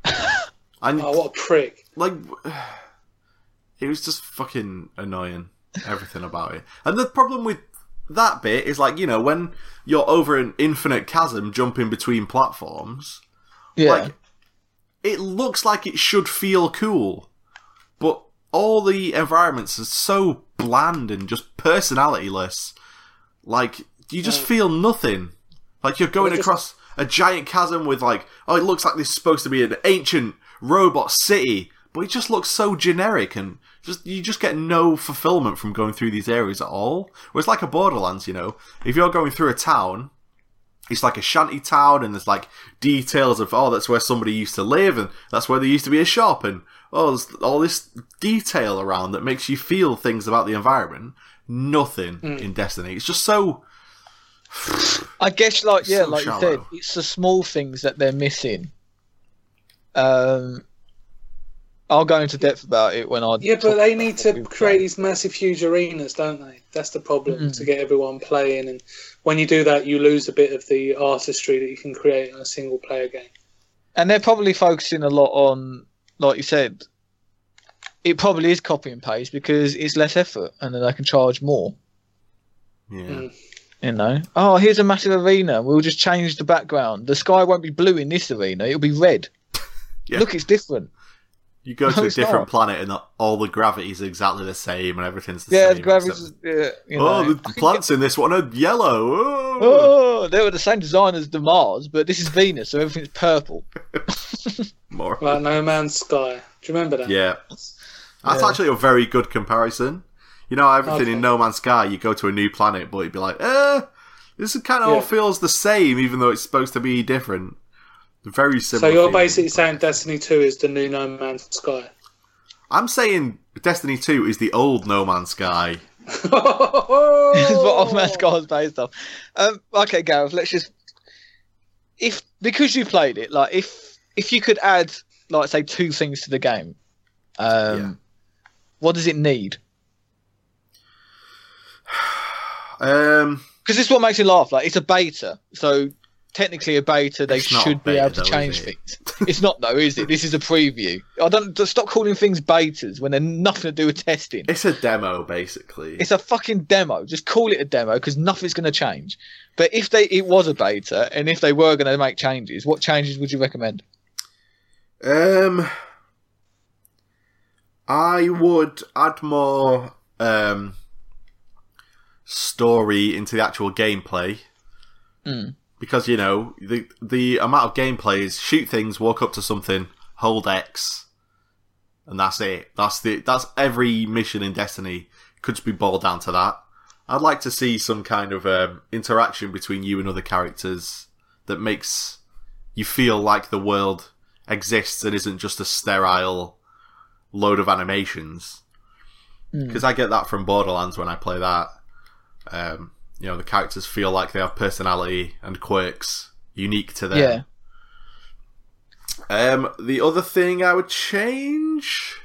Speaker 2: and [LAUGHS]
Speaker 1: Oh, what a prick!
Speaker 2: like [SIGHS] it was just fucking annoying everything about it and the problem with that bit is like you know when you're over an infinite chasm jumping between platforms
Speaker 3: Yeah.
Speaker 2: like it looks like it should feel cool but all the environments are so bland and just personalityless. Like you just feel nothing. Like you're going
Speaker 1: just-
Speaker 2: across a giant chasm with like oh it looks like this is supposed to be an ancient robot city but it just looks so generic and just you just get no fulfillment from going through these areas at all. Whereas like a borderlands you know. If you're going through a town it's like a shanty town and there's like details of oh that's where somebody used to live and that's where there used to be a shop and oh there's all this detail around that makes you feel things about the environment. Nothing in destiny. It's just so [SIGHS]
Speaker 3: I guess, like yeah,
Speaker 2: So
Speaker 3: like you said, it's the small things that they're missing. Um, I'll go into depth about it when I.
Speaker 1: Yeah, but they need to create
Speaker 3: done.
Speaker 1: these massive, huge arenas, don't they? That's the problem
Speaker 3: Mm.
Speaker 1: to get everyone playing. And when you do that, you lose a bit of the artistry that you can create in a single player game.
Speaker 3: and they're probably focusing a lot on, like you said, it probably is copy and paste because it's less effort, and then they can charge more.
Speaker 2: Yeah.
Speaker 1: Mm.
Speaker 3: You know, oh, here's a massive arena. We'll just change the background. The sky won't be blue in this arena; it'll be red. [LAUGHS]
Speaker 2: Yeah.
Speaker 3: Look, it's different.
Speaker 2: You go to
Speaker 3: No,
Speaker 2: a different
Speaker 3: not.
Speaker 2: planet and all the gravity's exactly the same and everything's the
Speaker 3: Yeah,
Speaker 2: same.
Speaker 3: the gravity's.
Speaker 2: except-
Speaker 3: Yeah, you know.
Speaker 2: Oh, the [LAUGHS] plants in this one are yellow. Oh.
Speaker 3: Oh, they were the same design as the Mars, but this is Venus, so everything's purple. [LAUGHS] [LAUGHS]
Speaker 2: More.
Speaker 1: Like No Man's Sky. Do you remember that?
Speaker 2: Yeah. That's
Speaker 3: Yeah.
Speaker 2: actually a very good comparison. You know, everything
Speaker 1: Okay.
Speaker 2: in No Man's Sky, you go to a new planet, but you'd be like, eh, this kind of all feels the same, even though it's supposed to be different. Very similar.
Speaker 1: So you're
Speaker 2: feeling.
Speaker 1: basically saying Destiny 2 is the new No Man's Sky.
Speaker 2: I'm saying Destiny 2 is the old No Man's Sky. [LAUGHS]
Speaker 3: That's what Off Man's Sky was based off. Um, okay, Gareth, let's just. If because you played it, like if if you could add, like, say, two things to the game, um,
Speaker 2: Yeah.
Speaker 3: what does it need? [SIGHS]
Speaker 2: Um,
Speaker 3: Because this is what makes me laugh. Like, it's a beta, so technically a beta, they
Speaker 2: It's
Speaker 3: should be able to
Speaker 2: though,
Speaker 3: change
Speaker 2: it?
Speaker 3: things. It's not though, is it? This is a preview. I don't stop calling things betas when they're nothing to do with testing.
Speaker 2: it's a demo, basically.
Speaker 3: It's a fucking demo. Just call it a demo because nothing's going to change. But if they it was a beta and if they were going to make changes, what changes would you recommend?
Speaker 2: Um, I would add more um, story into the actual gameplay
Speaker 3: Mm.
Speaker 2: Because you know the the amount of gameplay is shoot things, walk up to something, hold X, and that's it. That's the that's every mission in Destiny could be boiled down to that. I'd like to see some kind of um, interaction between you and other characters that makes you feel like the world exists and isn't just a sterile load of animations. Because I get that from Borderlands when I play that. Um, you know, the characters feel like they have personality and quirks unique to them.
Speaker 3: Yeah.
Speaker 2: Um, the other thing I would change,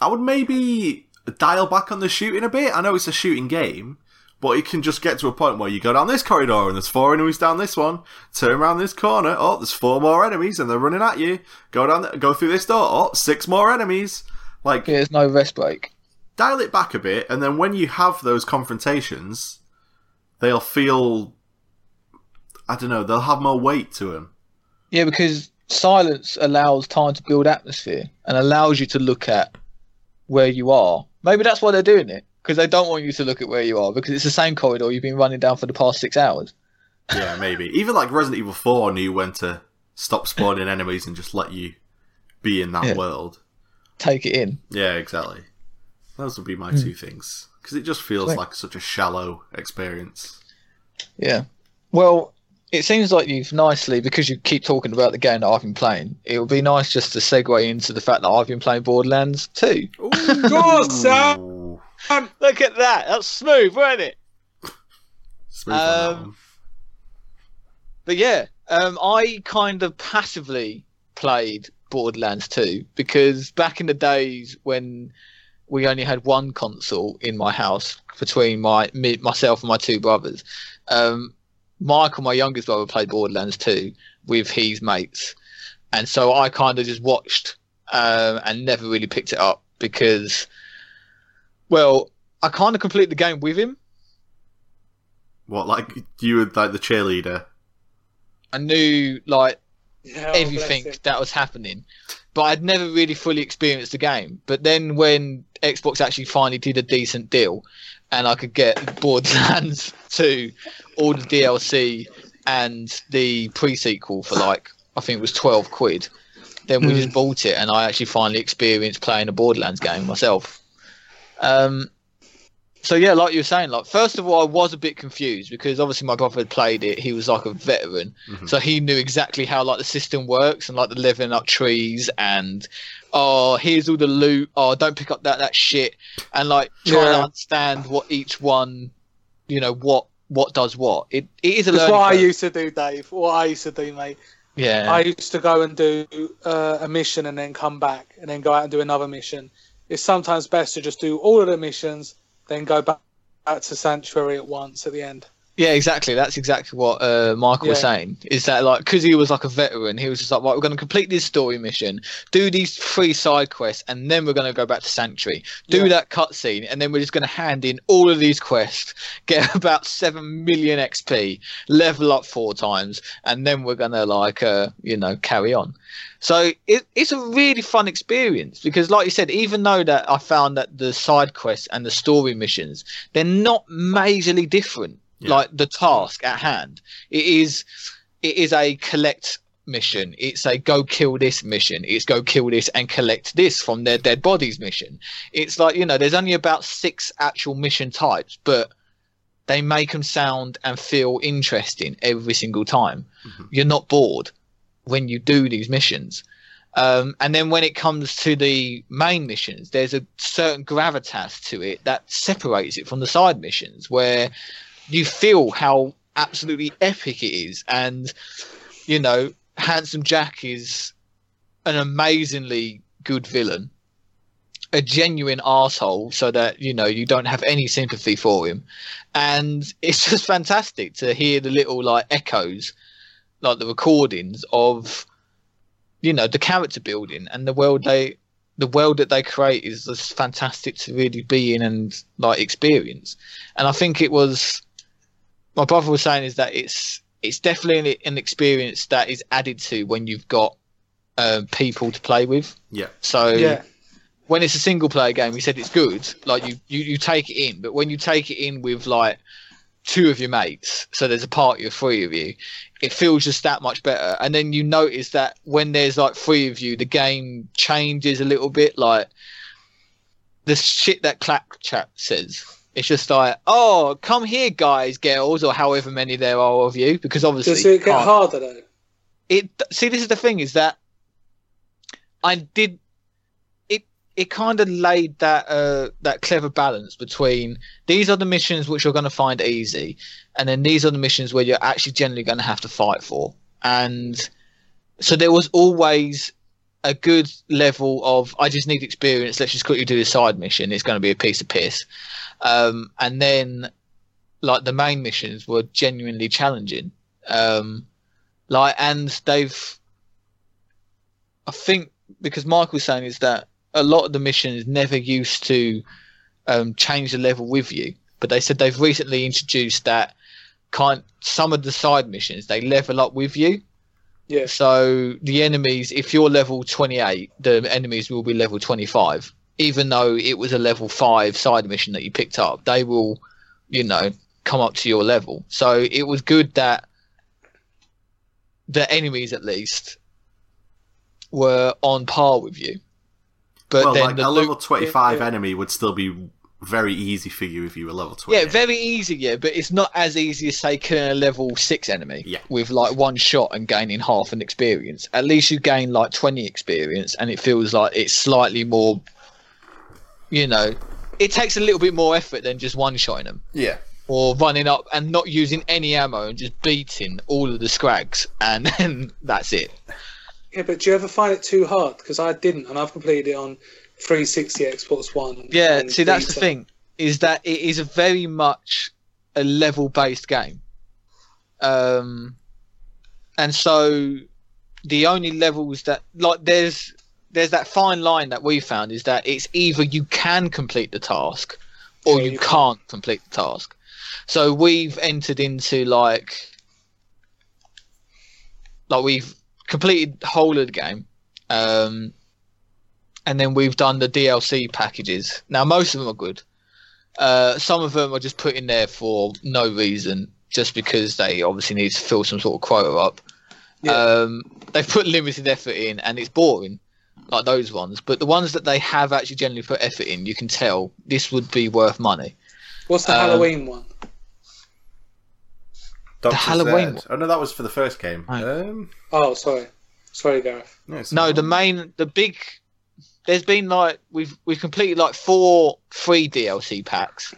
Speaker 2: I would maybe dial back on the shooting a bit. I know it's a shooting game, but it can just get to a point where you go down this corridor and there's four enemies down this one. Turn around this corner, oh, there's four more enemies and they're running at you. Go down, th- go through this door, oh, six more enemies. Like,
Speaker 3: Yeah, there's no rest break.
Speaker 2: Dial it back a bit, and then when you have those confrontations, they'll feel. I don't know. They'll have more weight to them.
Speaker 3: Yeah, because silence allows time to build atmosphere and allows you to look at where you are. Maybe that's why they're doing it because they don't want you to look at where you are because it's the same corridor you've been running down for the past six hours.
Speaker 2: Yeah, [LAUGHS] maybe. Even like Resident Evil 4 knew when to stop spawning enemies and just let you be in that
Speaker 3: Yeah.
Speaker 2: world.
Speaker 3: Take it in.
Speaker 2: Yeah, exactly. Those would be my two things. Because it just feels
Speaker 3: Sweet.
Speaker 2: like such a shallow experience.
Speaker 3: Yeah. Well, it seems like you've nicely because you keep talking about the game that I've been playing. It would be nice just to segue into the fact that I've been playing Borderlands 2.
Speaker 1: God, [LAUGHS] Sam!
Speaker 3: Look at that. That's smooth, wasn't it?
Speaker 2: Smooth
Speaker 3: Um. But yeah, um, I kind of passively played Borderlands 2 because back in the days when we only had one console in my house between my me, myself and my two brothers, um, Michael, my youngest brother, played Borderlands 2 with his mates, and so I kind of just watched um, and never really picked it up because, well, I kind of completed the game with him.
Speaker 2: What, like, you were like the cheerleader?
Speaker 3: I knew like
Speaker 1: Yeah, oh,
Speaker 3: everything that was happening. But I'd never really fully experienced the game. But then when Xbox actually finally did a decent deal and I could get Borderlands [LAUGHS] 2, all the DLC and the pre-sequel for like, I think it was 12 quid, then we
Speaker 1: Hmm.
Speaker 3: just bought it and I actually finally experienced playing a Borderlands game myself. Um, so yeah, like you were saying, like first of all, I was a bit confused because obviously my brother had played it. He was like a veteran,
Speaker 2: Mhm.
Speaker 3: so he knew exactly how like the system works and like the leveling up trees and oh here's all the loot. Oh don't pick up that that shit and like trying to understand what each one you know what what does what. It it is a
Speaker 1: That's what I used to do, Dave. What I used to do, mate.
Speaker 3: yeah.
Speaker 1: I used to go and do uh, a mission and then come back and then go out and do another mission. It's sometimes best to just do all of the missions, then go back, back to Sanctuary at once at the end.
Speaker 3: Yeah, exactly. That's exactly what uh, Michael was saying. Is that like because he was like a veteran, he was just like, right, we're going to complete this story mission, do these three side quests, and then we're going to go back to Sanctuary, do
Speaker 1: Yeah.
Speaker 3: that cutscene, and then we're just going to hand in all of these quests, [LAUGHS] get about seven million XP, level up four times, and then we're going to like, uh, you know, carry on. So it, it's a really fun experience because, like you said, even though that I found that the side quests and the story missions they're not majorly different
Speaker 2: Yeah.
Speaker 3: like the task at hand. It is it is a collect mission. It's a go kill this mission. It's go kill this and collect this from their dead bodies mission. It's like you know there's only about six actual mission types but they make them sound and feel interesting every single time. You're not bored when you do these missions. Um, and then when it comes to the main missions, there's a certain gravitas to it that separates it from the side missions, where you feel how absolutely epic it is. And, you know, Handsome Jack is an amazingly good villain, a genuine asshole, so that, you know, you don't have any sympathy for him. And it's just fantastic to hear the little, like, echoes, like the recordings of you know the character building and the world they the world that they create is just fantastic to really be in and like experience and i think it was my brother was saying is that it's it's definitely an, an experience that is added to when you've got um, people to play with.
Speaker 2: Yeah.
Speaker 3: so
Speaker 1: Yeah.
Speaker 3: when it's a single player game we said it's good. Like you, you you take it in. But when you take it in with like two of your mates so there's a party of three of you it feels just that much better. And then you notice that when there's like three of you the game changes a little bit. Like the shit that Claptrap says it's just like oh come here guys girls or however many there are of you because obviously
Speaker 1: Does it get harder though?
Speaker 3: it see this is the thing is that i did it it kind of laid that uh that clever balance between these are the missions which you're going to find easy and then these are the missions where you're actually generally going to have to fight for. And so there was always a good level of i just need experience let's just quickly do the side mission it's going to be a piece of piss um and then like the main missions were genuinely challenging. Um like and they've i think because michael's saying is that a lot of the missions never used to um, change the level with you. But they said they've recently introduced that kind some of the side missions they level up with you.
Speaker 1: Yeah.
Speaker 3: so the enemies if you're level 28 the enemies will be level 25 even though it was a level 5 side mission that you picked up they will you know come up to your level so it was good that the enemies at least were on par with you. But
Speaker 2: well,
Speaker 3: then
Speaker 2: like
Speaker 3: the
Speaker 2: a level 25
Speaker 1: yeah.
Speaker 2: enemy would still be very easy for you if you were level 20.
Speaker 3: yeah, very easy, yeah, but it's not as easy as say killing a level six enemy
Speaker 2: Yeah.
Speaker 3: with like one shot and gaining half an experience. At least you gain like twenty experience, and it feels like it's slightly more. You know, it takes a little bit more effort than just one shotting them
Speaker 2: yeah.
Speaker 3: or running up and not using any ammo and just beating all of the skags, and then [LAUGHS] that's it.
Speaker 1: Yeah, but do you ever find it too hard? Because I didn't, and I've completed it on 360 Xbox One.
Speaker 3: Yeah,
Speaker 1: and
Speaker 3: see, that's the thing is that it is a very much a level-based game, um, and so the only levels that like there's there's that fine line that we found is that it's either you can complete the task or you can't complete the task. So we've entered into like like we've completed the whole of the game. Um, and then we've done the DLC packages. Now, most of them are good. Uh, some of them are just put in there for no reason, just because they obviously need to fill some sort of quota up.
Speaker 1: Yeah.
Speaker 3: Um, they've put limited effort in, and it's boring, like those ones. But the ones that they have actually generally put effort in, you can tell this would be worth money.
Speaker 1: What's the
Speaker 3: um,
Speaker 1: Halloween one?
Speaker 2: Dr.
Speaker 3: Halloween
Speaker 2: Zed.
Speaker 3: one.
Speaker 2: Oh, no, that was for the first game.
Speaker 3: Right.
Speaker 2: Um,
Speaker 1: Oh, sorry. Sorry, Gareth.
Speaker 2: no,
Speaker 3: No, the main, the big. There's been like we've we've completed like four free DLC packs,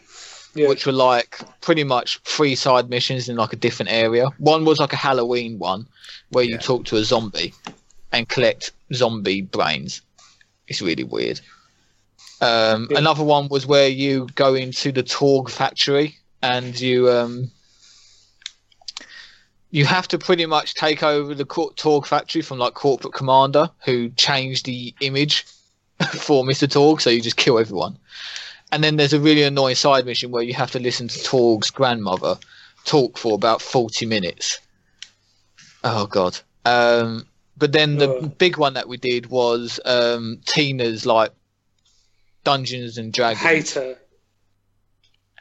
Speaker 1: Yeah.
Speaker 3: which were like pretty much three side missions in like a different area. One was like a Halloween one where you talk to a zombie and collect zombie brains. It's really weird. Um,
Speaker 1: Yeah.
Speaker 3: Another one was where you go into the Torgue factory and you um, you have to pretty much take over the Cor- Torgue factory from like corporate commander who changed the image [LAUGHS] for Mr. Torgue, so you just kill everyone. And then there's a really annoying side mission where you have to listen to Torgue's grandmother talk for about 40 minutes. Oh god. Um, but then the
Speaker 1: Ugh.
Speaker 3: big one that we did was um, Tina's like Dungeons and Dragons.
Speaker 1: Hate her.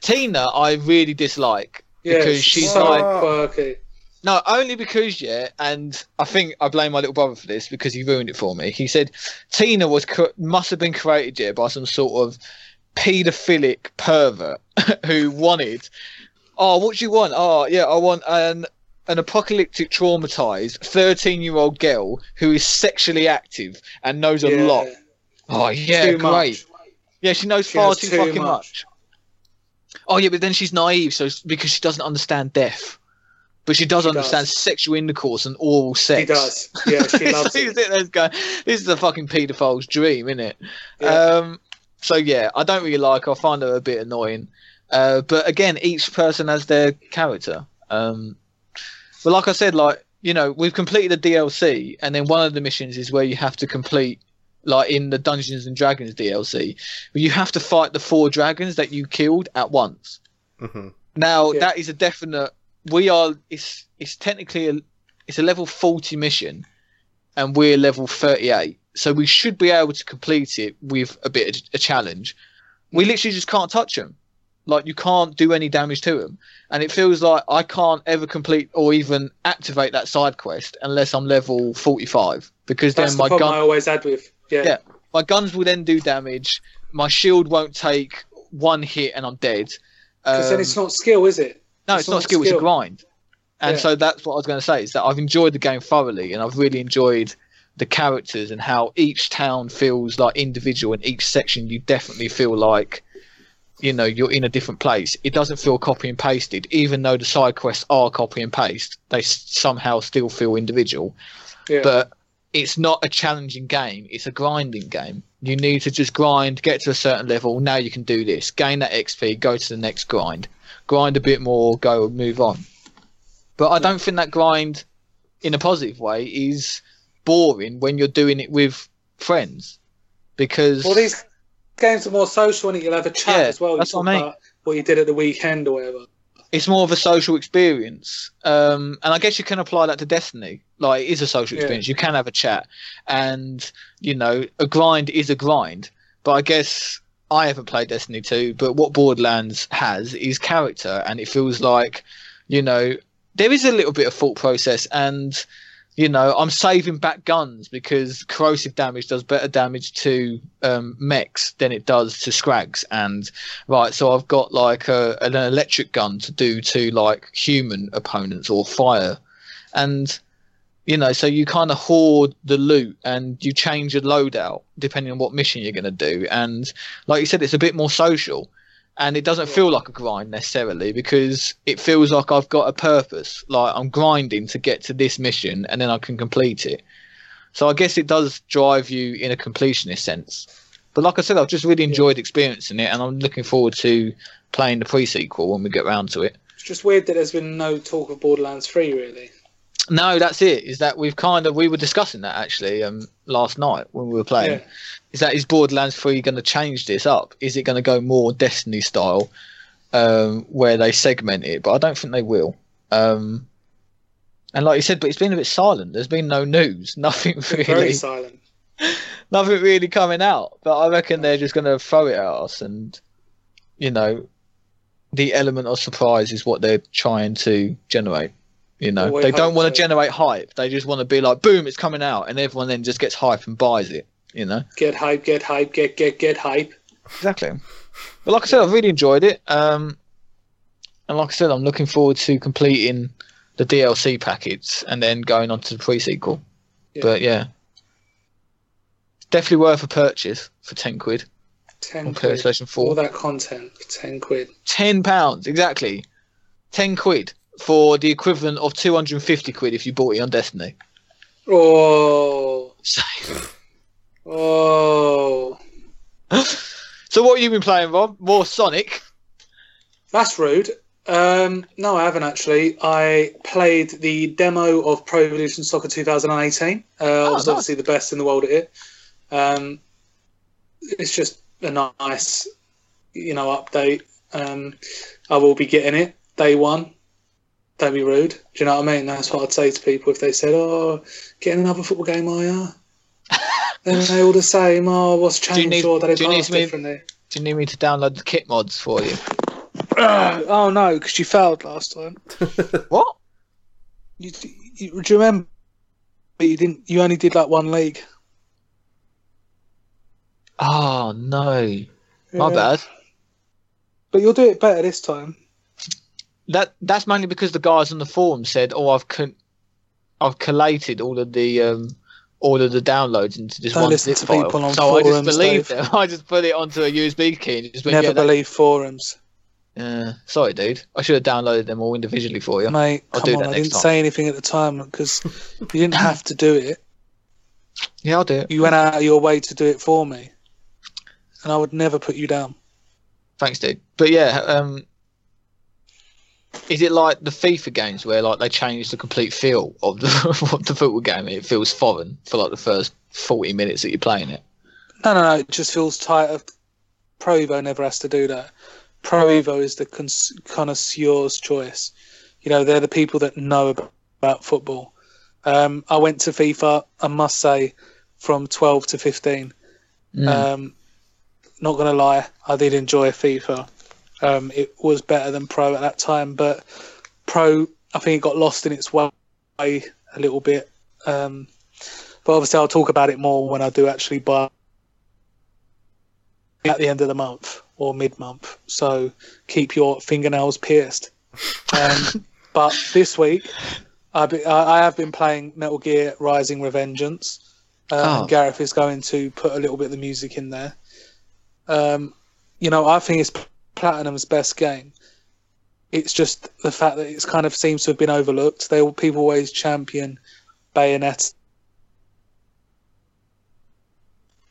Speaker 3: Tina, I really dislike
Speaker 1: Yeah,
Speaker 3: because she's
Speaker 1: so
Speaker 3: like
Speaker 1: quirky.
Speaker 3: no, only because yeah, and I think I blame my little brother for this because he ruined it for me. He said Tina was must have been created yeah by some sort of paedophilic pervert [LAUGHS] who wanted. Oh, what do you want? Oh, yeah, I want an an apocalyptic traumatized 13 year old girl who is sexually active and knows a
Speaker 1: Yeah.
Speaker 3: lot. Oh yeah,
Speaker 1: Too
Speaker 3: great.
Speaker 1: much.
Speaker 3: Yeah, she knows
Speaker 1: She
Speaker 3: far too,
Speaker 1: too
Speaker 3: fucking
Speaker 1: much.
Speaker 3: much. Oh yeah, but then she's naive, so because she doesn't understand death. But she does
Speaker 1: She
Speaker 3: understand
Speaker 1: does.
Speaker 3: sexual intercourse and oral sex.
Speaker 1: He does. Yeah, she [LAUGHS] loves
Speaker 3: so
Speaker 1: it.
Speaker 3: this is a fucking paedophile's dream, isn't it?
Speaker 1: Yeah.
Speaker 3: Um, so yeah, I don't really like her. I find her a bit annoying. Uh, but again, each person has their character. Um, but like I said, like you know, we've completed the DLC, and then one of the missions is where you have to complete, like in the Dungeons and Dragons DLC, where you have to fight the four dragons that you killed at once.
Speaker 2: Mhm.
Speaker 3: Now
Speaker 1: Yeah.
Speaker 3: that is a definite. We are. It's it's technically a it's a level forty mission, and we're level thirty eight. So we should be able to complete it with a bit of a challenge. We literally just can't touch them. Like you can't do any damage to them, and it feels like I can't ever complete or even activate that side quest unless I'm level forty five. Because
Speaker 1: That's
Speaker 3: then
Speaker 1: the
Speaker 3: my
Speaker 1: problem
Speaker 3: gun
Speaker 1: I always had with. Yeah.
Speaker 3: Yeah. my guns will then do damage. My shield won't take one hit and I'm dead.
Speaker 1: Because then
Speaker 3: Um,
Speaker 1: it's not skill, is it?
Speaker 3: no,
Speaker 1: it's
Speaker 3: it's not
Speaker 1: not
Speaker 3: skill, it's a grind. And
Speaker 1: Yeah.
Speaker 3: so that's what I was going to say is that I've enjoyed the game thoroughly and I've really enjoyed the characters and how each town feels like individual and each section you definitely feel like you know you're in a different place. It doesn't feel copy and pasted. Even though the side quests are copy and paste they s- somehow still feel individual.
Speaker 1: Yeah.
Speaker 3: but it's not a challenging game. It's a grinding game. You need to just grind get to a certain level. Now you can do this. Gain that xp go to the next grind. Grind a bit more go and move on. But i don't think that grind in a positive way is boring when you're doing it with friends. Because
Speaker 1: well, these games are more social, and you'll have a chat
Speaker 3: Yeah,
Speaker 1: as well. You
Speaker 3: that's what I mean.
Speaker 1: what you did at the weekend or whatever.
Speaker 3: it's more of a social experience. Um, and I guess you can apply that to Destiny. Like it is a social
Speaker 1: Yeah.
Speaker 3: experience. You can have a chat, and you know, a grind is a grind. But I guess I haven't played Destiny 2, but what Borderlands has is character, and it feels like, you know, there is a little bit of thought process and. You know, I'm saving back guns because corrosive damage does better damage to um, mechs than it does to skags, and Right, so I've got like a, an electric gun to do to like human opponents or fire, and you know, so you kind of hoard the loot and you change your loadout depending on what mission you're going to do, and like you said, it's a bit more social, and it doesn't feel like a grind necessarily because it feels like I've got a purpose, like I'm grinding to get to this mission and then I can complete it. So I guess it does drive you in a completionist sense. But like I said, I've just really enjoyed experiencing it, and I'm looking forward to playing the pre-sequel when we get round to it.
Speaker 1: It's just weird that there's been no talk of Borderlands 3, really.
Speaker 3: No, that's it. Is that we've kind of we were discussing that actually um, last night when we were playing.
Speaker 1: Yeah.
Speaker 3: Is that is Borderlands Three going to change this up? Is it going to go more Destiny style, um, where they segment it? But I don't think they will. Um, and like you said, but it's been a bit silent. There's been no news, [LAUGHS] nothing
Speaker 1: Very
Speaker 3: really,
Speaker 1: silent. [LAUGHS]
Speaker 3: nothing really coming out. But I reckon they're just going to throw it at us, and you know, the element of surprise is what they're trying to generate. You know,
Speaker 1: Well, we
Speaker 3: they don't want to
Speaker 1: so.
Speaker 3: generate hype. They just want to be like, boom, it's coming out, and everyone then just gets hype and buys it. You know,
Speaker 1: Get hype, get hype, get get get hype.
Speaker 3: exactly. But like I said, I've really enjoyed it. Um, and like I said, I'm looking forward to completing the DLC packets and then going on to the pre-sequel.
Speaker 1: Yeah.
Speaker 3: But yeah, definitely worth a purchase for ten quid.
Speaker 1: Ten
Speaker 3: on
Speaker 1: quid.
Speaker 3: PlayStation
Speaker 1: Four.
Speaker 3: All
Speaker 1: that content for ten quid.
Speaker 3: Ten pounds exactly. Ten quid for the equivalent of two hundred and fifty quid if you bought it on Destiny.
Speaker 1: Oh, [LAUGHS]
Speaker 3: So,
Speaker 1: oh,
Speaker 3: so what have you been playing, Rob? More Sonic.
Speaker 1: that's rude. Um, no, I haven't actually. I played the demo of Pro Evolution Soccer 2018. Uh, I was
Speaker 3: Oh, nice.
Speaker 1: obviously the best in the world at it. Um, it's just a nice, you know, update. Um, I will be getting it day one. Don't be rude. Do you know what I mean? That's what I'd say to people if they said, "Oh, getting another football game, are you?" Then they all the same. Oh, what's changed?
Speaker 3: need-
Speaker 1: or did
Speaker 3: do you
Speaker 1: they
Speaker 3: need
Speaker 1: pass
Speaker 3: me-
Speaker 1: differently?
Speaker 3: Do you need me to download the kit mods for you?
Speaker 1: oh no, because you failed last time. [LAUGHS]
Speaker 3: What?
Speaker 1: You, you, do you remember? But you didn't. You only did like one league.
Speaker 3: Oh no, my bad.
Speaker 1: But you'll do it better this time.
Speaker 3: That that's mainly because the guys on the forum said, "Oh, I've con- I've collated all of the um, all of the downloads into this
Speaker 1: Don't
Speaker 3: one zip file."
Speaker 1: people on
Speaker 3: so I just
Speaker 1: forums, Dave.
Speaker 3: them. [LAUGHS] I just put it onto a USB key and just went,
Speaker 1: Never
Speaker 3: yeah, that-
Speaker 1: believe forums,
Speaker 3: Yeah, sorry, dude. I should have downloaded them all individually for you.
Speaker 1: mate.
Speaker 3: I'll
Speaker 1: come
Speaker 3: do
Speaker 1: on,
Speaker 3: that
Speaker 1: I didn't
Speaker 3: time.
Speaker 1: say anything at the time because you didn't have to do it.
Speaker 3: Yeah, I'll do it.
Speaker 1: You went out of your way to do it for me, and I would never put you down.
Speaker 3: Thanks, dude. But yeah, um, is it like the FIFA games where like they change the complete feel of the [LAUGHS] of the football game? It feels foreign for like the first forty minutes that you're playing it.
Speaker 1: No, no, no. It just feels tighter. Pro Evo never has to do that. Pro Evo is the cons- connoisseur's choice. You know, they're the people that know about, about football. Um, I went to FIFA, I must say, from 12 to 15.
Speaker 3: Mm.
Speaker 1: Um, not going to lie, I did enjoy FIFA. Um, it was better than Pro at that time, but Pro, I think it got lost in its way a little bit. Um, but obviously, I'll talk about it more when I do actually buy at the end of the month or mid month. So keep your fingernails pierced. Um, [LAUGHS] but this week, I've been, I I have been playing Metal Gear Rising Revengeance. Uh,
Speaker 3: Oh.
Speaker 1: Gareth is going to put a little bit of the music in there. Um, you know, I think it's Platinum's best game. It's just the fact that it's kind of seems to have been overlooked. They people always champion Bayonetta,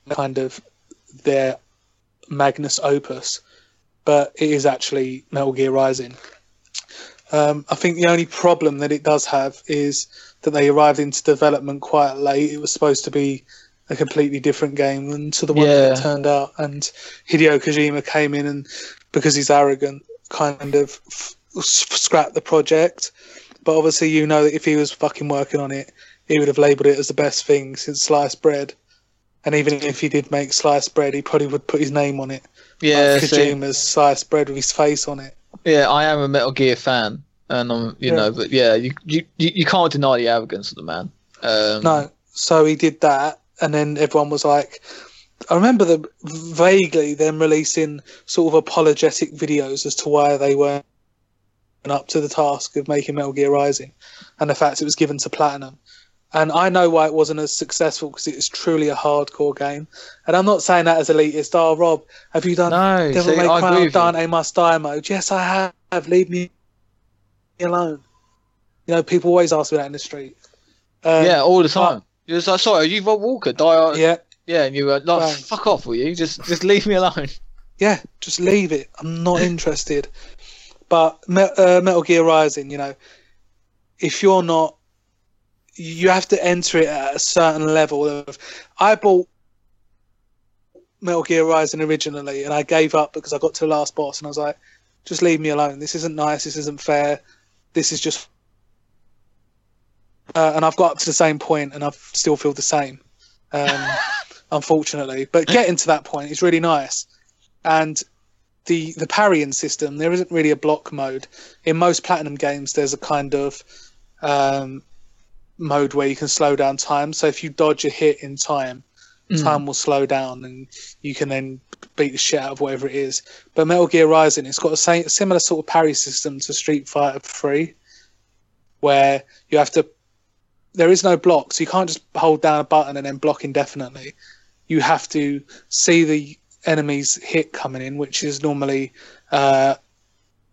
Speaker 1: kind of their Magnus opus, but it is actually Metal Gear Rising. Um, I think the only problem that it does have is that they arrived into development quite late. It was supposed to be a completely different game than to the one that it turned out. And Hideo Kojima came in and, because he's arrogant, kind of f- scrapped the project. But obviously, you know that if he was fucking working on it, he would have labelled it as the best thing since sliced bread. And even if he did make sliced bread, he probably would put his name on it.
Speaker 3: yeah,
Speaker 1: like
Speaker 3: see,
Speaker 1: Kojima's sliced bread with his face on it.
Speaker 3: yeah, I am a Metal Gear fan, and I'm, you
Speaker 1: Yeah.
Speaker 3: know, but yeah, you, you you you can't deny the arrogance of the man. Um,
Speaker 1: No, so he did that, and then everyone was like, I remember the vaguely them releasing sort of apologetic videos as to why they weren't up to the task of making Metal Gear Rising, and the fact it was given to Platinum. And I know why it wasn't as successful because it is truly a hardcore game. And I'm not saying that as elitist. Oh, Rob, have you done
Speaker 3: No,
Speaker 1: Devil
Speaker 3: see,
Speaker 1: May Cry. Dante Must Die mode? Yes, I have. Leave me alone. You know, people always ask me that in the street. Um,
Speaker 3: yeah, all the time. You're just like, sorry, are you Rob Walker? Die,
Speaker 1: yeah.
Speaker 3: Yeah, and you were like,
Speaker 1: Right.
Speaker 3: fuck off, will you? Just just leave me alone. [LAUGHS]
Speaker 1: yeah, just leave it. I'm not interested. But uh, Metal Gear Rising, you know, if you're not, you have to enter it at a certain level of. I bought Metal Gear Rising originally, and I gave up because I got to the last boss, and I was like, just leave me alone. This isn't nice. This isn't fair. This is just. Uh, and I've got up to the same point, and I still feel the same. Um, [LAUGHS] unfortunately, but getting to that point is really nice. And the the parrying system there isn't really a block mode. In most platinum games there's a kind of um, mode where you can slow down time. So if you dodge a hit in time time will slow down and you can then beat the shit out of whatever it is. But metal gear rising it's got a same, similar sort of parry system to street fighter 3 where you have to there is no block so you can't just hold down a button and then block indefinitely you have to see the enemies hit coming in, which is normally uh,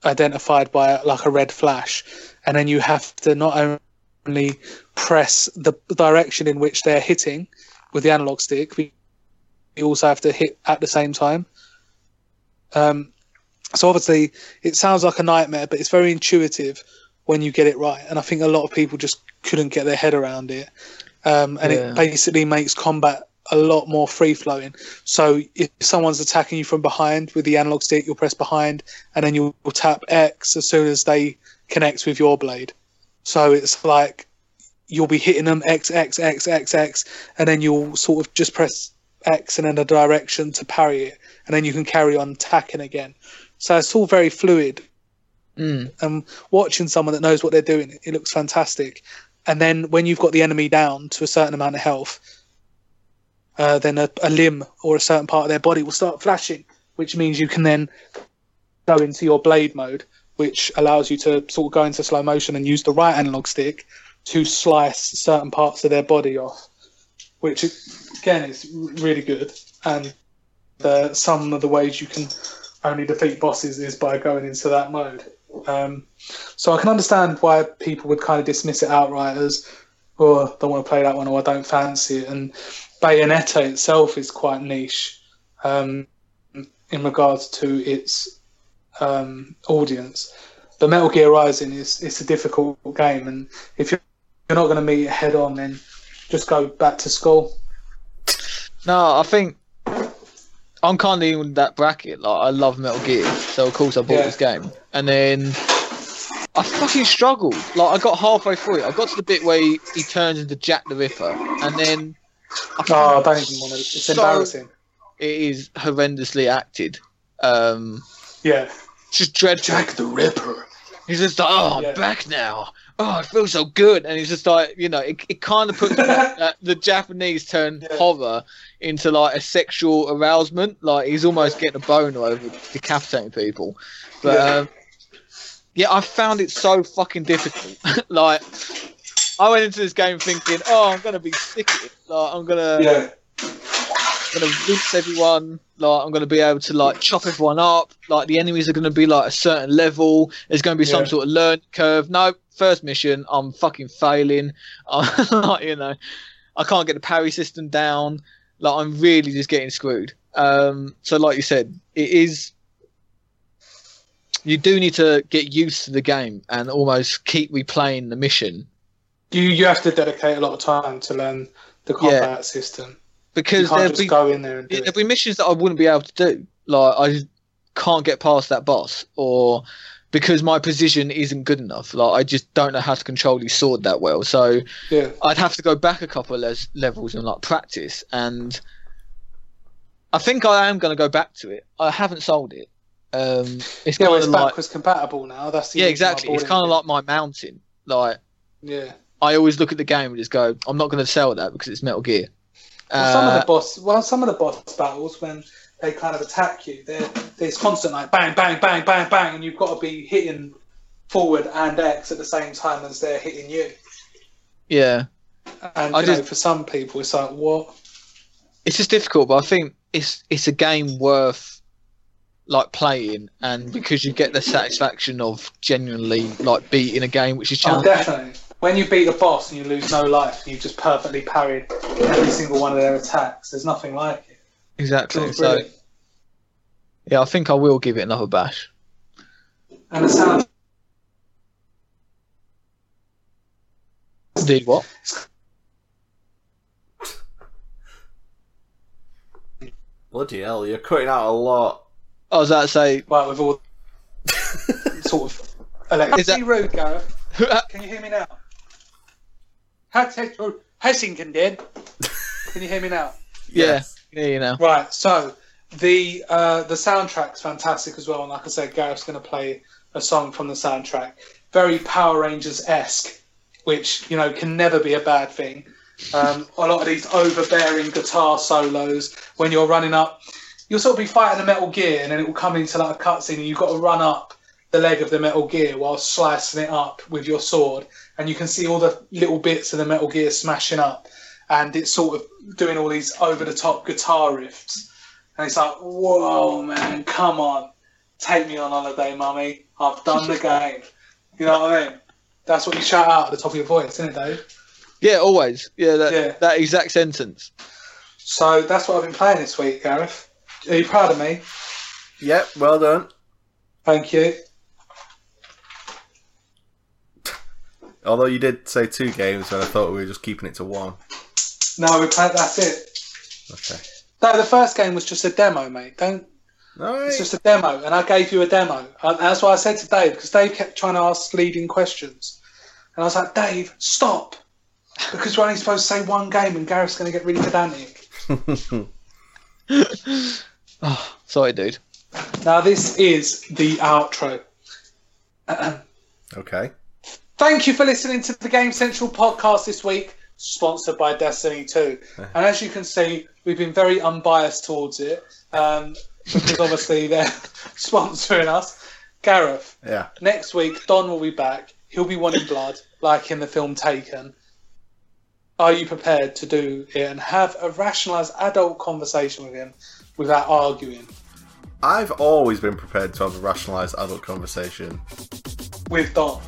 Speaker 1: identified by like a red flash, and then you have to not only press the direction in which they're hitting with the analog stick, but you also have to hit at the same time. Um, so obviously, it sounds like a nightmare, but it's very intuitive when you get it right. And I think a lot of people just couldn't get their head around it. Um, and
Speaker 3: Yeah.
Speaker 1: it basically makes combat a lot more free flowing. So if someone's attacking you from behind with the analog stick, you'll press behind, and then you'll tap X as soon as they connect with your blade. So it's like you'll be hitting them X X X X X, and then you'll sort of just press X and then a direction to parry it, and then you can carry on attacking again. So it's all very fluid.
Speaker 3: Mm.
Speaker 1: And watching someone that knows what they're doing, it looks fantastic. And then when you've got the enemy down to a certain amount of health, uh, then a, a limb or a certain part of their body will start flashing, which means you can then go into your blade mode, which allows you to sort of go into slow motion and use the right analog stick to slice certain parts of their body off, which again is really good. And uh, some of the ways you can only defeat bosses is by going into that mode. Um, so I can understand why people would kind of dismiss it outright as, "Oh, I don't want to play that one," or "I don't fancy it." And Bayonetta itself is quite niche um, in regards to its um, audience. But Metal Gear Rising is it's a difficult game, and if you're not going to meet it head on, then just go back to school.
Speaker 3: No, I think I'm kind of in that bracket. Like, I love Metal Gear, so of course I bought
Speaker 1: Yeah.
Speaker 3: this game. And then I fucking struggled. Like, I got halfway through it. I got to the bit where he, he turns into Jack the Ripper, and then I
Speaker 1: Oh, I don't even want to. It's
Speaker 3: So-
Speaker 1: embarrassing.
Speaker 3: it is horrendously acted. Um,
Speaker 1: Yeah,
Speaker 3: just dreadful.
Speaker 1: Jack the Ripper.
Speaker 3: He's just like, oh,
Speaker 1: Yeah.
Speaker 3: I'm back now. Oh, it feels so good. And he's just like, you know, it, it kind of puts [LAUGHS] uh, the Japanese turn
Speaker 1: Yeah.
Speaker 3: horror into like a sexual arousement. Like he's almost getting a boner over decapitating people. But
Speaker 1: Yeah.
Speaker 3: um, yeah, I found it so fucking difficult. [LAUGHS] like, I went into this game thinking, oh, I'm gonna be sick of it. Like, I'm gonna
Speaker 1: Yeah,
Speaker 3: gonna rinse everyone. Like I'm gonna be able to like chop everyone up. Like the enemies are gonna be like a certain level. There's gonna be some
Speaker 1: Yeah.
Speaker 3: sort of learn curve. No, first mission, I'm fucking failing. [LAUGHS] I'm like, you know, I can't get the parry system down. Like I'm really just getting screwed. Um, so like you said, it is. You do need to get used to the game and almost keep replaying the mission
Speaker 1: you you have to dedicate a lot of time to learn the combat system. You
Speaker 3: because there'll be
Speaker 1: go in there and do
Speaker 3: Yeah,
Speaker 1: it.
Speaker 3: be missions that I wouldn't be able to do. Like I can't get past that boss, or because my position isn't good enough. Like I just don't know how to control his sword that well. So
Speaker 1: Yeah,
Speaker 3: I'd have to go back a couple of les- levels and like practice. And I think I am going to go back to it. I haven't sold it. Um, it's
Speaker 1: yeah.
Speaker 3: kind
Speaker 1: Well,
Speaker 3: of like
Speaker 1: backwards compatible now. That's the
Speaker 3: yeah, exactly. It's kind of like my mountain. Like
Speaker 1: yeah.
Speaker 3: I always look at the game and just go, I'm not going to sell that because it's Metal Gear.
Speaker 1: Well, some of
Speaker 3: Uh,
Speaker 1: the boss, well, some of the boss battles when they kind of attack you, they're, there's constant like bang, bang, bang, bang, bang, and you've got to be hitting forward and X at the same time as they're hitting you.
Speaker 3: yeah.
Speaker 1: And
Speaker 3: I
Speaker 1: you know, for some people, it's like what?
Speaker 3: it's just difficult, but I think it's it's a game worth like playing, and because you get the satisfaction of genuinely like beating a game which is challenging.
Speaker 1: Oh,
Speaker 3: challenging.
Speaker 1: definitely. When you beat a boss and you lose no life, and you just perfectly parried every single one of their attacks. There's nothing like it.
Speaker 3: exactly.
Speaker 1: It's
Speaker 3: So yeah, I think I will give it another bash.
Speaker 1: and the sound.
Speaker 3: Did what?
Speaker 2: Bloody hell, you're cutting out a lot.
Speaker 3: I was about to say,
Speaker 1: Right, with all [LAUGHS] sort of electric.
Speaker 3: Is that-
Speaker 1: Is rude, Gareth? Can you hear me now? Hessington did. Can you hear me now? [LAUGHS]
Speaker 3: yeah, yeah, you know,
Speaker 1: Right. So the uh, the soundtrack's fantastic as well, and like I said, Gareth's going to play a song from the soundtrack, very Power Rangers esque, which you know can never be a bad thing. Um, a lot of these overbearing guitar solos when you're running up, you'll sort of be fighting a Metal Gear, and then it will come into like a cutscene, and you've got to run up the leg of the Metal Gear while slicing it up with your sword, and you can see all the little bits of the Metal Gear smashing up, and it's sort of doing all these over the top guitar riffs. And it's like, whoa, man, come on. Take me on holiday, mummy. I've done the game. [LAUGHS] You know what I mean? That's what you shout out at the top of your voice, isn't it, Dave?
Speaker 3: Yeah, always. Yeah, that,
Speaker 1: Yeah.
Speaker 3: that exact sentence.
Speaker 1: So that's what I've been playing this week, Gareth. Are you proud of me?
Speaker 2: Yep, well done.
Speaker 1: Thank you.
Speaker 2: Although you did say two games, and I thought we were just keeping it to one.
Speaker 1: No, we played. That's it.
Speaker 2: Okay.
Speaker 1: No, the first game was just a demo, mate. Don't.
Speaker 2: Right.
Speaker 1: It's just a demo, and I gave you a demo. And that's what I said to Dave because Dave kept trying to ask leading questions, and I was like, Dave, stop, because we're only supposed to say one game, and Gareth's going to get really pedantic. [LAUGHS]
Speaker 3: Oh, [SIGHS] sorry, dude.
Speaker 1: Now this is the outro. [CLEARS THROAT]
Speaker 2: okay.
Speaker 1: Thank you for listening to the Game Central podcast this week, sponsored by Destiny 2. [LAUGHS] And as you can see, we've been very unbiased towards it um, because obviously [LAUGHS] they're sponsoring us. Gareth,
Speaker 2: Yeah.
Speaker 1: next week Don will be back. He'll be wanting blood, like in the film Taken. Are you prepared to do it and have a rationalised adult conversation with him without arguing?
Speaker 2: I've always been prepared to have a rationalised adult conversation.
Speaker 1: With Don.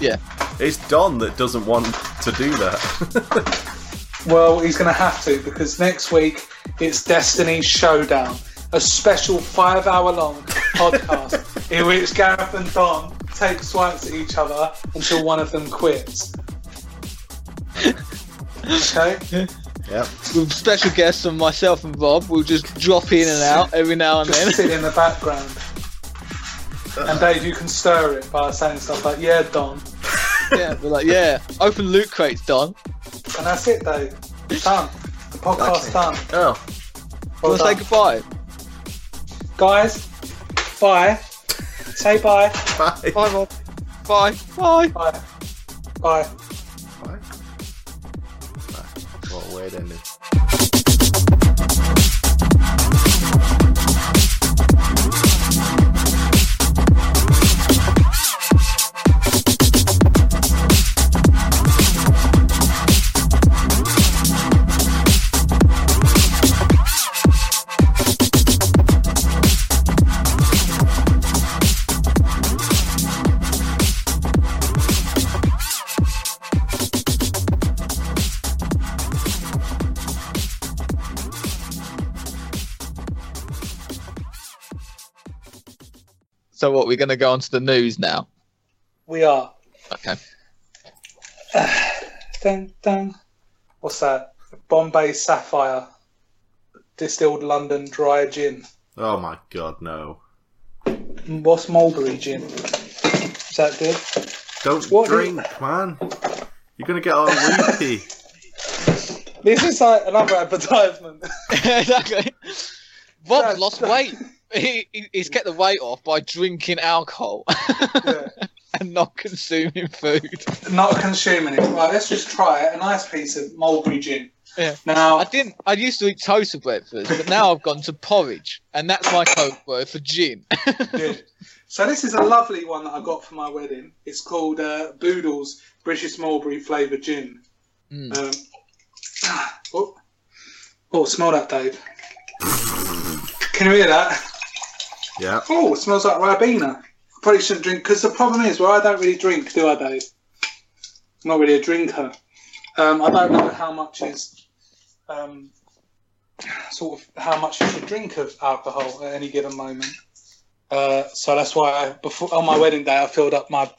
Speaker 3: Yeah.
Speaker 2: It's Don that doesn't want to do that. [LAUGHS]
Speaker 1: Well, he's going to have to because next week it's Destiny Showdown, a special five hour long [LAUGHS] podcast in which Gareth and Don take swipes at each other until one of them quits. [LAUGHS] Okay?
Speaker 2: Yep.
Speaker 3: With special guests and myself and Bob, we'll just drop in and out every now and
Speaker 1: Just
Speaker 3: then.
Speaker 1: sit in the background. [LAUGHS] And Dave, you can stir it by saying stuff like, yeah, Don. [LAUGHS]
Speaker 3: yeah, we're like, yeah, open loot crates, Don.
Speaker 1: And that's it, Dave. Done. The podcast's done.
Speaker 2: Oh.
Speaker 1: Well
Speaker 3: Want to say
Speaker 1: done.
Speaker 3: goodbye?
Speaker 1: Guys, bye. Say bye.
Speaker 2: Bye.
Speaker 3: Bye, Bob. Bye. Bye.
Speaker 1: Bye. Bye.
Speaker 2: Bye. A
Speaker 3: So what? We're gonna go on to the news now.
Speaker 1: We are.
Speaker 3: Okay. [SIGHS]
Speaker 1: Dun, dun. What's that? Bombay Sapphire. Distilled London dry gin.
Speaker 2: Oh my god, no.
Speaker 1: What's mulberry gin? Is that good?
Speaker 2: Don't
Speaker 1: What
Speaker 2: drink, man. You're gonna get all weepy. [LAUGHS] [LAUGHS]
Speaker 1: This is like another advertisement. [LAUGHS]
Speaker 3: exactly. Bob's
Speaker 1: That's-
Speaker 3: lost weight. He, he- he's kept the weight off by drinking alcohol [LAUGHS]
Speaker 1: Yeah.
Speaker 3: and not consuming food.
Speaker 1: Not consuming it. Right, let's just try it. A nice piece of mulberry gin.
Speaker 3: Yeah.
Speaker 1: Now,
Speaker 3: I didn't. I used to eat toast for breakfast, but now I've gone to porridge, and that's my code word for gin.
Speaker 1: Good. [LAUGHS] So this is a lovely one that I got for my wedding. It's called uh, Boodle's British Mulberry Flavoured Gin.
Speaker 3: Mm.
Speaker 1: Um, oh, oh, smell that, Dave. Can you hear that?
Speaker 2: Yeah.
Speaker 1: Oh, it smells like Ribena. I probably shouldn't drink because the problem is, well, I don't really drink, do I, Dave? I'm not really a drinker. Um, I don't know how much is um, sort of how much you should drink of alcohol at any given moment. Uh, so that's why I, before on my wedding day I filled up my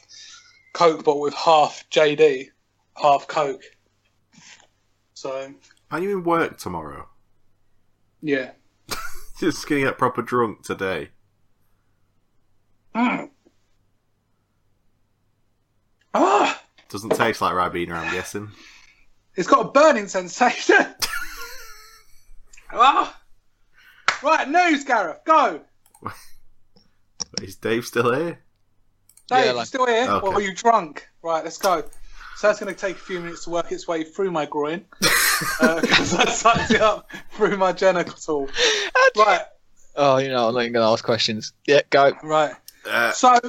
Speaker 1: Coke bottle with half JD, half Coke. So
Speaker 2: Are you in work tomorrow?
Speaker 1: yeah. [LAUGHS]
Speaker 2: Just gonna get proper drunk today.
Speaker 1: Mm. Ah,
Speaker 2: Doesn't taste like Ribena, I'm guessing.
Speaker 1: it's got a burning sensation. [LAUGHS] ah. Right, news, Gareth, go.
Speaker 2: Is Dave still here?
Speaker 1: Dave,
Speaker 3: Yeah, like-
Speaker 1: still here?
Speaker 2: Okay.
Speaker 1: Or are you drunk? Right, let's go. So that's going to take a few minutes to work its way through my groin because I sucked it up through my genital. Right,
Speaker 3: Oh, you know, I'm not even going to ask questions. Yeah, go.
Speaker 1: right.
Speaker 2: Uh,
Speaker 1: So,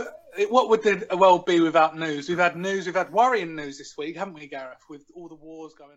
Speaker 1: what would the world be without news? We've had news, we've had worrying news this week, haven't we, Gareth, with all the wars going on?